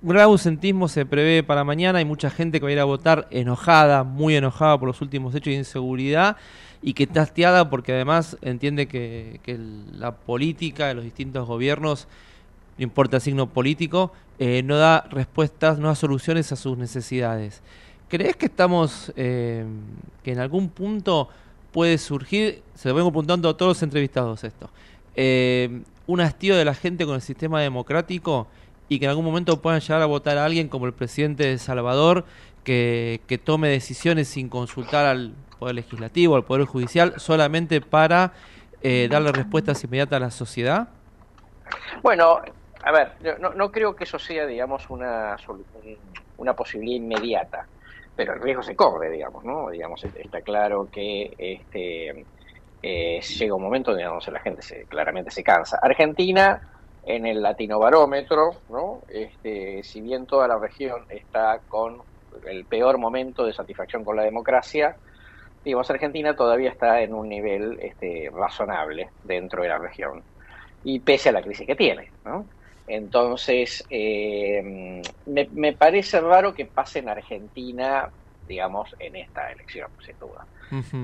gran ausentismo se prevé para mañana. Hay mucha gente que va a ir a votar enojada, muy enojada por los últimos hechos de inseguridad y que está hastiada porque además entiende que, la política de los distintos gobiernos, no importa el signo político, eh, no da respuestas, no da soluciones a sus necesidades. ¿Crees que estamos, eh, que en algún punto puede surgir, se lo vengo apuntando a todos los entrevistados esto, eh, un hastío de la gente con el sistema democrático y que en algún momento puedan llegar a votar a alguien como el presidente de Salvador que, que tome decisiones sin consultar al Poder Legislativo, al Poder Judicial, solamente para eh, darle respuestas inmediatas a la sociedad?
Bueno, a ver, no, no creo que eso sea, digamos, una, una posibilidad inmediata, pero el riesgo se corre, digamos, ¿no? Digamos, est- está claro que este, eh, llega un momento, digamos, la gente se, claramente se cansa. Argentina, en el latinobarómetro, ¿no? Este, si bien toda la región está con el peor momento de satisfacción con la democracia, digamos, Argentina todavía está en un nivel este, razonable dentro de la región y pese a la crisis que tiene, ¿no? Entonces, eh, me, me parece raro que pase en Argentina, digamos, en esta elección, sin duda.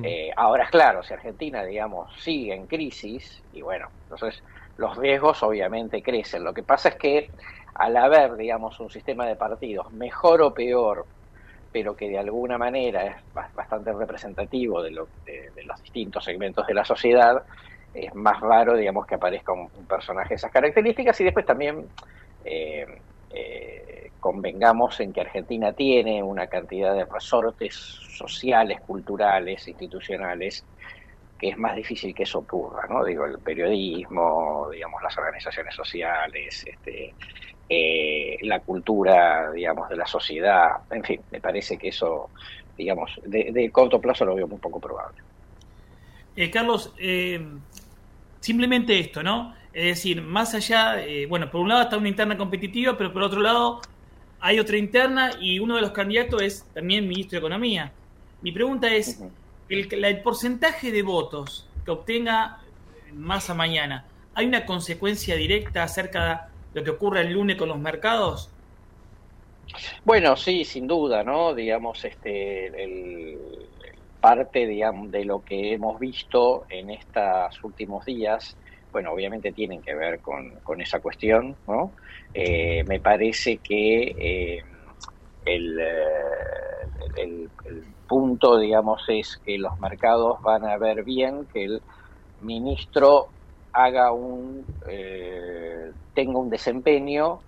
Eh, ahora claro, si Argentina, digamos, sigue en crisis, y bueno, entonces los riesgos obviamente crecen. Lo que pasa es que al haber, digamos, un sistema de partidos mejor o peor, pero que de alguna manera es ba- bastante representativo de, lo- de- de los distintos segmentos de la sociedad, es más raro, digamos, que aparezca un, un personaje de esas características y después también eh, eh, convengamos en que Argentina tiene una cantidad de resortes sociales, culturales, institucionales, que es más difícil que eso ocurra, ¿no? Digo, el periodismo, digamos, las organizaciones sociales, este, eh, la cultura, digamos, de la sociedad, en fin, me parece que eso, digamos, de, de corto plazo lo veo muy poco probable.
Eh, Carlos, eh, simplemente esto, ¿no? Es decir, más allá, bueno, por un lado está una interna competitiva, pero por otro lado hay otra interna y uno de los candidatos es también ministro de Economía. Mi pregunta es, el, el porcentaje de votos que obtenga Massa mañana, ¿hay una consecuencia directa acerca de lo que ocurre el lunes con los mercados?
Bueno, sí, sin duda, ¿no? Digamos, este, el, parte, digamos, de lo que hemos visto en estos últimos días, bueno, obviamente tienen que ver con, con esa cuestión, ¿no? Eh, me parece que eh, el, eh, el- el punto, digamos, es que los mercados van a ver bien que el ministro haga un, eh, tenga un desempeño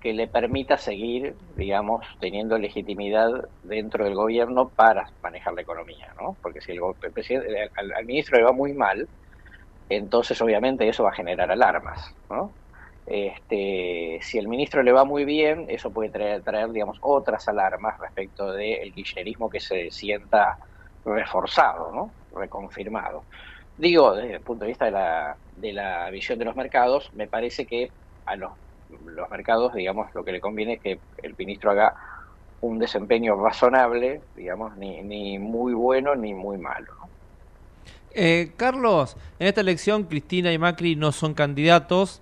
que le permita seguir, digamos, teniendo legitimidad dentro del gobierno para manejar la economía, ¿no? Porque si el, el al, ministro le va muy mal, entonces obviamente eso va a generar alarmas, ¿no? Este, si el ministro le va muy bien, eso puede traer, traer digamos, otras alarmas respecto del kirchnerismo que se sienta reforzado, ¿no? Reconfirmado. Digo, desde el punto de vista de la, de la visión de los mercados, me parece que a los, los mercados, digamos, lo que le conviene es que el ministro haga un desempeño razonable, digamos, ni, ni muy bueno ni muy malo.
Eh, Carlos, en esta elección Cristina y Macri no son candidatos,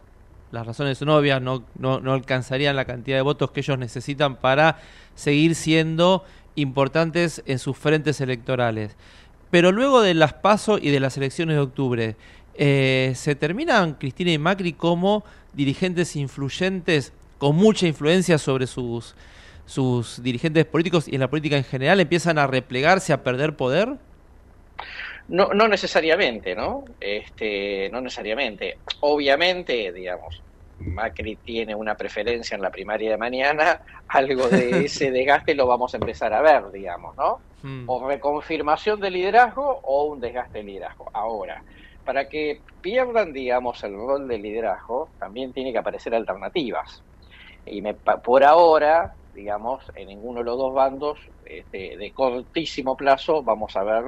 las razones son obvias, no, no, no alcanzarían la cantidad de votos que ellos necesitan para seguir siendo importantes en sus frentes electorales. Pero luego de las PASO y de las elecciones de octubre, eh, ¿se terminan Cristina y Macri como dirigentes influyentes con mucha influencia sobre sus, sus dirigentes políticos y en la política en general? ¿Empiezan a replegarse, a perder poder?
No, no necesariamente, ¿no? Este, no necesariamente. Obviamente, digamos, Macri tiene una preferencia en la primaria de mañana, algo de ese desgaste lo vamos a empezar a ver, digamos, ¿no?
Mm.
O reconfirmación de liderazgo o un desgaste de liderazgo. Ahora, para que pierdan, digamos, el rol de liderazgo, también tiene que aparecer alternativas. Y me, por ahora, digamos, en ninguno de los dos bandos, este, de cortísimo plazo, vamos a ver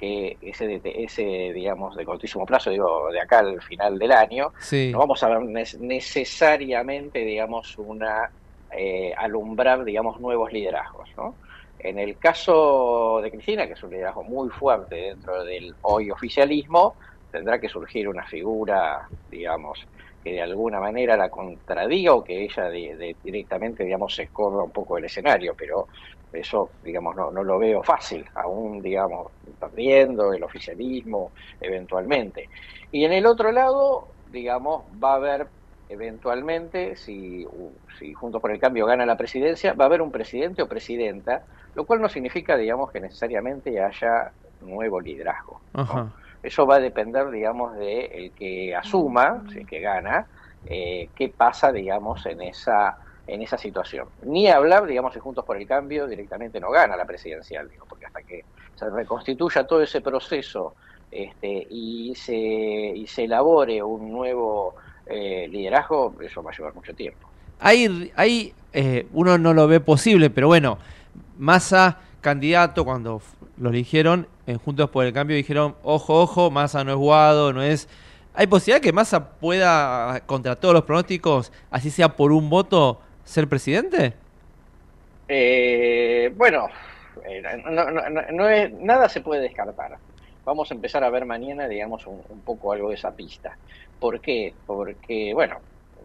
que ese, ese, digamos, de cortísimo plazo, digo, de acá al final del año,
Sí.
no vamos a ver necesariamente, digamos, una eh, alumbrar, digamos, nuevos liderazgos, ¿no? En el caso de Cristina, que es un liderazgo muy fuerte dentro del hoy oficialismo, tendrá que surgir una figura, digamos, que de alguna manera la contradiga o que ella de- de- directamente, digamos, se escorra un poco del escenario, pero eso, digamos, no, no lo veo fácil, aún, digamos, perdiendo el oficialismo eventualmente. Y en el otro lado, digamos, va a haber eventualmente, si, si Juntos por el Cambio gana la presidencia, va a haber un presidente o presidenta, lo cual no significa, digamos, que necesariamente haya nuevo liderazgo. Eso va a depender, digamos, de el que asuma, si es que gana, eh, qué pasa, digamos, en esa en esa situación. Ni hablar, digamos, si Juntos por el Cambio directamente no gana la presidencial, digo, porque hasta que se reconstituya todo ese proceso este, y, se, y se elabore un nuevo eh, liderazgo, eso va a llevar mucho tiempo.
Hay, hay eh, uno no lo ve posible, pero bueno, Massa, candidato, cuando lo eligieron en Juntos por el Cambio, dijeron, ojo, ojo, Massa no es Guado, no es... ¿Hay posibilidad que Massa pueda, contra todos los pronósticos, así sea por un voto, ser presidente?
Eh, bueno, eh, no, no- no- no es, nada se puede descartar. Vamos a empezar a ver mañana, digamos, un, un poco algo de esa pista. ¿Por qué? Porque, bueno,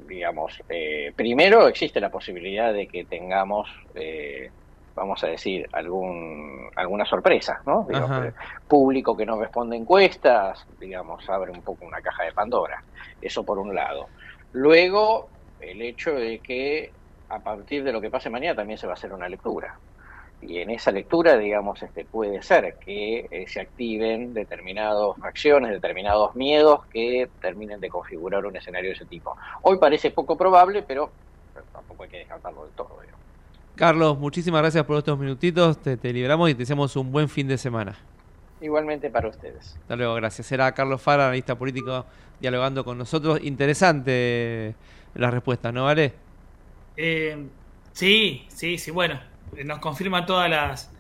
digamos, eh, primero existe la posibilidad de que tengamos, eh, vamos a decir, algún, alguna sorpresa, ¿no? Eh, público que no responde encuestas, digamos, abre un poco una caja de Pandora. Eso por un lado. Luego, el hecho de que a partir de lo que pase mañana también se va a hacer una lectura. Y en esa lectura, digamos, este, puede ser que eh, se activen determinadas acciones, determinados miedos que terminen de configurar un escenario de ese tipo. Hoy parece poco probable, pero, pero tampoco hay que descartarlo del todo. digamos.
Carlos, muchísimas gracias por estos minutitos, te, te liberamos y te deseamos un buen fin de semana.
Igualmente para ustedes.
Hasta luego, gracias. Era Carlos Fara, analista político, dialogando con nosotros. Interesante la respuesta, ¿no vale?
Eh, sí, sí, sí, bueno, eh, nos confirman todas las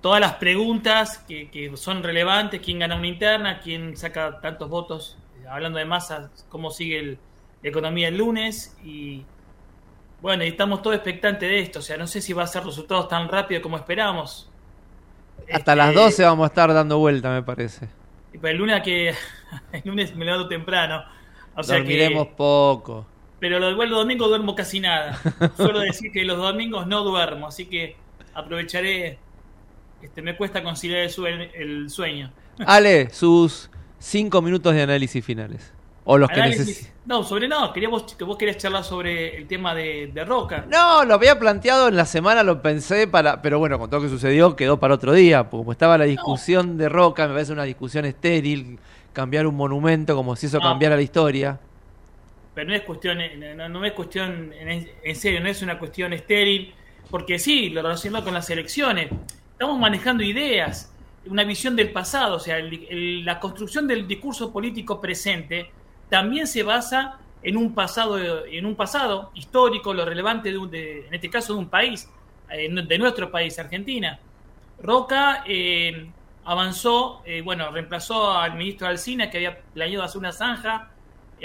todas las preguntas que, que son relevantes, quién gana una interna, quién saca tantos votos, eh, hablando de masa, cómo sigue el- la economía el lunes y bueno, y estamos todos expectantes de esto, o sea, no sé si va a ser resultados tan rápido como esperamos.
Hasta las 12 vamos a estar dando vuelta, me parece.
Y para el lunes que el lunes me levanto temprano, o sea
Dormiremos
que
poco.
Pero lo igual los domingos duermo casi nada. Suelo decir que los domingos no duermo, así que aprovecharé. Este, me cuesta conciliar el sueño. El sueño.
Ale, sus 5 minutos de análisis finales. O los que
Análisis-
necesites.
No, sobre no, queríamos que vos querías charlar sobre el tema de, de Roca.
No, lo había planteado en la semana, lo pensé para. Pero bueno, con todo lo que sucedió, quedó para otro día. Como estaba la discusión de Roca, me parece una discusión estéril. Cambiar un monumento como si eso
No.
cambiara la historia.
Pero no es cuestión, no, no es cuestión, en, serio, no es una cuestión estéril, porque sí, lo relacionado con las elecciones. Estamos manejando ideas, una visión del pasado, o sea, la construcción del discurso político presente también se basa en un pasado, en un pasado histórico, lo relevante de, un- de- en este caso de un país, eh, de nuestro país, Argentina. Roca eh, avanzó, eh, bueno, reemplazó al ministro Alcina, que había planeado hacer una zanja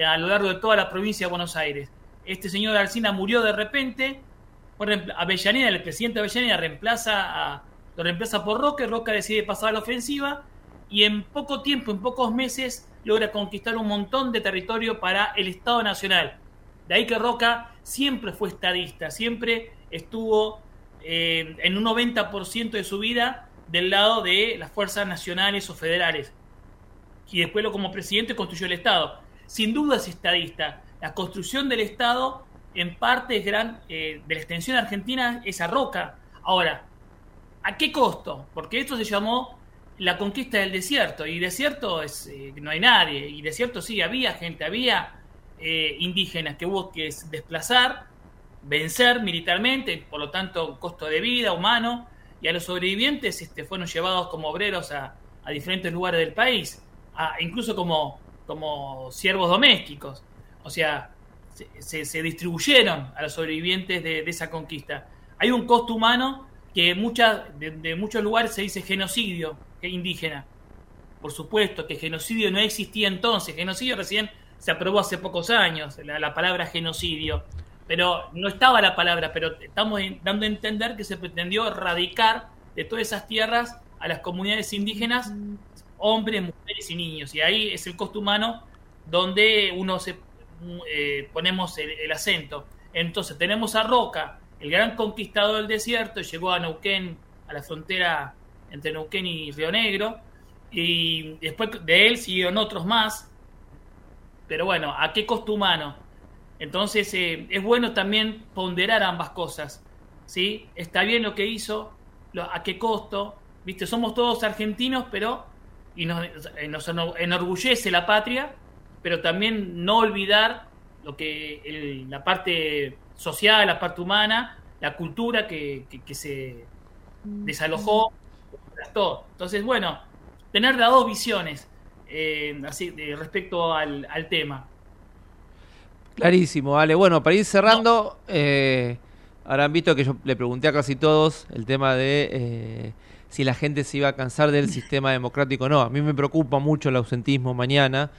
a lo largo de toda la provincia de Buenos Aires. este señor Alcina murió de repente, Avellaneda, el presidente Avellaneda reemplaza a, lo reemplaza por Roca, Roca decide pasar a la ofensiva y en poco tiempo, en pocos meses, logra conquistar un montón de territorio para el Estado Nacional. De ahí que Roca siempre fue estadista, siempre estuvo eh, en un 90% de su vida del lado de las fuerzas nacionales o federales. Y después como presidente construyó el Estado. Sin duda es estadista. La construcción del Estado en parte es gran, eh, de la extensión argentina es a Roca. Ahora, ¿a qué costo? Porque esto se llamó la conquista del desierto. Y desierto es eh, no hay nadie. Y desierto sí, había gente, había eh, indígenas que hubo que desplazar, vencer militarmente, por lo tanto, costo de vida humano. Y a los sobrevivientes este, fueron llevados como obreros a, diferentes lugares del país, incluso como, como siervos domésticos. O sea, se, distribuyeron a los sobrevivientes de, esa conquista. Hay un costo humano que de, muchos lugares se dice genocidio indígena. Por supuesto que genocidio no existía entonces. Genocidio recién se aprobó hace pocos años, la, la palabra genocidio. Pero no estaba la palabra, pero estamos dando a entender que se pretendió erradicar de todas esas tierras a las comunidades indígenas, hombres, mujeres y niños. Y ahí es el costo humano donde uno se eh, ponemos el, acento. Entonces tenemos a Roca, el gran conquistador del desierto, llegó a Neuquén, a la frontera entre Neuquén y Río Negro, y después de él siguieron otros más, pero bueno, ¿a qué costo humano? Entonces eh, es bueno también ponderar ambas cosas, ¿sí? Está bien lo que hizo, a qué costo, ¿viste? Somos todos argentinos, pero y nos, eh, nos enorgullece la patria, pero también no olvidar lo que el- la parte social, la parte humana, la cultura que, que- que se desalojó, gastó. Entonces, bueno, tener las dos visiones eh, así de- respecto al, al tema.
Clarísimo, Ale. Bueno, para ir cerrando, eh, habrán visto que yo le pregunté a casi todos el tema de eh, si la gente se iba a cansar del sistema democrático o no. A mí me preocupa mucho el ausentismo mañana.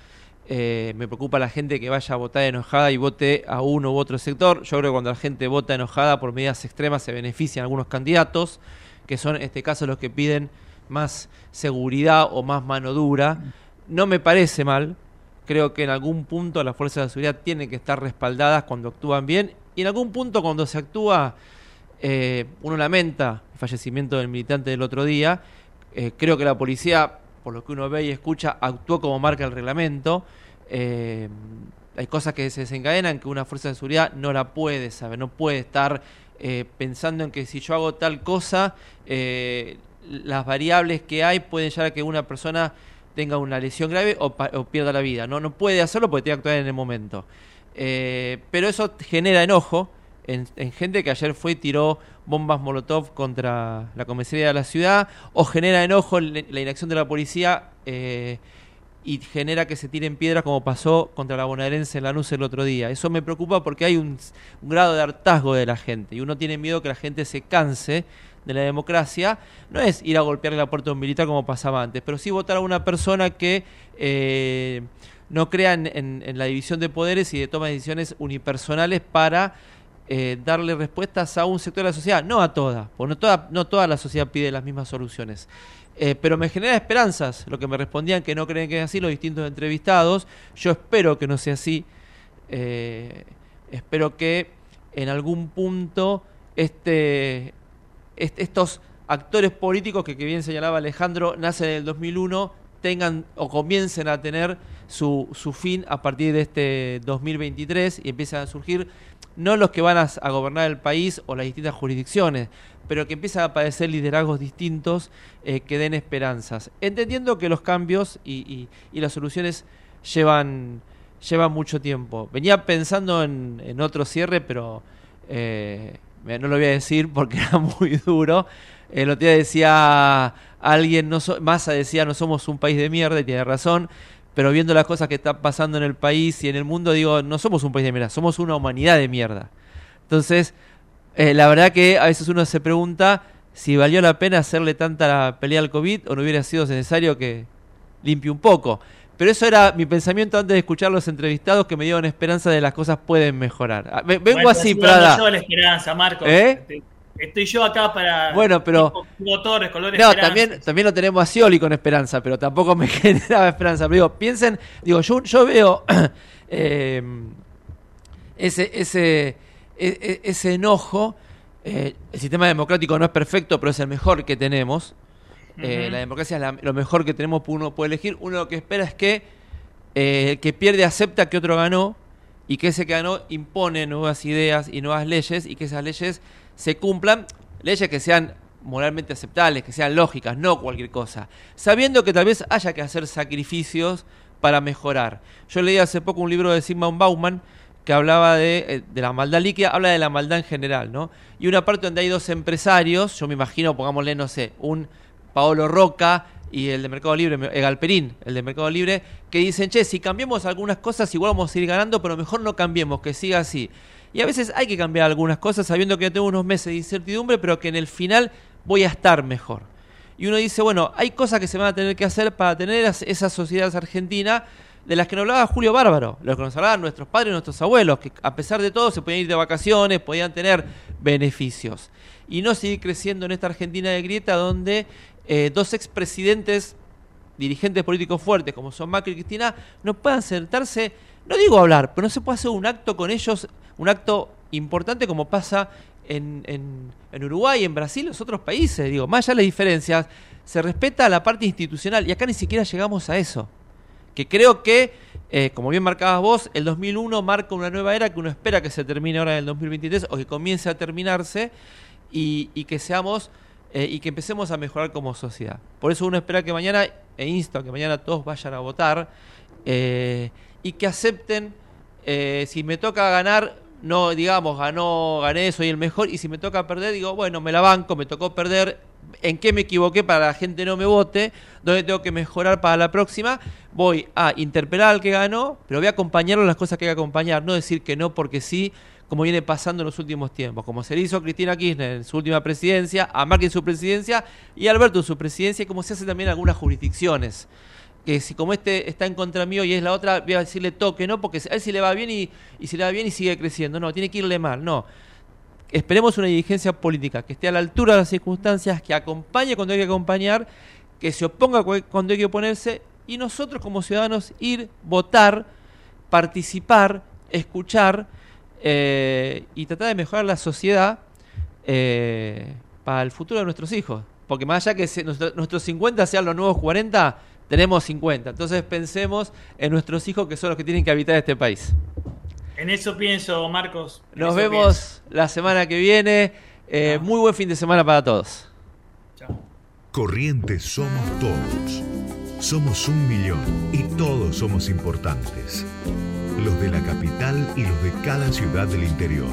eh, me preocupa la gente que vaya a votar enojada y vote a uno u otro sector. Yo creo que cuando la gente vota enojada por medidas extremas se benefician algunos candidatos, que son en este caso los que piden más seguridad o más mano dura. No me parece mal, creo que en algún punto las fuerzas de seguridad tienen que estar respaldadas cuando actúan bien y en algún punto cuando se actúa, eh, uno lamenta el fallecimiento del militante del otro día, Eh, creo que la policía, por lo que uno ve y escucha, actuó como marca el reglamento. Eh, hay cosas que se desencadenan que una fuerza de seguridad no la puede saber, no puede estar pensando en que si yo hago tal cosa, las variables que hay pueden llevar a que una persona tenga una lesión grave o, pierda la vida. No, no puede hacerlo porque tiene que actuar en el momento. Pero eso genera enojo en, en gente que ayer fue y tiró bombas Molotov contra la comisaría de la ciudad, o genera enojo en la inacción de la policía eh, y genera que se tiren piedras como pasó contra la bonaerense en Lanús el otro día. Eso me preocupa porque hay un, grado de hartazgo de la gente y uno tiene miedo que la gente se canse de la democracia. No es ir a golpearle la puerta a un militar como pasaba antes, pero sí votar a una persona que eh, no crea en, en- en la división de poderes y de toma de decisiones unipersonales para eh, darle respuestas a un sector de la sociedad, no a toda, porque no toda, no toda la sociedad pide las mismas soluciones. Eh, pero me genera esperanzas lo que me respondían que no creen que es así los distintos entrevistados. Yo espero que no sea así. Eh, espero que en algún punto este, est- estos actores políticos que, que bien señalaba Alejandro nacen en el 2001 tengan o comiencen a tener su, su fin a partir de este 2023 y empiezan a surgir no los que van a, gobernar el país o las distintas jurisdicciones, pero que empiezan a aparecer liderazgos distintos eh, que den esperanzas. Entendiendo que los cambios y, las soluciones llevan, mucho tiempo. Venía pensando en, en otro cierre, pero eh, no lo voy a decir porque era muy duro. El otro día decía alguien, no so- Massa decía, no somos un país de mierda, y tiene razón, pero viendo las cosas que están pasando en el país y en el mundo, digo, no somos un país de mierda, somos una humanidad de mierda. Entonces, eh, la verdad que a veces uno se pregunta si valió la pena hacerle tanta pelea al COVID o no hubiera sido necesario que limpie un poco. pero eso era mi pensamiento antes de escuchar los entrevistados que me dieron esperanza de las cosas pueden mejorar. Ah, ve- Vengo
Bueno,
así, Prada.
la esperanza, Marcos.
¿Eh?
Estoy yo acá para.
Bueno, pero-
tipo Hugo Torres, color
No,
esperanza.
también, también lo tenemos a Scioli con esperanza, pero tampoco me generaba esperanza. Pero digo, piensen, digo, yo, yo veo eh, ese, ese, e- e- ese enojo. eh, el sistema democrático no es perfecto, pero es el mejor que tenemos. Eh. La democracia es la- lo mejor que tenemos, uno puede elegir. Uno lo que espera es que eh, el que pierde acepta que otro ganó y que ese que ganó impone nuevas ideas y nuevas leyes y que esas leyes se cumplan, leyes que sean moralmente aceptables, que sean lógicas, no cualquier cosa, sabiendo que tal vez haya que hacer sacrificios para mejorar. Yo leí hace poco un libro de Sigmund Bauman que hablaba de, eh, de la maldad líquida, habla de la maldad en general, ¿no? Y una parte donde hay dos empresarios, yo me imagino, pongámosle, no sé, un Paolo Roca y el de Mercado Libre, eh, Galperín, el de Mercado Libre, que dicen, che, si cambiamos algunas cosas igual vamos a ir ganando, pero mejor no cambiemos, que siga así. Y a veces hay que cambiar algunas cosas sabiendo que tengo unos meses de incertidumbre, pero que en el final voy a estar mejor. Y uno dice, bueno, hay cosas que se van a tener que hacer para tener esa sociedad argentina de las que nos hablaba Julio Bárbaro, lo que nos hablaban nuestros padres y nuestros abuelos, que a pesar de todo se podían ir de vacaciones, podían tener beneficios. Y no seguir creciendo en esta Argentina de grieta donde eh, dos expresidentes, dirigentes políticos fuertes como son Macri y Cristina, no puedan sentarse, no digo hablar, pero no se puede hacer un acto con ellos, un acto importante como pasa en, en, en Uruguay, en Brasil, en los otros países. Digo, más allá de las diferencias, se respeta la parte institucional y acá ni siquiera llegamos a eso. Que creo que, eh, como bien marcabas vos, el 2001 marca una nueva era que uno espera que se termine ahora en el 2023 o que comience a terminarse y, que seamos eh, y que empecemos a mejorar como sociedad. Por eso uno espera que mañana, e insto a que mañana todos vayan a votar eh, y que acepten, si me toca ganar, no digamos, ganó, gané, soy el mejor, y si me toca perder, digo, bueno, me la banco, me tocó perder, en qué me equivoqué para que la gente no me vote, dónde tengo que mejorar para la próxima, voy a interpelar al que ganó, pero voy a acompañarlo en las cosas que hay que acompañar, no decir que no porque sí, como viene pasando en los últimos tiempos, como se le hizo a Cristina Kirchner en su última presidencia, a Macri en su presidencia y a Alberto en su presidencia, y como se hace también en algunas jurisdicciones. Que si como este está en contra mío y es la otra, voy a decirle toque, no, porque a él si le va bien y, y si le va bien y sigue creciendo. No, tiene que irle mal, no. Esperemos una dirigencia política que esté a la altura de las circunstancias, que acompañe cuando hay que acompañar, que se oponga cu- cuando hay que oponerse, y nosotros como ciudadanos ir, votar, participar, escuchar eh, y tratar de mejorar la sociedad eh, para el futuro de nuestros hijos. Porque más allá que se- nuestro- nuestros 50 sean los nuevos 40, tenemos 50. Entonces pensemos en nuestros hijos que son los que tienen que habitar este país.
En eso pienso, Marcos. en
Nos vemos la semana que viene. Eh, muy buen fin de semana para todos.
Corrientes somos todos. Somos un millón y todos somos importantes. Los de la capital y los de cada ciudad del interior.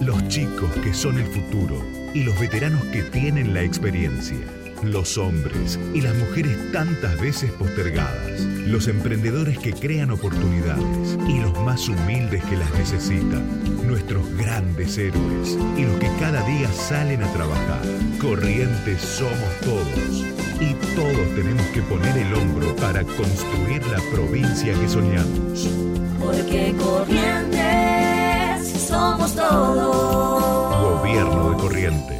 Los chicos que son el futuro y los veteranos que tienen la experiencia. Los hombres y las mujeres tantas veces postergadas. Los emprendedores que crean oportunidades y los más humildes que las necesitan. Nuestros grandes héroes y los que cada día salen a trabajar. Corrientes somos todos. Y todos tenemos que poner el hombro para construir la provincia que soñamos.
Porque corrientes somos todos.
Gobierno de Corrientes.